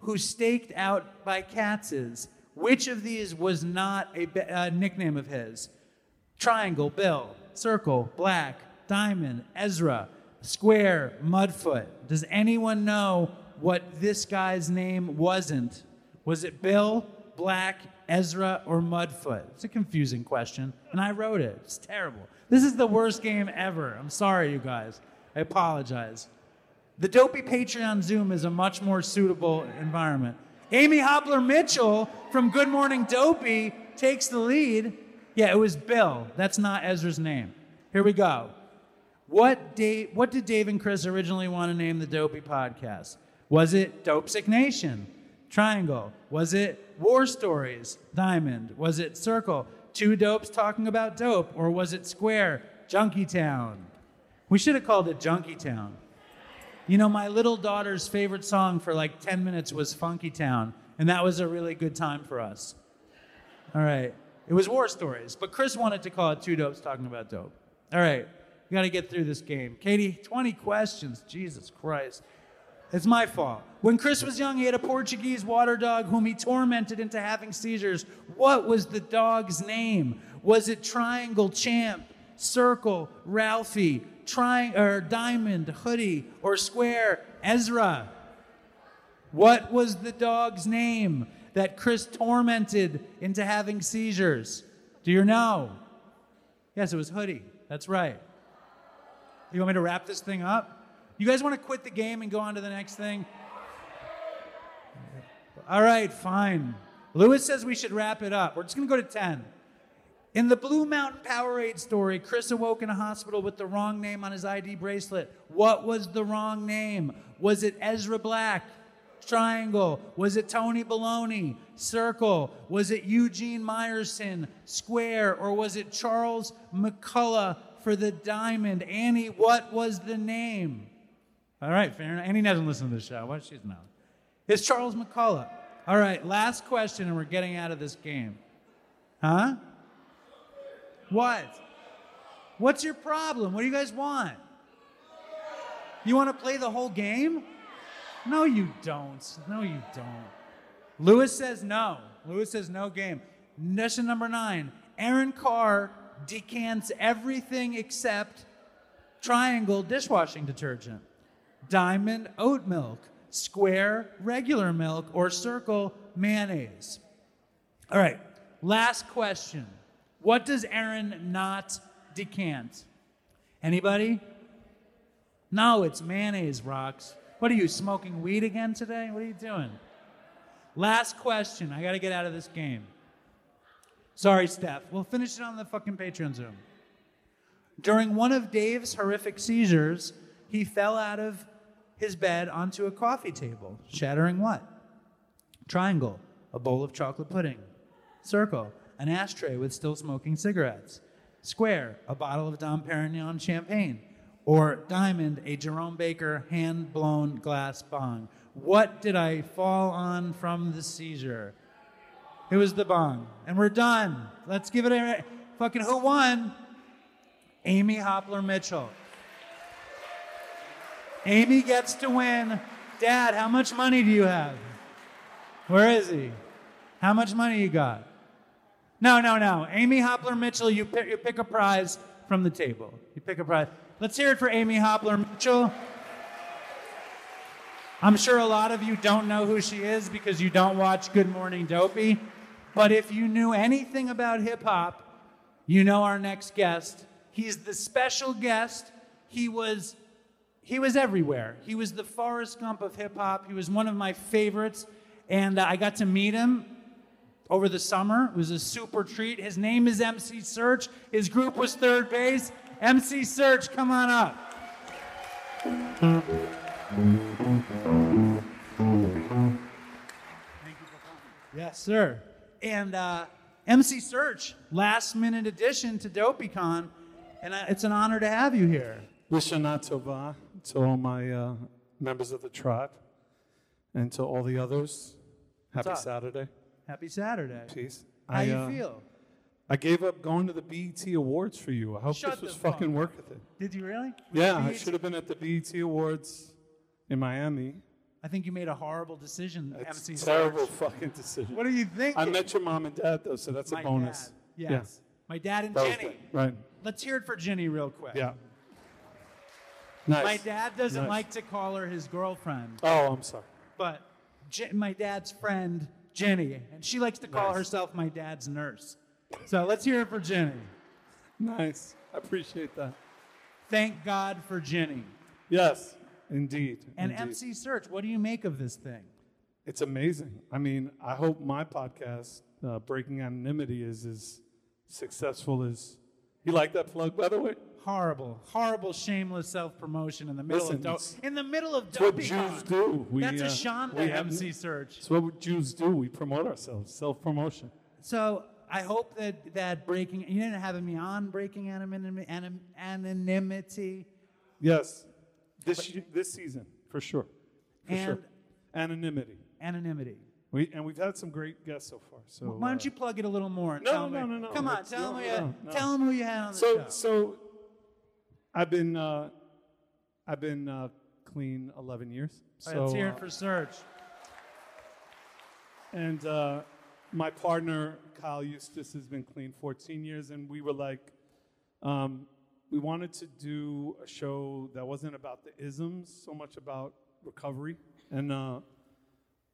who staked out by Katz's. Which of these was not a uh, nickname of his? Triangle, Bill. Circle, Black. Diamond, Ezra. Square, Mudfoot. Does anyone know what this guy's name wasn't? Was it Bill, Black, Ezra, or Mudfoot? It's a confusing question, and I wrote it. It's terrible. This is the worst game ever. I'm sorry, you guys. I apologize. The Dopey Patreon Zoom is a much more suitable environment. Amy Hopler Mitchell from Good Morning Dopey takes the lead. Yeah, it was Bill. That's not Ezra's name. Here we go. What, Dave, what did Dave and Chris originally want to name the Dopey podcast? Was it Dope Sick Nation? Triangle? Was it War Stories? Diamond? Was it Circle? Two dopes talking about dope? Or was it Square? Junkie Town? We should have called it Junkie Town. You know, my little daughter's favorite song for like 10 minutes was Funky Town, and that was a really good time for us. All right. It was War Stories, but Chris wanted to call it Two Dopes Talking About Dope. All right. We got to get through this game. Katie, 20 questions. Jesus Christ. It's my fault. When Chris was young, he had a Portuguese water dog whom he tormented into having seizures. What was the dog's name? Was it Triangle Champ, Circle, Ralphie, Tri- or Diamond, Hoodie, or Square, Ezra? What was the dog's name that Chris tormented into having seizures? Do you know? Yes, it was Hoodie. That's right. You want me to wrap this thing up? You guys want to quit the game and go on to the next thing? All right, fine. Louis says we should wrap it up. We're just going to go to 10. In the Blue Mountain Powerade story, Chris awoke in a hospital with the wrong name on his ID bracelet. What was the wrong name? Was it Ezra Black? Triangle? Was it Tony Baloney? Circle? Was it Eugene Meyerson? Square? Or was it Charles McCullough for the diamond? Annie, what was the name? All right, fair enough. Annie doesn't listen to the show. What she's know? It's Charles McCullough. All right, last question, and we're getting out of this game. Huh? What? What's your problem? What do you guys want? You want to play the whole game? No, you don't. No, you don't. Louis says no. Louis says no game. Mission number nine Erin Khar decants everything except triangle dishwashing detergent, diamond oat milk, square regular milk, or circle mayonnaise. All right, last question. What does Erin not decant? Anybody? No, it's mayonnaise, rocks. What are you, smoking weed again today? What are you doing? Last question. I got to get out of this game. Sorry, Steph. We'll finish it on the fucking Patreon Zoom. During one of Dave's horrific seizures, he fell out of his bed onto a coffee table, shattering what? Triangle, a bowl of chocolate pudding. Circle, an ashtray with still smoking cigarettes. Square, a bottle of Dom Perignon champagne. Or diamond, a Jerome Baker hand blown glass bong. What did I fall on from the seizure? It was the bong. And we're done. Let's give it a fucking who won? Amy Hopler Mitchell. Amy gets to win. Dad, how much money do you have? Where is he? How much money you got? No, no, no. Amy Hopler Mitchell, you pick, you pick a prize from the table. You pick a prize. Let's hear it for Amy Hopler Mitchell. I'm sure a lot of you don't know who she is because you don't watch Good Morning Dopey. But if you knew anything about hip hop, you know our next guest. He's the special guest. He was he was everywhere. He was the Forrest Gump of hip hop. He was one of my favorites, and uh, I got to meet him over the summer. It was a super treat. His name is MC Serch. His group was 3rd Bass. MC Serch, come on up. Yes, sir. And uh, MC Serch, last minute addition to DopeyCon, and uh, it's an honor to have you here. Lashana Tova to all my uh, members of the tribe and to all the others. Happy? Saturday. Happy Saturday. Peace. How I, you uh, feel? I gave up going to the BET Awards for you. I hope Shut this was fuck fucking worth it. Did you really? Yeah, I should have been at the BET Awards in Miami. I think you made a horrible decision, MC a terrible fucking decision. What do you think? I met your mom and dad though, so that's My a bonus. dad, Yes. My dad and That Jenny. Right. Let's hear it for Jenny real quick. Yeah. Nice. My dad doesn't Nice. like to call her his girlfriend, Oh, I'm sorry. but my dad's friend, Jenny, and she likes to call Nice. herself my dad's nurse. So let's hear it for Jenny. Nice. I appreciate that. Thank God for Jenny. Yes, indeed. And indeed. MC Serch, what do you make of this thing? It's amazing. I mean, I hope my podcast, uh, Breaking Anonymity, is as successful as. You like that plug, by the way? Horrible, horrible, shameless self promotion in the middle Listen, of it's- In the middle of what Jews do. We, That's a uh, Shonda we have- MC Serch. It's what Jews do. We promote ourselves, self promotion. So I hope that that breaking you didn't have me on breaking anonymity, anim, anonymity. Yes, this ye- this season for sure. For And- sure. Anonymity. Anonymity. We and we've had some great guests so far. So Why don't uh, you plug it a little more? No, no, no, no, no. Come on, tell no, me, no, no. tell them who you had on the so show. so I've been uh, I've been uh, clean 11 years. All right, So let's hear uh, it for and uh, my partner Kyle Eustace has been clean 14 years, and we were like, um, we wanted to do a show that wasn't about the isms so much about recovery, and uh,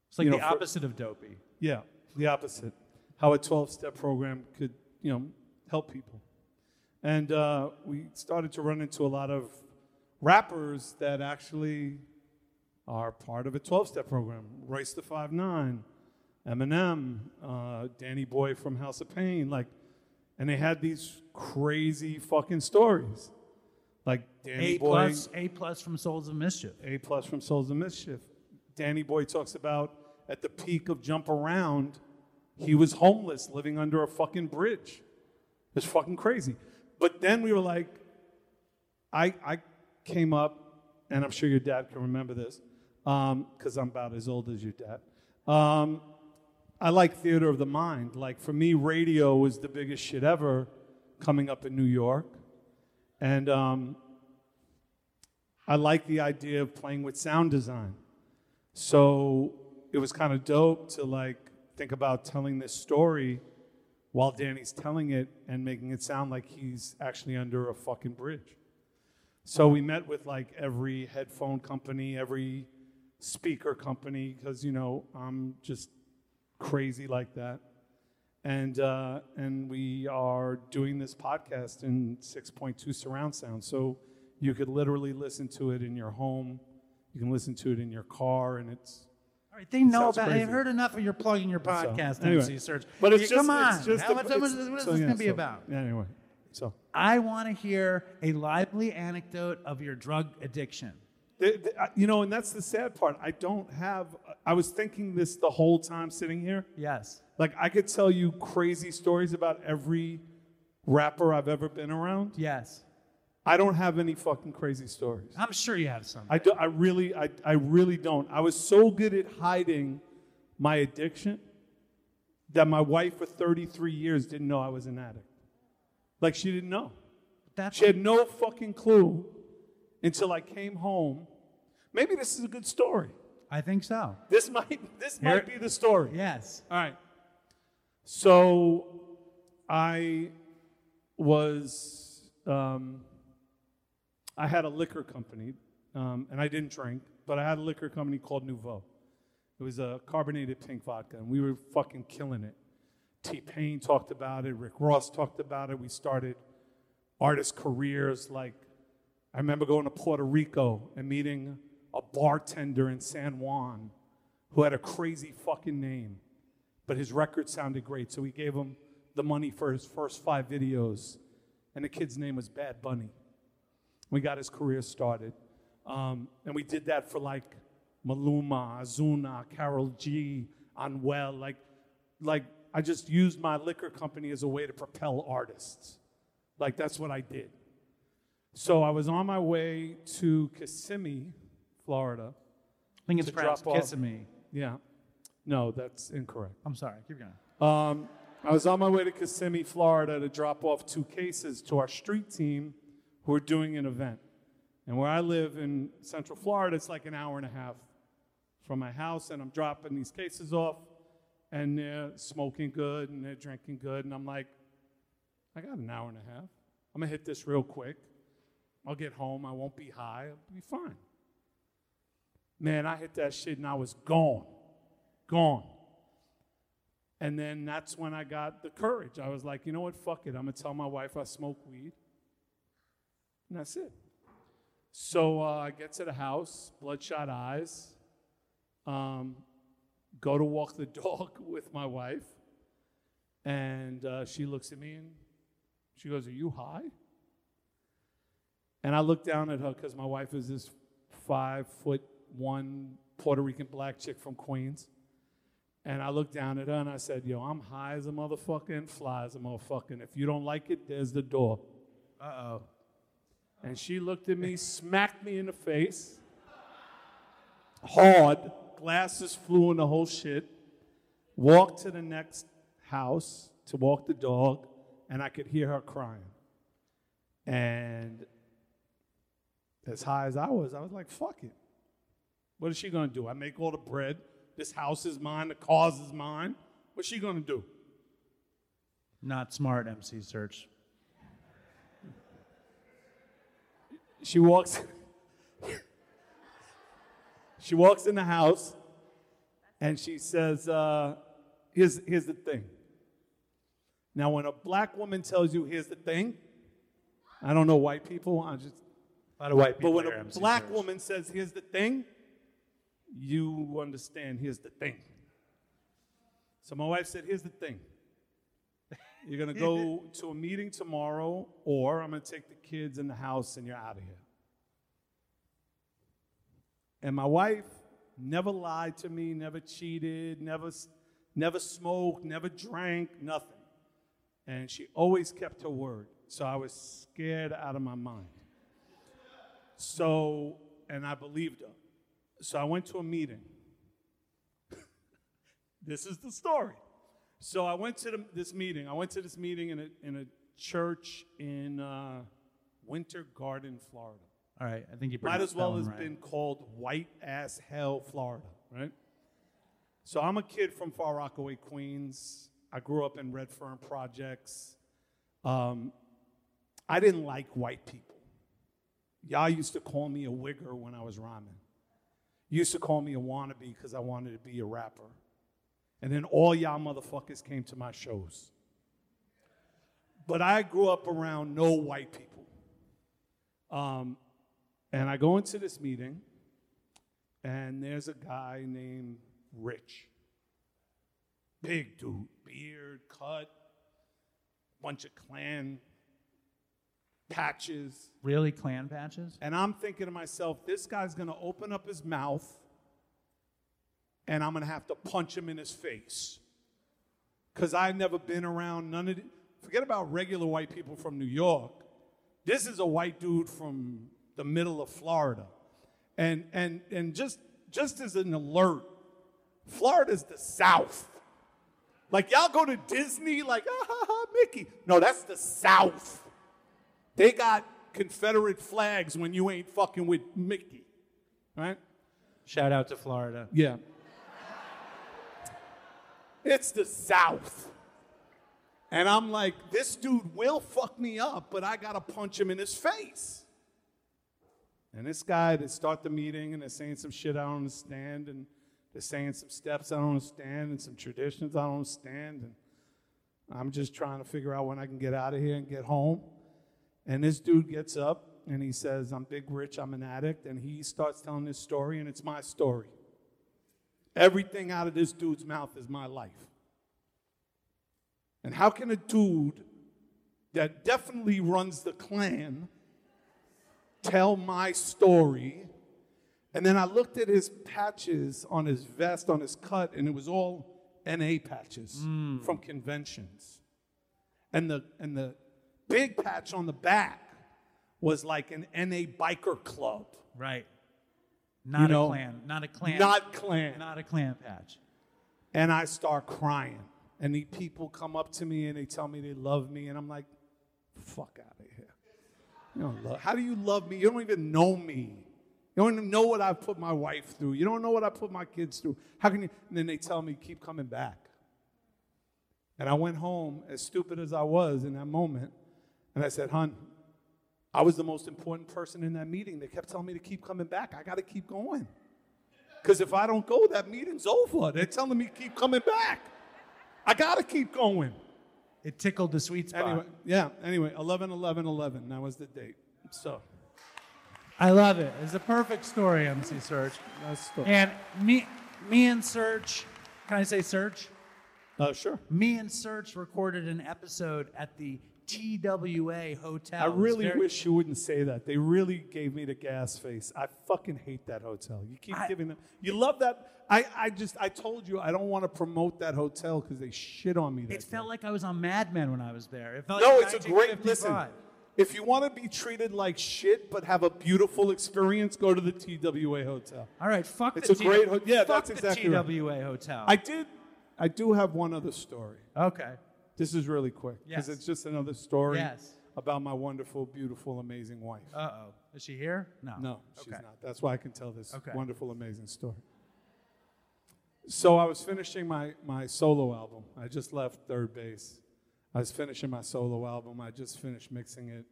It's like you the know, for- opposite of dopey. yeah, the opposite. How a 12 step program could, you know, help people. And uh, we started to run into a lot of rappers that actually are part of a 12 step program. Royce the 5 9, Eminem, uh, Danny Boy from House of Pain. Like, and they had these crazy fucking stories. Like Danny A Boy. plus, A plus from Souls of Mischief. A plus from Souls of Mischief. Danny Boy talks about at the peak of Jump Around, he was homeless, living under a fucking bridge. It's fucking crazy. But then we were like, I, I came up, and I'm sure your dad can remember this, because I'm about as old as your dad. Um, I like theater of the mind. Like for me, radio was the biggest shit ever coming up in New York. And um, I like the idea of playing with sound design. So it was kind of dope to like think about telling this story while Danny's telling it and making it sound like he's actually under a fucking bridge. So we met with like every headphone company, every speaker company, because you know I'm just crazy like that. And uh, and we are doing this podcast in 6.2 surround sound, so you could literally listen to it in your home. You can listen to it in your car, and it's All right, they know sounds about. crazy. They've heard enough of your plugging your So, podcast, anyway. MC Serch. But it's Yeah, just, come on. It's just How much, how much- it's- what is so, this yeah, going to be so- about? Yeah, anyway. So I want to hear a lively anecdote of your drug addiction. The- uh, you know, and that's the sad part. I don't have. I was thinking this the whole time sitting here. Yes. Like I could tell you crazy stories about every rapper I've ever been around. Yes. I don't have any fucking crazy stories. I'm sure you have some. I, do, I really, I, I really don't. I was so good at hiding my addiction that my wife for 33 years didn't know I was an addict. Like she didn't know. That's she had no fucking clue until I came home. Maybe this is a good story. I think so. This might this Here- might be the story. Yes. All right. So I was um, I had a liquor company, um, and I didn't drink, but I had a liquor company called NUVO. It was a carbonated pink vodka, and we were fucking killing it. T Pain talked about it. Rick Ross talked about it. We started artist careers. Like I remember going to Puerto Rico and meeting a bartender in San Juan who had a crazy fucking name. but his record sounded great. So we gave him the money for his first five videos. And the kid's name was Bad Bunny. We got his career started. Um, and we did that for like Maluma, Ozuna, Karol G, Anuel. Like, like I just used my liquor company as a way to propel artists. Like that's what I did. So I was on my way to Kissimmee, Florida. I think it's pronounced drop off- Kissimmee. Yeah. No, that's incorrect. I'm sorry. Keep going. Um, I was on my way to Kissimmee, Florida to drop off two cases to our street team who are doing an event. And where I live in Central Florida, it's like an hour and a half from my house, and I'm dropping these cases off, and they're smoking good and they're drinking good. And I'm like, I got an hour and a half. I'm gonna hit this real quick. I'll get home, I won't be high, I'll be fine. Man, I hit that shit and I was gone. Gone. And then that's when I got the courage. I was like, you know what? Fuck it. I'm going to tell my wife I smoke weed. And that's it. So uh, I get to the house, bloodshot eyes, um, go to walk the dog with my wife. And uh, she looks at me and she goes, Are you high? And I look down at her because my wife is this five foot one Puerto Rican black chick from Queens. And I looked down at her and I said, Yo, I'm high as a motherfucker and fly as a motherfucker. And if you don't like it, there's the door. Uh oh. And she looked at me, smacked me in the face. Hard. Glasses flew in the whole shit. Walked to the next house to walk the dog, and I could hear her crying. And as high as I was, I was like, fuck it. What is she gonna do? I make all the bread. This house is mine. The cars is mine. What's she gonna do? Not smart, MC Serch. She walks. she walks in the house, and she says, uh, "Here's here's the thing." Now, when a black woman tells you, "Here's the thing," I don't know white people. I just a lot of white people But when a MC black Search. woman says, "Here's the thing," you understand. Here's the thing. So my wife said, "Here's the thing." You're gonna go to a meeting tomorrow, or I'm gonna take the kids in the house and you're out of here. And my wife never lied to me, never cheated, never, never smoked, never drank, nothing. And she always kept her word. So I was scared out of my mind. So, and I believed her. So I went to a meeting. this is the story. So I went to the, this meeting. I went to this meeting in a, in a church in uh, Winter Garden, Florida. All right, I think you Might as well have that been called White Ass Hell, Florida, right? So I'm a kid from Far Rockaway, Queens. I grew up in Redfern Projects. Um, I didn't like white people. Y'all used to call me a wigger when I was rhyming. Used to call me a wannabe because I wanted to be a rapper. And then all y'all motherfuckers came to my shows. But I grew up around no white people. Um, and I go into this meeting, and there's a guy named Rich. Big dude, beard, cut, bunch of clan patches. Really, clan patches? And I'm thinking to myself, this guy's gonna open up his mouth, and I'm gonna have to punch him in his face. Because I've never been around none of the, forget about regular white people from New York. This is a white dude from the middle of Florida. And and and just just as an alert, Florida's the South. Like y'all go to Disney, like ah ha ha Mickey. No, that's the South. They got Confederate flags when you ain't fucking with Mickey. Right? Shout out to Florida. Yeah. It's the South. And I'm like, this dude will fuck me up, but I gotta punch him in his face. And this guy, they start the meeting and they're saying some shit I don't understand, and they're saying some steps I don't understand, and some traditions I don't understand. And I'm just trying to figure out when I can get out of here and get home. And this dude gets up and he says, I'm Big Rich, I'm an addict. And he starts telling this story, and it's my story. Everything out of this dude's mouth is my life. And how can a dude that definitely runs the clan tell my story? And then I looked at his patches on his vest, on his cut, and it was all NA patches hmm. from conventions. And the, and the big patch on the back was like an NA biker club. Right. Not know, a clan. Not a clan. Not clan. Not a clan patch. And I start crying. And the people come up to me and they tell me they love me. And I'm like, fuck out of here. You don't love, how do you love me? You don't even know me. You don't even know what I've put my wife through. You don't know what I put my kids through. How can you? And then they tell me, keep coming back. And I went home, as stupid as I was in that moment, and I said, Hun, I was the most important person in that meeting. They kept telling me to keep coming back. I got to keep going. Because if I don't go, that meeting's over. They're telling me keep coming back. I got to keep going. It tickled the sweet spot. Anyway, yeah, anyway, 11 11 11. That was the date. So, I love it. It's a perfect story, MC Serch. And me, me and Serch, can I say Serch? Uh, sure. Me and Serch recorded an episode at the TWA Hotel. I really very- wish you wouldn't say that. They really gave me the gas face. I fucking hate that hotel. You keep giving them. You love that. I, I just, I told you I don't want to promote that hotel because they shit on me. That It felt like I was on Mad Men when I was there. It felt no, like it's a great. Listen, if you want to be treated like shit but have a beautiful experience, go to the TWA hotel. All right, fuck It's the a great. T- Ho- yeah, fuck that's the exactly right. TWA hotel. I did. I do have one other story. Okay. This is really quick because Yes. it's just another story Yes. about my wonderful, beautiful, amazing wife. Uh oh. Is she here? No. No, she's Okay. not. That's why I can tell this Okay. wonderful, amazing story. So I was finishing my, my solo album. I just left 3rd bass. I was finishing my solo album. I just finished mixing it.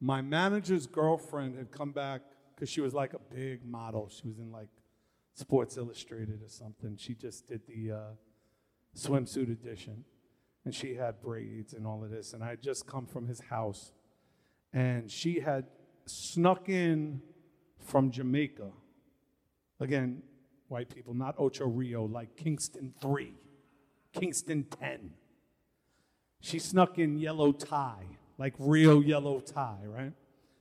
My manager's girlfriend had come back because she was like a big model. She was in like Sports Illustrated or something. She just did the uh, swimsuit edition. And she had braids and all of this. And I had just come from his house. And she had snuck in from Jamaica. Again, white people, not Ocho Rio, like Kingston 3, Kingston 10. She snuck in yellow tie, like real yellow tie, right?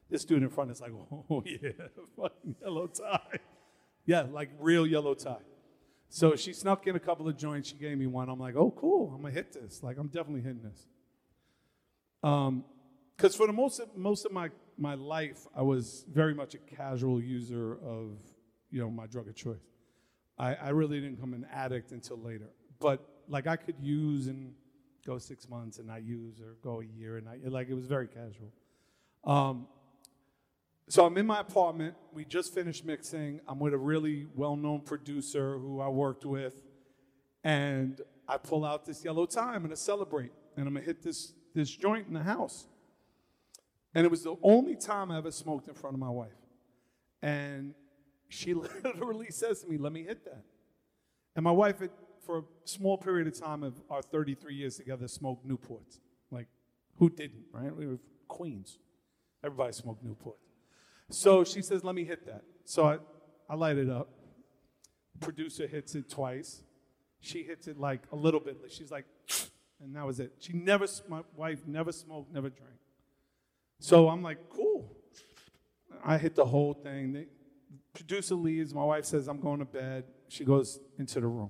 This dude in front is like, oh yeah, fucking yellow tie. Yeah, like real yellow tie. So she snuck in a couple of joints. She gave me one. I'm like, oh, cool. I'm gonna hit this. Like, I'm definitely hitting this. Um, because for the most of, most of my my life, I was very much a casual user of you know my drug of choice. I, I really didn't become an addict until later. But like I could use and go six months and not use, or go a year and I like it was very casual. Um, so I'm in my apartment. We just finished mixing. I'm with a really well-known producer who I worked with, and I pull out this yellow time and to celebrate, and I'm gonna hit this this joint in the house. And it was the only time I ever smoked in front of my wife. And she literally says to me, Let me hit that. And my wife, had, for a small period of time of our 33 years together, smoked Newports. Like, who didn't, right? We were queens. Everybody smoked Newport. So she says, Let me hit that. So I, I light it up. Producer hits it twice. She hits it like a little bit. She's like, and that was it. She never, my wife never smoked, never drank. So I'm like, cool. I hit the whole thing. The producer leaves. My wife says, I'm going to bed. She goes into the room.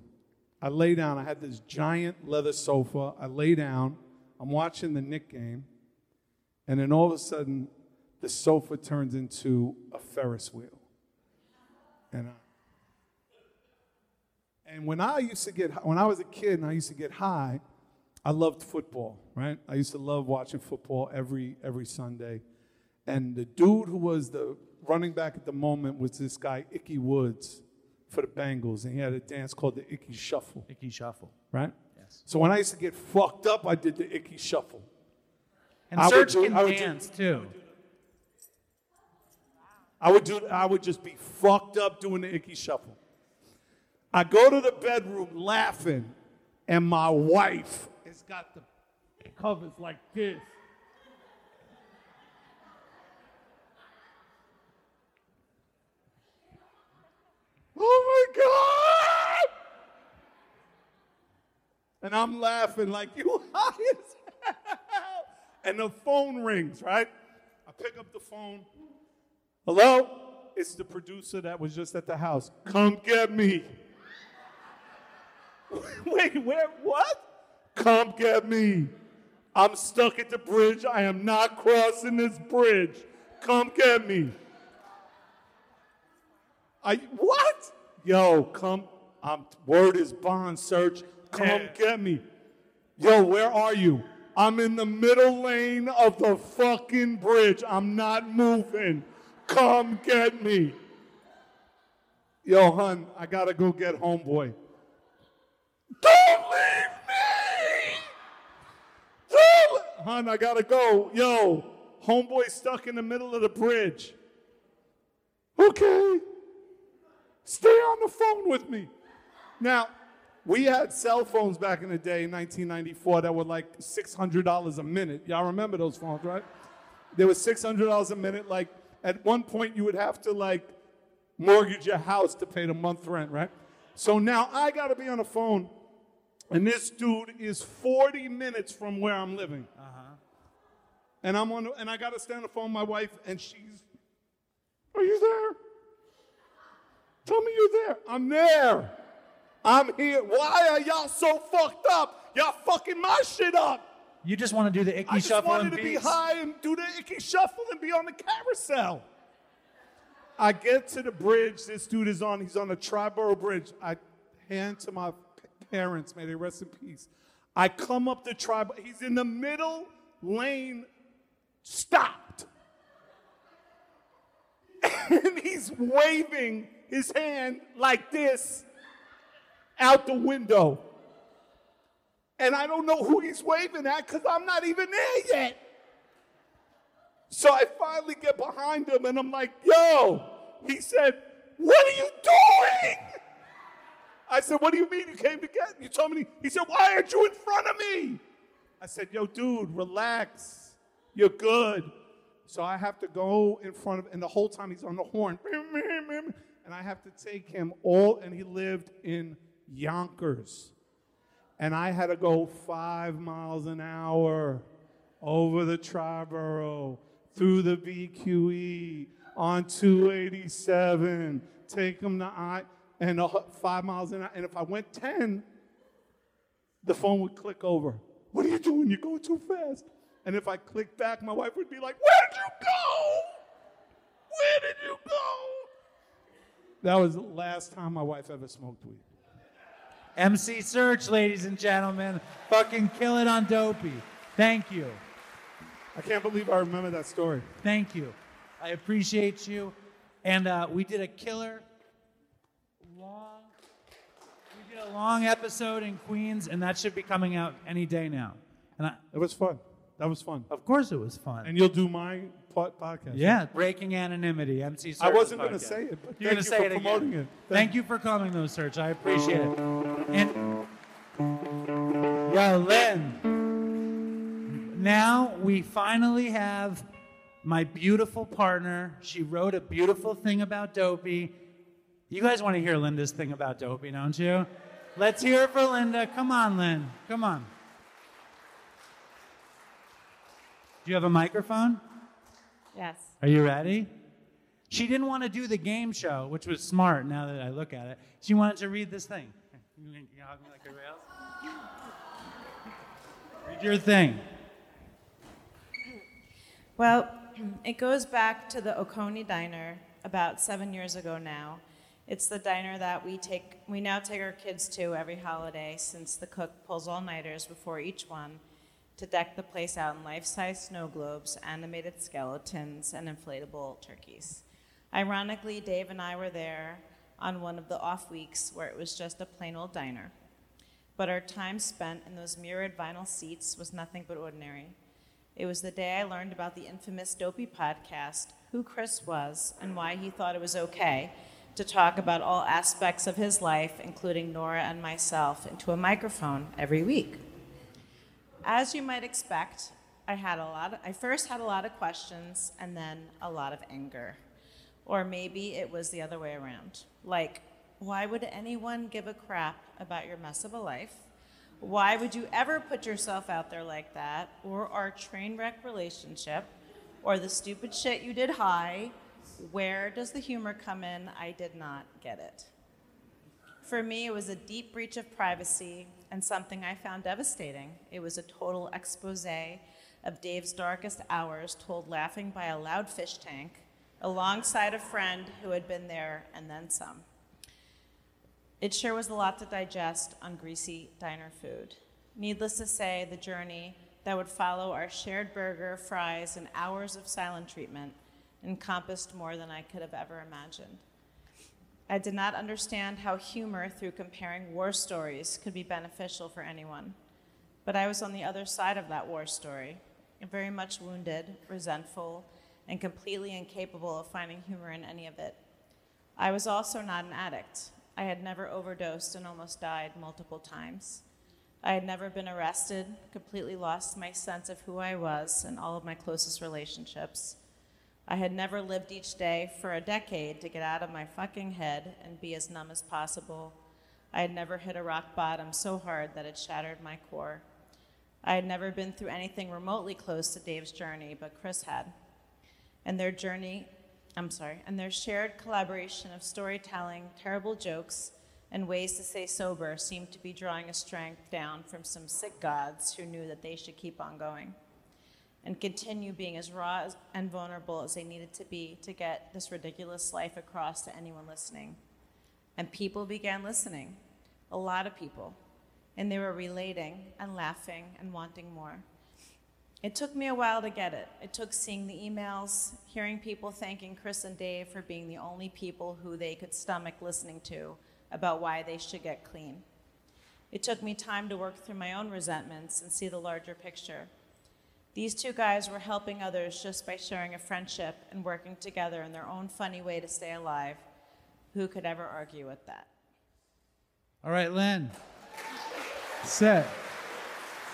I lay down. I had this giant leather sofa. I lay down. I'm watching the Knick game. And then all of a sudden, the sofa turns into a Ferris wheel. And I, and when I used to get, when I was a kid and I used to get high, I loved football, right? I used to love watching football every every Sunday. And the dude who was the running back at the moment was this guy, Ickey Woods, for the Bengals. And he had a dance called the Ickey Shuffle. Ickey Shuffle. Right? Yes. So when I used to get fucked up, I did the Ickey Shuffle. And I Serge do- can I would do- dance too. I would do I would just be fucked up doing the ickey shuffle. I go to the bedroom laughing, and my wife has got the covers like this. Oh my God! And I'm laughing like, you high as hell. And the phone rings, right? I pick up the phone. Hello? It's the producer that was just at the house. Come get me. Wait, where? What? Come get me. I'm stuck at the bridge. I am not crossing this bridge. Come get me. I what? Yo, come. I'm word is bond Serch. Come get me. Yo, where are you? I'm in the middle lane of the fucking bridge. I'm not moving. Come get me. Yo, hun, I gotta go get homeboy. Don't leave me! Don't Hun, I gotta go. Yo, homeboy stuck in the middle of the bridge. Okay. Stay on the phone with me. Now, we had cell phones back in the day in 1994 that were like $600 a minute. Y'all remember those phones, right? They were $600 a minute. Like, at one point, you would have to, like, mortgage your house to pay the month rent, right? So now I gotta be on the phone, and this dude is 40 minutes from where I'm living. Uh-huh. And I'm on, the, and I gotta stay on the phone with my wife, and she's, "Are you there? Tell me you're there. I'm there. I'm here. Why are y'all so fucked up? Y'all fucking my shit up. You just want to do the ickey I just shuffle wanted and to be beats? high and do the ickey shuffle and be on the carousel. I get to the bridge. This dude is on. He's on the Triborough Bridge. I hand to my parents. May they rest in peace. I come up the tribe. He's in the middle lane, stopped, and he's waving his hand like this out the window. And I don't know who he's waving at because I'm not even there yet. So I finally get behind him and I'm like, yo, he said, what are you doing? I said, what do you mean you came to get? You told me, he said, why aren't you in front of me? I said, yo, dude, relax. You're good. So I have to go in front of, and the whole time he's on the horn. And I have to take him all, and he lived in Yonkers. And I had to go five miles an hour over the Triborough, through the BQE, on 287, take them to I, and five miles an hour. And if I went 10, the phone would click over. What are you doing? You're going too fast. And if I click back, my wife would be like, Where did you go? Where did you go? That was the last time my wife ever smoked weed. MC Serch, ladies and gentlemen. Fucking kill it on Dopey. Thank you. I can't believe I remember that story. Thank you. I appreciate you. And uh, we did a killer long we did a long episode in Queens, and that should be coming out any day now. And I, It was fun. That was fun. of course it was fun. And you'll do my podcast. yeah, breaking anonymity, MC Serch. I wasn't gonna say it, but You're thank gonna you say for it promoting again. it. Thank you for coming, though, Serch. I appreciate it. And yo, Lynn. Now we finally have my beautiful partner. She wrote a beautiful thing about Dopey. You guys want to hear Linda's thing about Dopey, don't you? Let's hear it for Linda. Come on, Lynn. Come on. Do you have a microphone? Yes. Are you ready? She didn't want to do the game show, which was smart now that I look at it. She wanted to read this thing. You hug me like everybody else? Read your thing. Well, it goes back to the Oconee Diner about seven years ago now. It's the diner that we take we now take our kids to every holiday since the cook pulls all-nighters before each one to deck the place out in life-size snow globes, animated skeletons, and inflatable turkeys. Ironically, Dave and I were there on one of the off weeks where it was just a plain old diner. But our time spent in those mirrored vinyl seats was nothing but ordinary. It was the day I learned about the infamous Dopey podcast, who Chris was, and why he thought it was okay to talk about all aspects of his life, including Nora and myself, into a microphone every week. As you might expect, I had a lot of, I first had a lot of questions and then a lot of anger. Or maybe it was the other way around. Like, why would anyone give a crap about your mess of a life? Why would you ever put yourself out there like that? Or our train wreck relationship? Or the stupid shit you did high? Where does the humor come in? I did not get it. For me, it was a deep breach of privacy and something I found devastating. It was a total expose of Dave's darkest hours, told laughing by a loud fish tank, alongside a friend who had been there and then some. It sure was a lot to digest on greasy diner food. Needless to say, the journey that would follow our shared burger, fries, and hours of silent treatment encompassed more than I could have ever imagined. I did not understand how humor through comparing war stories could be beneficial for anyone. But I was on the other side of that war story, very much wounded, resentful, and completely incapable of finding humor in any of it. I was also not an addict. I had never overdosed and almost died multiple times. I had never been arrested, completely lost my sense of who I was in all of my closest relationships. I had never lived each day for a decade to get out of my fucking head and be as numb as possible. I had never hit a rock bottom so hard that it shattered my core. I had never been through anything remotely close to Dave's journey, but Chris had. And their journey, I'm sorry, and their shared collaboration of storytelling, terrible jokes, and ways to stay sober seemed to be drawing a strength down from some sick gods who knew that they should keep on going and continue being as raw and vulnerable as they needed to be to get this ridiculous life across to anyone listening. And people began listening, a lot of people, and they were relating and laughing and wanting more. It took me a while to get it. It took seeing the emails, hearing people thanking Chris and Dave for being the only people who they could stomach listening to about why they should get clean. It took me time to work through my own resentments and see the larger picture. These two guys were helping others just by sharing a friendship and working together in their own funny way to stay alive. Who could ever argue with that? All right, Lynn. Sit.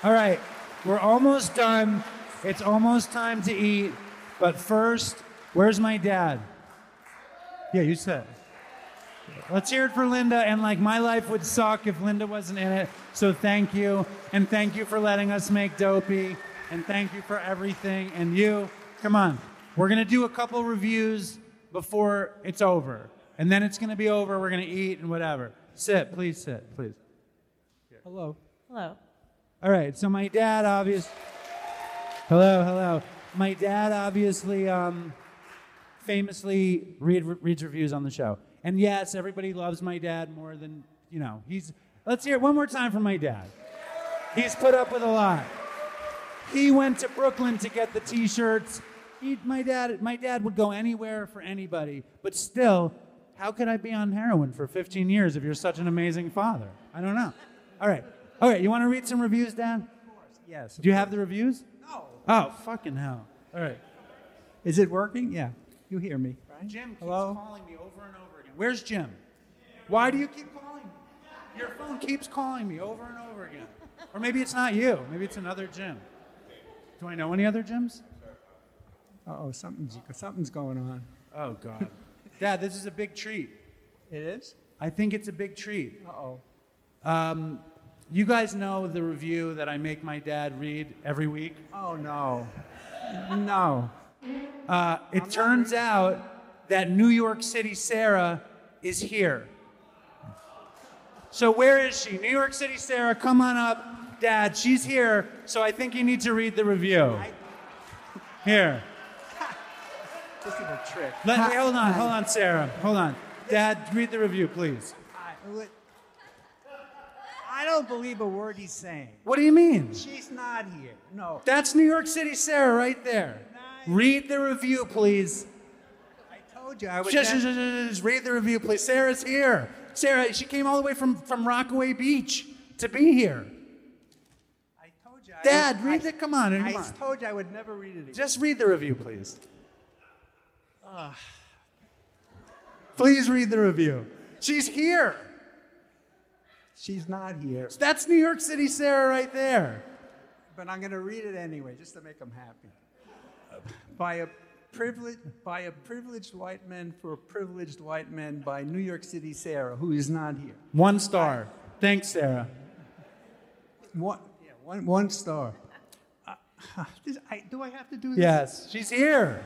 All right, we're almost done. It's almost time to eat. But first, where's my dad? Yeah, you said. Let's hear it for Linda. And like, my life would suck if Linda wasn't in it. So thank you. And thank you for letting us make Dopey. And thank you for everything. And you, come on. We're going to do a couple reviews before it's over. And then it's going to be over. We're going to eat and whatever. Sit, please sit, please. Hello. Hello. All right, so my dad obviously. Hello, hello. My dad obviously um, famously read, reads reviews on the show. And yes, everybody loves my dad more than, you know, he's. Let's hear it one more time from my dad. He's put up with a lot. He went to Brooklyn to get the t-shirts. He, my dad, my dad would go anywhere for anybody. But still, how could I be on heroin for 15 years if you're such an amazing father? I don't know. All right. All right. You want to read some reviews, Dad? Of course. Yes. Do you have the reviews? No. Oh, fucking hell. All right. Is it working? Yeah. You hear me, right? Jim keeps Hello? calling me over and over again. Where's Jim? Why do you keep calling me? Your phone keeps calling me over and over again. Or maybe it's not you. Maybe it's another Jim. Do I know any other Jims? Uh-oh, something's, something's going on. Oh, God. Dad, this is a big treat. It is? I think it's a big treat. Uh-oh. Um, you guys know the review that I make my dad read every week? Oh, no. No. Uh, it turns out that New York City Sarah is here. So where is she? New York City Sarah, come on up. Dad, she's here, so I think you need to read the review. Here. This is a trick. Let, wait, hold on, hold on, Sarah. Hold on. Dad, read the review, please. I, I don't believe a word he's saying. What do you mean? She's not here. No. That's New York City Sarah right there. Read the review, please. I told you I would. Just, just, just, just read the review, please. Sarah's here. Sarah, she came all the way from, from Rockaway Beach to be here. I told you I Dad, read I- it. Come on, come I on. told you I would never read it again. Just read the review, please. Ah. Please read the review. She's here. She's not here. That's New York City Sarah right there. But I'm going to read it anyway, just to make them happy. By a privileged, by a privileged white man for a privileged white man by New York City Sarah, who is not here. One star. Thanks, Sarah. Yeah, one, one star. Uh, this- I- do I have to do this? Yes, she's here.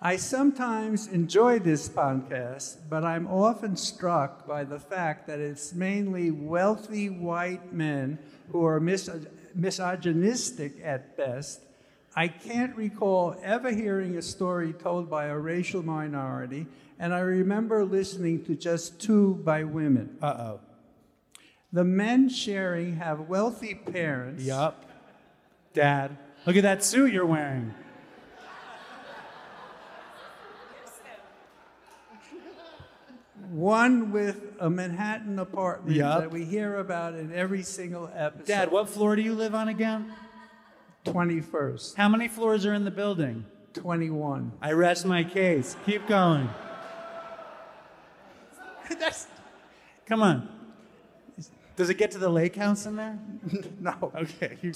I sometimes enjoy this podcast, but I'm often struck by the fact that it's mainly wealthy white men who are mis- misogynistic at best. I can't recall ever hearing a story told by a racial minority, and I remember listening to just two by women. Uh oh. The men sharing have wealthy parents. Yup. Dad, look at that suit you're wearing. One with a Manhattan apartment Yup. that we hear about in every single episode. Dad, what floor do you live on again? 21st. How many floors are in the building? 21. I rest my case. Keep going. That's, Come on. Does it get to the lake house in there? no. Okay.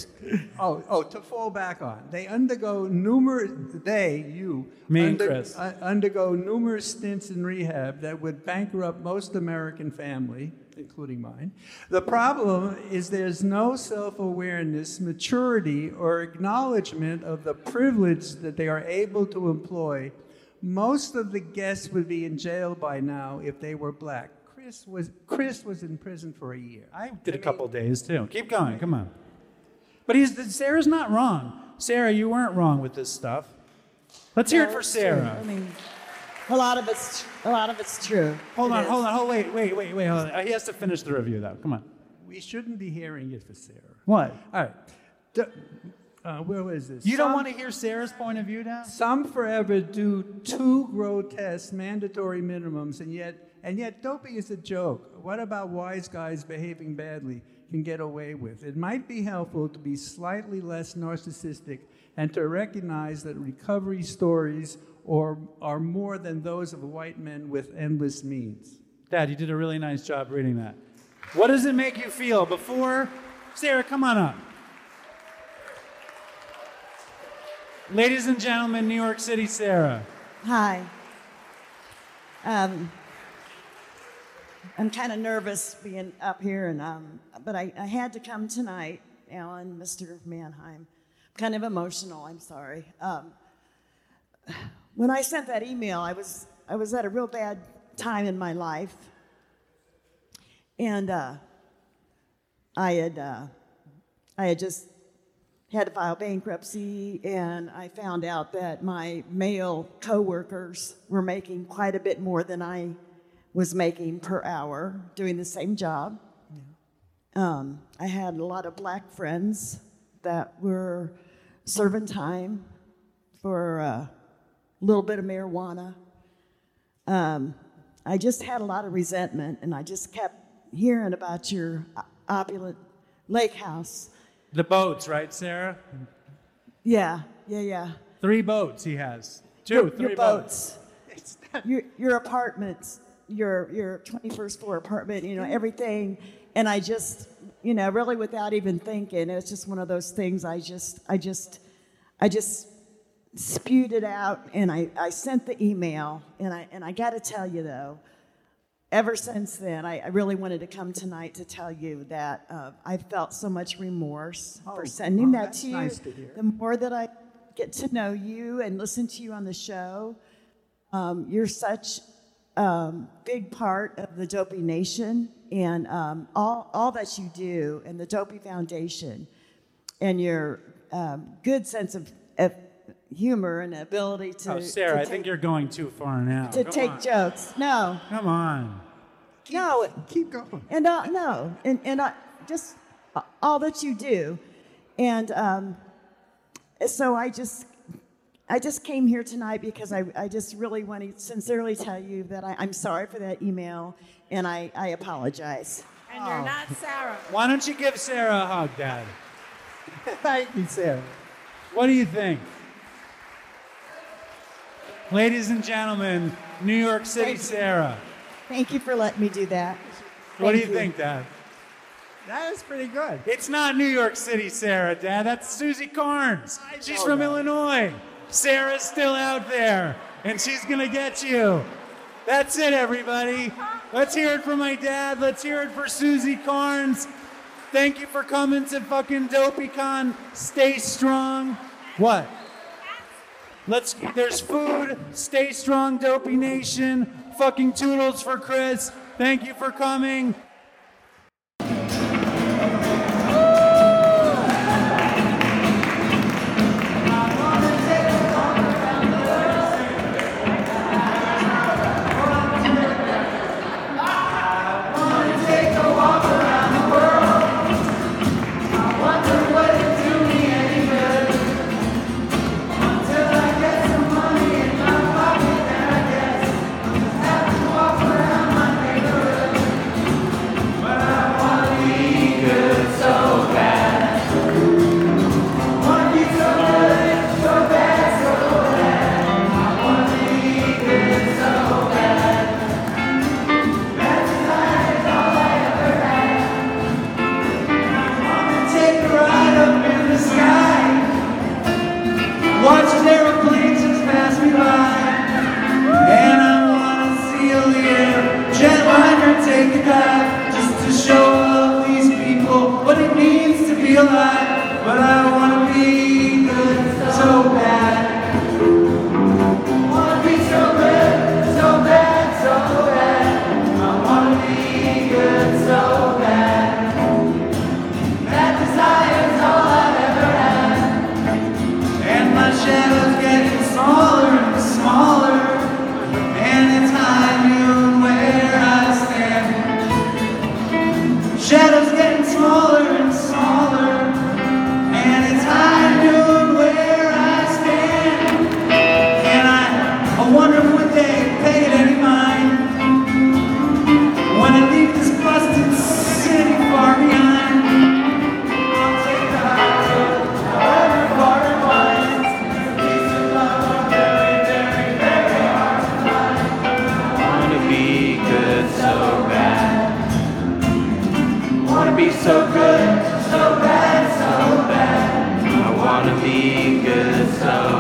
Oh, oh, to fall back on. They undergo numerous, they, you, Me and under- Chris. uh, undergo numerous stints in rehab that would bankrupt most American family, including mine. The problem is there's no self awareness, maturity, or acknowledgement of the privilege that they are able to employ. Most of the guests would be in jail by now if they were black. Chris was, Chris was in prison for a year. I did a couple days too. Keep going. Come on. But he's Sarah's not wrong. Sarah, you weren't wrong with this stuff. Let's hear it for it's true. Sarah. I mean, a lot of it's a lot of it's true. Hold It on, is. hold on, hold wait, wait, wait, wait. Hold on. He has to finish the review though. Come on. We shouldn't be hearing it for Sarah. What? All right. D- uh, where is this? You don't want to hear Sarah's point of view now? Some forever do two grotesque mandatory minimums, and yet, and yet, dopey is a joke. What about wise guys behaving badly can get away with? It might be helpful to be slightly less narcissistic and to recognize that recovery stories are, are more than those of white men with endless means. Dad, you did a really nice job reading that. What does it make you feel before? Sarah, come on up. Ladies and gentlemen, New York City, Sarah. Hi. Um, I'm kind of nervous being up here, and um, but I, I had to come tonight, Alan, Mr. Manheim. kind of emotional. I'm sorry. Um, when I sent that email, I was I was at a real bad time in my life, and uh, I had uh, I had just had to file bankruptcy, and I found out that my male coworkers were making quite a bit more than I was making per hour doing the same job. Um, I had a lot of black friends that were serving time for a little bit of marijuana. Um, I just had a lot of resentment, and I just kept hearing about your opulent lake house. The boats, right, Sarah? Yeah, yeah, yeah. Three boats he has. Two, your, three your boats, your, your apartments, your your 21st floor apartment, you know, everything. And I just, you know, really without even thinking, it's just one of those things. I just, I just, I just spewed it out, and I, I sent the email, and I and I got to tell you though, ever since then, I, I really wanted to come tonight to tell you that uh, I felt so much remorse for Oh, sending oh, that to you. nice to. The more that I get to know you and listen to you on the show, um, you're such um, big part of the Dopey Nation and um, all, all that you do and the Dopey Foundation and your um, good sense of, of humor and ability to. oh, Sarah, to I think you're going too far now. to Come take on. jokes. No. Come on. no. Keep going. And uh, no, and and uh, just all that you do, and um, so I just. I just came here tonight because I, I just really want to sincerely tell you that I, I'm sorry for that email and I, I apologize. And you're not oh. Sarah. Why don't you give Sarah a hug, Dad? Thank you, Sarah. What do you think? Ladies and gentlemen, New York City, Thank. Sarah. Thank you for letting me do that. What do Thank you think, Dad? That is pretty good. It's not New York City, Sarah, Dad. That's Susie Carnes. She's from that. Illinois. Sarah's still out there, and she's gonna get you. That's it, everybody. Let's hear it for my dad. Let's hear it for Susie Carnes. Thank you for coming to fucking DopeyCon. Stay strong. What? Let's. There's food. Stay strong, Dopey Nation. Fucking toodles for Chris. Thank you for coming. to be good so